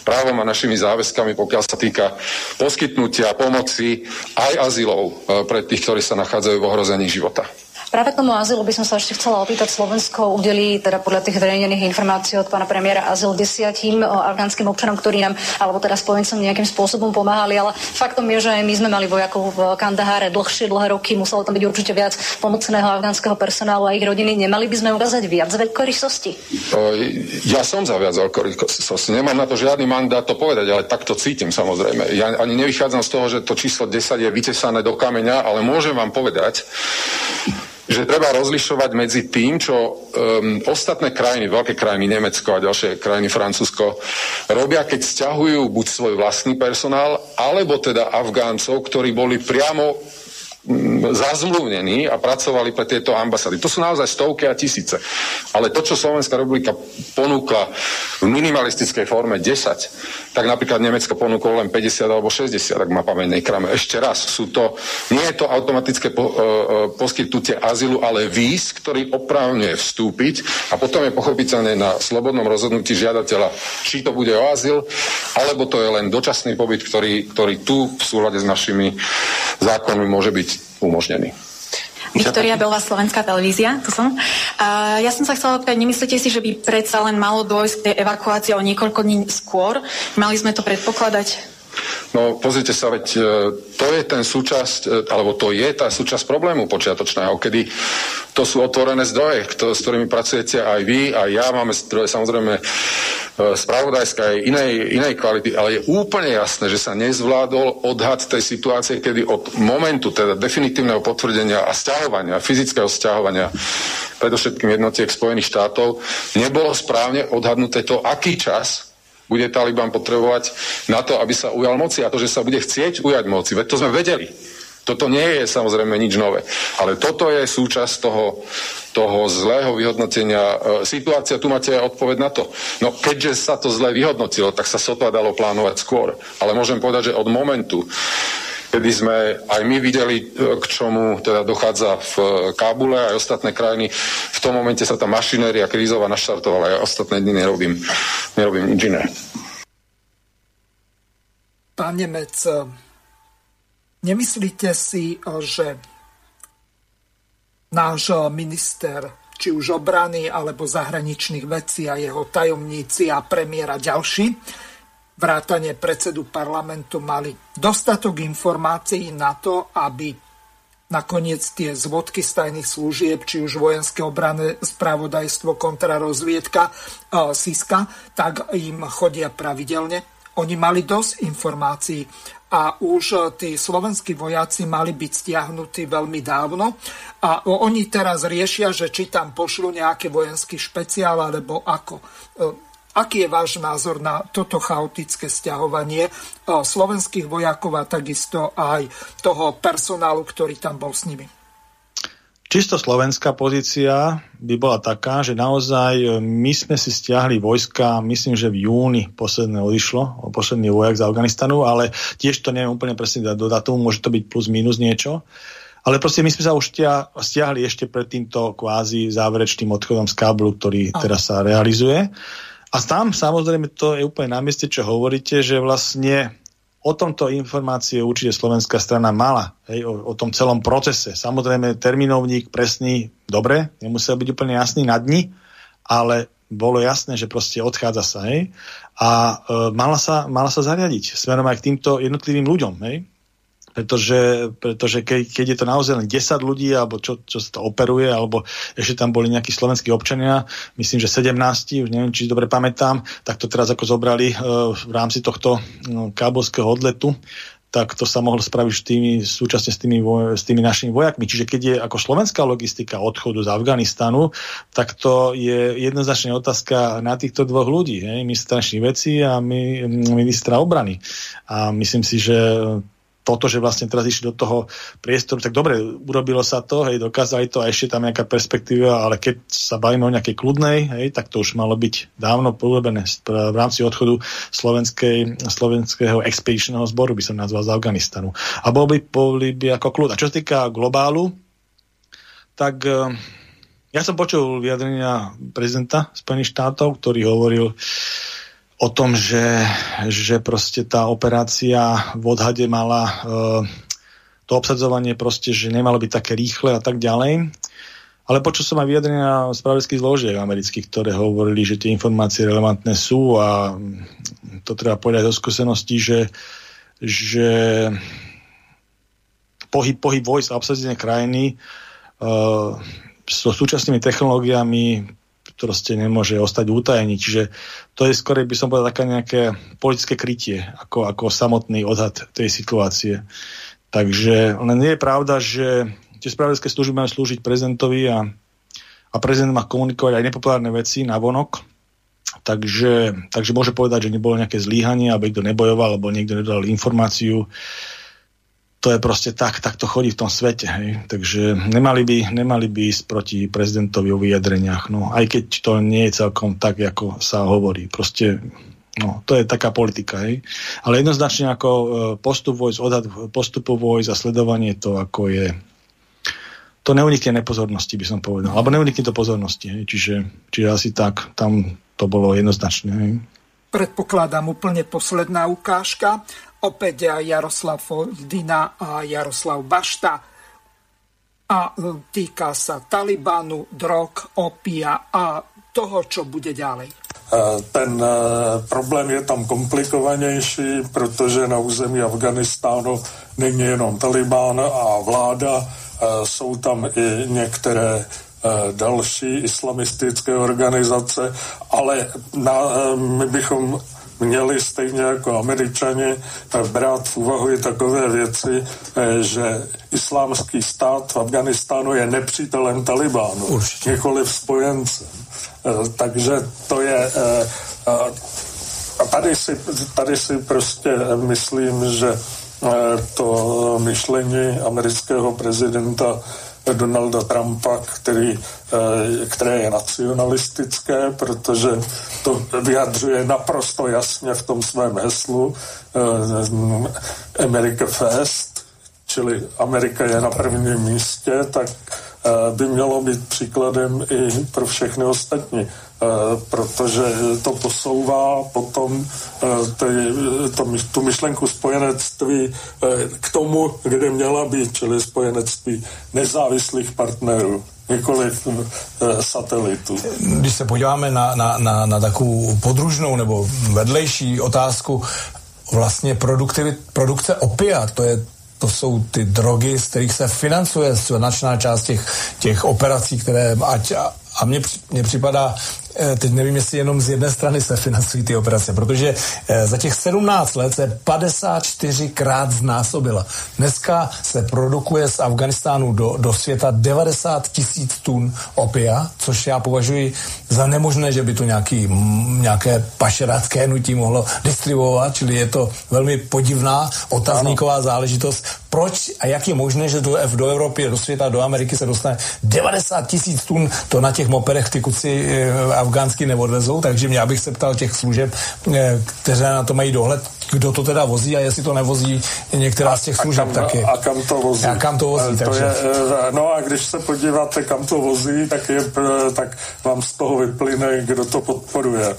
právom a našimi záväzkami, pokiaľ sa týka poskytnutia pomoci aj azylov uh, pre tých, ktorí sa nachádzajú v ohrození života. Práve k tomu azylu by som sa ešte chcela opýtať. Slovensko udelí teda podľa tých verejnených informácií od pána premiéra azyl desiatim afgánskym občanom, ktorí nám, alebo teda spojencom nejakým spôsobom pomáhali, ale faktom je, že my sme mali vojakov v Kandaháre dlhšie, dlhé roky, muselo tam byť určite viac pomocného afgánskeho personálu a ich rodiny. Nemali by sme ukázať viac veľkorysosti? Ja som za viac veľkorysosti. Nemám na to žiadny mandát to povedať, ale tak to cítim samozrejme. Ja ani nevychádzam z toho, že to číslo 10 je vytesané do kameňa, ale môžem vám povedať, že treba rozlišovať medzi tým, čo um, ostatné krajiny, veľké krajiny, Nemecko a ďalšie krajiny, Francúzsko, robia, keď stiahujú buď svoj vlastný personál, alebo teda Afgáncov, ktorí boli priamo zazmluvnení a pracovali pre tieto ambasády. To sú naozaj stovky a tisíce. Ale to, čo Slovenská republika ponúkla v minimalistickej forme 10, tak napríklad Nemecko ponúklo len 50 alebo 60, ak má pamäť nekrame. Ešte raz, sú to, nie je to automatické po, uh, poskytnutie azylu, ale víz, ktorý oprávňuje vstúpiť a potom je pochopiteľne na slobodnom rozhodnutí žiadateľa, či to bude o azyl, alebo to je len dočasný pobyt, ktorý, ktorý tu v súlade s našimi zákonmi môže byť umožnený. Viktoria Belová, Slovenská televízia, tu som. A ja som sa chcela opýtať, nemyslíte si, že by predsa len malo dôjsť k tej evakuácii o niekoľko dní skôr? Mali sme to predpokladať? No pozrite sa, veď e, to je ten súčasť, e, alebo to je tá súčasť problému počiatočného, kedy to sú otvorené zdroje, s ktorými pracujete aj vy, aj ja, máme zdroje samozrejme e, spravodajské aj inej, inej kvality, ale je úplne jasné, že sa nezvládol odhad tej situácie, kedy od momentu teda definitívneho potvrdenia a stiahovania, fyzického stiahovania predovšetkým jednotiek Spojených štátov, nebolo správne odhadnuté to, aký čas bude Taliban potrebovať na to, aby sa ujal moci a to, že sa bude chcieť ujať moci. Veď to sme vedeli. Toto nie je samozrejme nič nové. Ale toto je súčasť toho, toho zlého vyhodnotenia e, situácia. Tu máte aj odpoveď na to. No keďže sa to zle vyhodnotilo, tak sa sotva dalo plánovať skôr. Ale môžem povedať, že od momentu, kedy sme aj my videli, e, k čomu teda dochádza v e, Kábule aj ostatné krajiny. V tom momente sa tá mašinéria krízová naštartovala. Ja ostatné dny nerobím, nerobím nič iné. Pán Nemec, e, nemyslíte si, že náš minister či už obrany alebo zahraničných vecí a jeho tajomníci a premiéra ďalší vrátane predsedu parlamentu mali dostatok informácií na to, aby nakoniec tie zvodky z tajných služieb, či už vojenské obrany, spravodajstvo, kontrarozviedka, SISKA, tak im chodia pravidelne. Oni mali dosť informácií a už tí slovenskí vojaci mali byť stiahnutí veľmi dávno a oni teraz riešia, že či tam pošlu nejaký vojenský špeciál alebo ako. Aký je váš názor na toto chaotické stiahovanie slovenských vojakov a takisto aj toho personálu, ktorý tam bol s nimi? Čisto slovenská pozícia by bola taká, že naozaj e, my sme si stiahli vojska, myslím, že v júni posledné odišlo, posledný vojak z Afganistanu, ale tiež to neviem úplne presne do datumu, môže to byť plus minus niečo. Ale proste my sme sa už stiahli ešte pred týmto kvázi záverečným odchodom z káblu, ktorý teraz sa realizuje. A tam samozrejme to je úplne na mieste, čo hovoríte, že vlastne o tomto informácie určite slovenská strana mala, hej, o, o tom celom procese. Samozrejme, terminovník presný, dobre, nemusel byť úplne jasný na dni, ale bolo jasné, že proste odchádza sa, hej, a e, mala, sa, mala sa zariadiť smerom aj k týmto jednotlivým ľuďom, hej, pretože, pretože keď, keď je to naozaj len 10 ľudí, alebo čo, čo sa to operuje, alebo ešte tam boli nejakí slovenskí občania, myslím, že 17, už neviem, či dobre pamätám, tak to teraz ako zobrali uh, v rámci tohto no, kábelského odletu, tak to sa mohlo spraviť s tými, súčasne s tými, s tými našimi vojakmi. Čiže keď je ako slovenská logistika odchodu z Afganistanu, tak to je jednoznačne otázka na týchto dvoch ľudí, hej, ministra veci a my, ministra obrany. A myslím si, že toto, že vlastne teraz išli do toho priestoru, tak dobre, urobilo sa to, hej, dokázali to a ešte tam nejaká perspektíva, ale keď sa bavíme o nejakej kľudnej, hej, tak to už malo byť dávno polubené v rámci odchodu slovenskej, slovenského expedičného zboru, by som nazval z Afganistanu. A bol by, boli by ako kľud. A čo sa týka globálu, tak eh, ja som počul vyjadrenia prezidenta Spojených štátov, ktorý hovoril, o tom, že, že proste tá operácia v odhade mala e, to obsadzovanie proste, že nemalo byť také rýchle a tak ďalej. Ale počul som aj vyjadrenia spravodajských zložiek amerických, ktoré hovorili, že tie informácie relevantné sú a to treba povedať zo skúseností, že, že pohyb, pohyb vojsk a obsadzenie krajiny uh, so súčasnými technológiami proste nemôže ostať utajení. Čiže to je skôr, by som povedal, také nejaké politické krytie, ako, ako samotný odhad tej situácie. Takže len nie je pravda, že tie spravodajské služby majú slúžiť prezidentovi a, a prezident má komunikovať aj nepopulárne veci na vonok. Takže, takže môže povedať, že nebolo nejaké zlíhanie, aby niekto nebojoval, alebo niekto nedal informáciu. To je proste tak, tak to chodí v tom svete. Hej. Takže nemali by, nemali by ísť proti prezidentovi o vyjadreniach. No, aj keď to nie je celkom tak, ako sa hovorí. Proste No, to je taká politika, hej. Ale jednoznačne ako e, postup vojsť, odhad postupu vojsť a sledovanie to, ako je to neunikne nepozornosti, by som povedal. Alebo neunikne to pozornosti, hej. Čiže, čiže asi tak, tam to bolo jednoznačne, hej. Predpokladám úplne posledná ukážka. Opäť Jaroslav Foldina a Jaroslav Bašta. A e, týka sa Talibanu, drog, opia a toho, čo bude ďalej. Ten e, problém je tam komplikovanější, protože na území Afganistánu není jenom Taliban a vláda, e, jsou tam i některé e, další islamistické organizace, ale na, my bychom měli stejně jako američani brát v úvahu i takové věci, že islámský stát v Afganistánu je nepřítelem Talibánu, nikoli spojencem. Eh, takže to je... Eh, eh, a tady si, tady si prostě myslím, že to myšlení amerického prezidenta Donalda Trumpa, který, které je nacionalistické, protože to vyjadřuje naprosto jasně v tom svém heslu America First, čili Amerika je na prvním místě, tak by mělo být příkladem i pro všechny ostatní, protože to posouvá potom to, tu myšlenku spojenectví k tomu, kde měla být, čili spojenectví nezávislých partnerů nikoli satelitu. Když se podíváme na, na, na, na takovou podružnou nebo vedlejší otázku, vlastně produkce opia, to je to jsou ty drogy, z kterých se financuje značná část těch, těch operací, které ať a, mně, mně připadá Eh, teď nevím, jestli jenom z jedné strany se financují ty operace, protože eh, za těch 17 let se 54 krát znásobila. Dneska se produkuje z Afganistánu do, do světa 90 tisíc tun opia, což já považuji za nemožné, že by to nějaký, nějaké pašerácké nutí mohlo distribuovat, čili je to velmi podivná otazníková záležitost. Proč a jak je možné, že do, do Evropy, do světa, do Ameriky se dostane 90 tisíc tun, to na těch moperech ty kuci eh, afgánsky neodvezou, takže mě bych se ptal těch služeb, eh, které na to mají dohled, kdo to teda vozí a jestli to nevozí některá z těch služeb a kam, taky. A kam to vozí. A kam to vozí, eh, to takže. Je, eh, no a když se podíváte, kam to vozí, tak, je, tak vám z toho vyplyne, kdo to podporuje.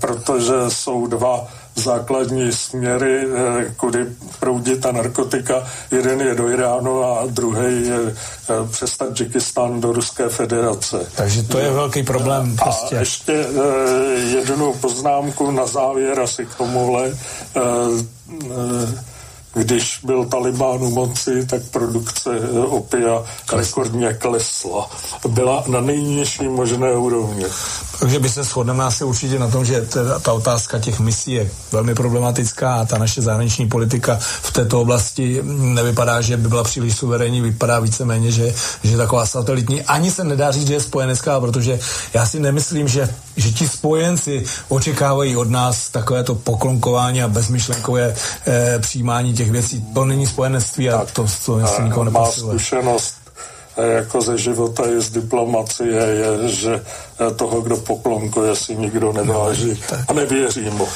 Protože jsou dva základní směry, eh, kudy proudí ta narkotika. Jeden je do Iránu a druhý je eh, přes Tadžikistán do Ruské federace. Takže to je velký problém. Prostě. A ještě eh, jednu poznámku na závěr asi k tomuhle když byl Talibán u moci, tak produkce opia rekordně klesla. Byla na nejnižší možné úrovni. Takže by se shodneme asi určitě na tom, že teda ta otázka těch misí je velmi problematická a ta naše zahraniční politika v této oblasti nevypadá, že by byla příliš suverénní, vypadá víceméně, že, že taková satelitní. Ani se nedá říct, že je spojenecká, protože já si nemyslím, že, že ti spojenci očekávají od nás takovéto poklonkování a bezmyšlenkové eh, přijímání těch věcí. To není spojenectví a to, to myslím, nikoho neposiluje. zkušenost jako ze života i z diplomacie je, že toho, kdo poklonkuje, si nikdo neváží a nevěří mu.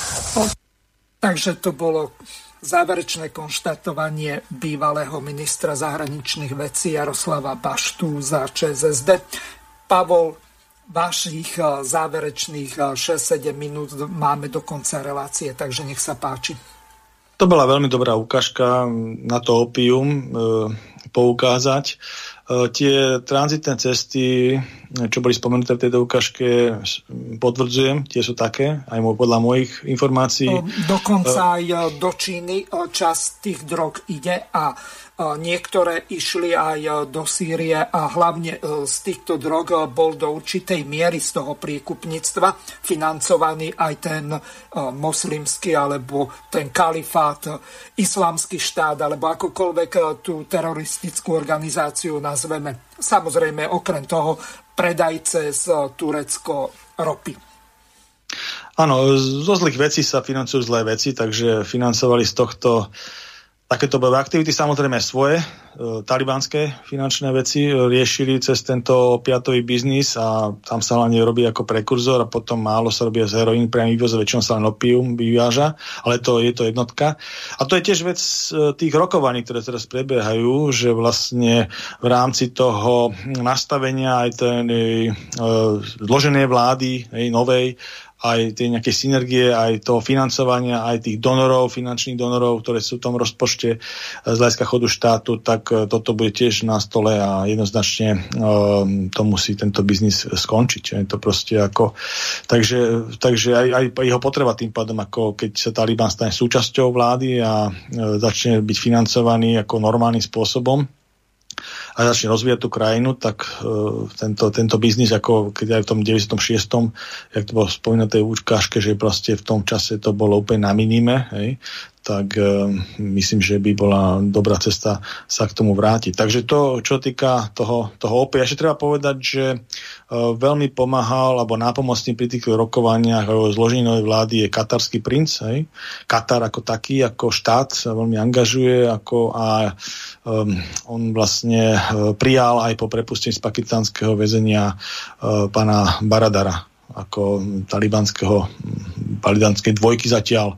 Takže to bolo záverečné konštatovanie bývalého ministra zahraničných vecí Jaroslava Baštu za ČSSD. Pavol, vašich eh, záverečných 6-7 eh, minút máme do konca relácie, takže nech sa páči. To bola veľmi dobrá ukážka na to opium e, poukázať. Tie tranzitné cesty, čo boli spomenuté v tejto ukážke, potvrdzujem, tie sú také, aj podľa mojich informácií. Dokonca aj do Číny čas tých drog ide a Niektoré išli aj do Sýrie a hlavne e, z týchto drog bol do určitej miery z toho priekupníctva financovaný aj ten e, moslimský alebo ten kalifát, islamský štát alebo akokoľvek e, tú teroristickú organizáciu nazveme. Samozrejme, okrem toho predajce z Turecko ropy. Áno, zo zlých vecí sa financujú zlé veci, takže financovali z tohto takéto bojové aktivity, samozrejme svoje, e, talibánske finančné veci riešili cez tento opiatový biznis a tam sa hlavne robí ako prekurzor a potom málo sa robí z heroín priamy vývoz, väčšinou sa len opium vyváža, ale to je to jednotka. A to je tiež vec e, tých rokovaní, ktoré teraz prebiehajú, že vlastne v rámci toho nastavenia aj tej e, zloženej vlády, hej, novej, aj tie nejaké synergie, aj toho financovania, aj tých donorov, finančných donorov, ktoré sú v tom rozpočte z hľadiska chodu štátu, tak e, toto bude tiež na stole a jednoznačne um, to musí tento biznis skončiť. Je to proste ako, takže, takže aj, aj jeho potreba tým pádom, ako keď sa Taliban stane súčasťou vlády a e, začne byť financovaný ako normálnym spôsobom, a začne rozvíjať tú krajinu, tak uh, tento, tento biznis, ako keď aj v tom 96. jak to bolo spomínaté v účkáške, že proste v tom čase to bolo úplne na minime, hej, tak uh, myslím, že by bola dobrá cesta sa k tomu vrátiť. Takže to, čo týka toho, toho OP, ešte treba povedať, že uh, veľmi pomáhal alebo nápomocný pri tých rokovaniach o zložení vlády je katarský princ. Hej. Katar ako taký, ako štát sa veľmi angažuje ako a um, on vlastne uh, prijal aj po prepustení z pakistanského väzenia uh, pána Baradara ako talibanského, talibanskej dvojky zatiaľ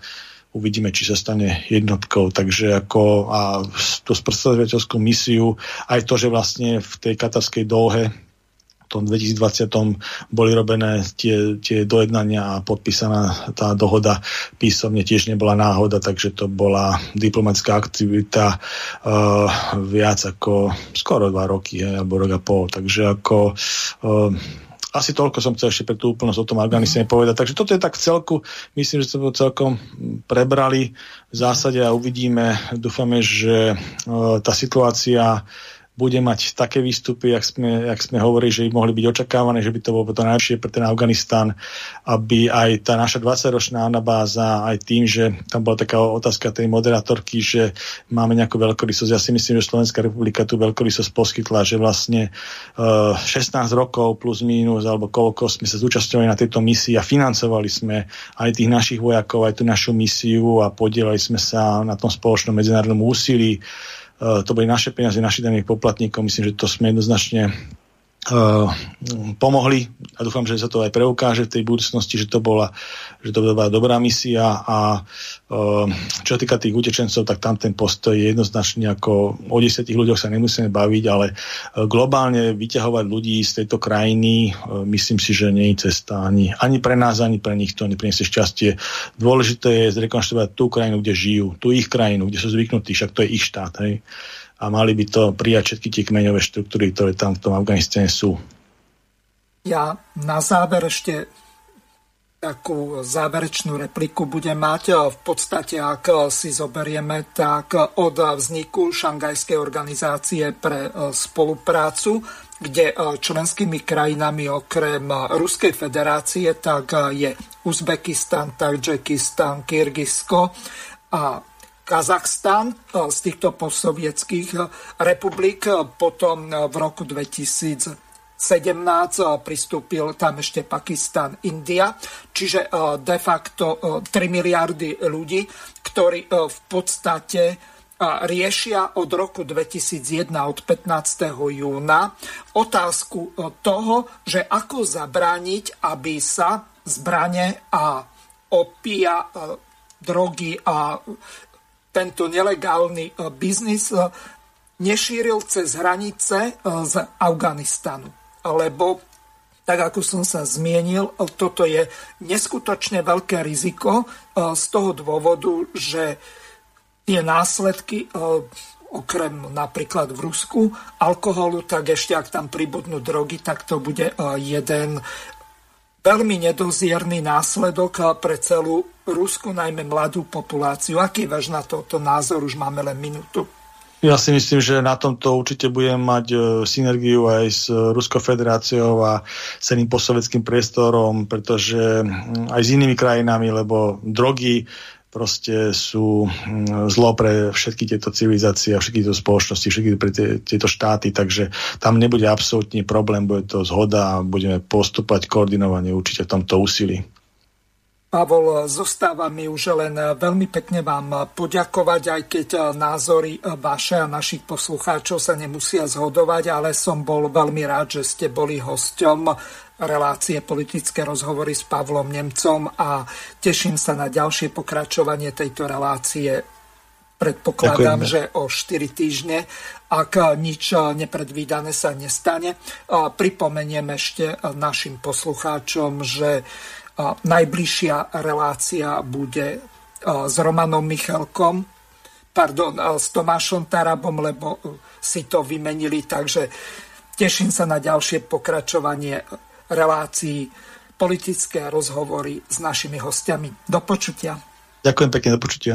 uvidíme, či sa stane jednotkou. Takže ako a tú sprostredkovateľskú misiu, aj to, že vlastne v tej katarskej dlhe tom 2020 boli robené tie, tie dojednania a podpísaná tá dohoda písomne tiež nebola náhoda, takže to bola diplomatická aktivita uh, viac ako skoro dva roky, he, alebo rok a pol. Takže ako uh, asi toľko som chcel ešte pre tú úplnosť o tom Afganistane povedať. Takže toto je tak v celku, myslím, že sme to celkom prebrali v zásade a uvidíme, dúfame, že uh, tá situácia bude mať také výstupy, jak sme, jak sme hovorili, že by mohli byť očakávané, že by to bolo to najlepšie pre ten Afganistan, aby aj tá naša 20-ročná anabáza, aj tým, že tam bola taká otázka tej moderátorky, že máme nejakú veľkorysosť. Ja si myslím, že Slovenská republika tú veľkorysosť poskytla, že vlastne uh, eh, 16 rokov plus mínus, alebo koľko sme sa zúčastňovali na tejto misii a financovali sme aj tých našich vojakov, aj tú našu misiu a podielali sme sa na tom spoločnom medzinárodnom úsilí. To boli naše peniaze, našich daných poplatníkov. Myslím, že to sme jednoznačne pomohli a dúfam, že sa to aj preukáže v tej budúcnosti, že to bola, že to bola dobrá misia a uh, čo týka tých utečencov, tak tam ten postoj je jednoznačne ako o desiatich ľuďoch sa nemusíme baviť, ale uh, globálne vyťahovať ľudí z tejto krajiny myslím si, že nie je cesta ani, ani pre nás, ani pre nich to nepriniesie šťastie. Dôležité je zrekonštruovať tú krajinu, kde žijú, tú ich krajinu, kde sú zvyknutí, však to je ich štát. Hej a mali by to prijať všetky tie kmeňové štruktúry, ktoré tam v tom Afganistane sú. Ja na záver ešte takú záverečnú repliku budem mať. V podstate, ak si zoberieme, tak od vzniku Šangajskej organizácie pre spoluprácu, kde členskými krajinami okrem Ruskej federácie, tak je Uzbekistan, Tadžikistan, Kyrgyzsko a Kazachstan z týchto postsovietských republik potom v roku 2017 pristúpil tam ešte Pakistan, India, čiže de facto 3 miliardy ľudí, ktorí v podstate riešia od roku 2001, od 15. júna, otázku toho, že ako zabrániť, aby sa zbranie a opia, drogy a tento nelegálny e, biznis e, nešíril cez hranice e, z Afganistanu. Lebo, tak ako som sa zmienil, toto je neskutočne veľké riziko z toho dôvodu, že tie následky okrem napríklad v Rusku alkoholu, tak ešte ak tam pribudnú drogy, tak to bude jeden veľmi nedozierný následok pre celú Rusku, najmä mladú populáciu. Aký váš na toto názor? Už máme len minútu. Ja si myslím, že na tomto určite budeme mať e, synergiu aj s Ruskou federáciou a celým posoveckým priestorom, pretože aj s inými krajinami, lebo drogy proste sú mm, zlo pre všetky tieto civilizácie a všetky tieto spoločnosti, všetky pre tie, tieto štáty, takže tam nebude absolútny problém, bude to zhoda a budeme postupať koordinovane určite v tomto úsilí. Pavol, zostáva mi už len veľmi pekne vám poďakovať, aj keď názory vaše a našich poslucháčov sa nemusia zhodovať, ale som bol veľmi rád, že ste boli hosťom relácie politické rozhovory s Pavlom Nemcom a teším sa na ďalšie pokračovanie tejto relácie. Predpokladám, Ďakujem. že o 4 týždne, ak nič nepredvídané sa nestane. Pripomeniem ešte našim poslucháčom, že Najbližšia relácia bude s Romanom Michalkom, pardon, s Tomášom Tarabom, lebo si to vymenili, takže teším sa na ďalšie pokračovanie relácií, politické rozhovory s našimi hostiami. Do počutia. Ďakujem pekne, do počutia.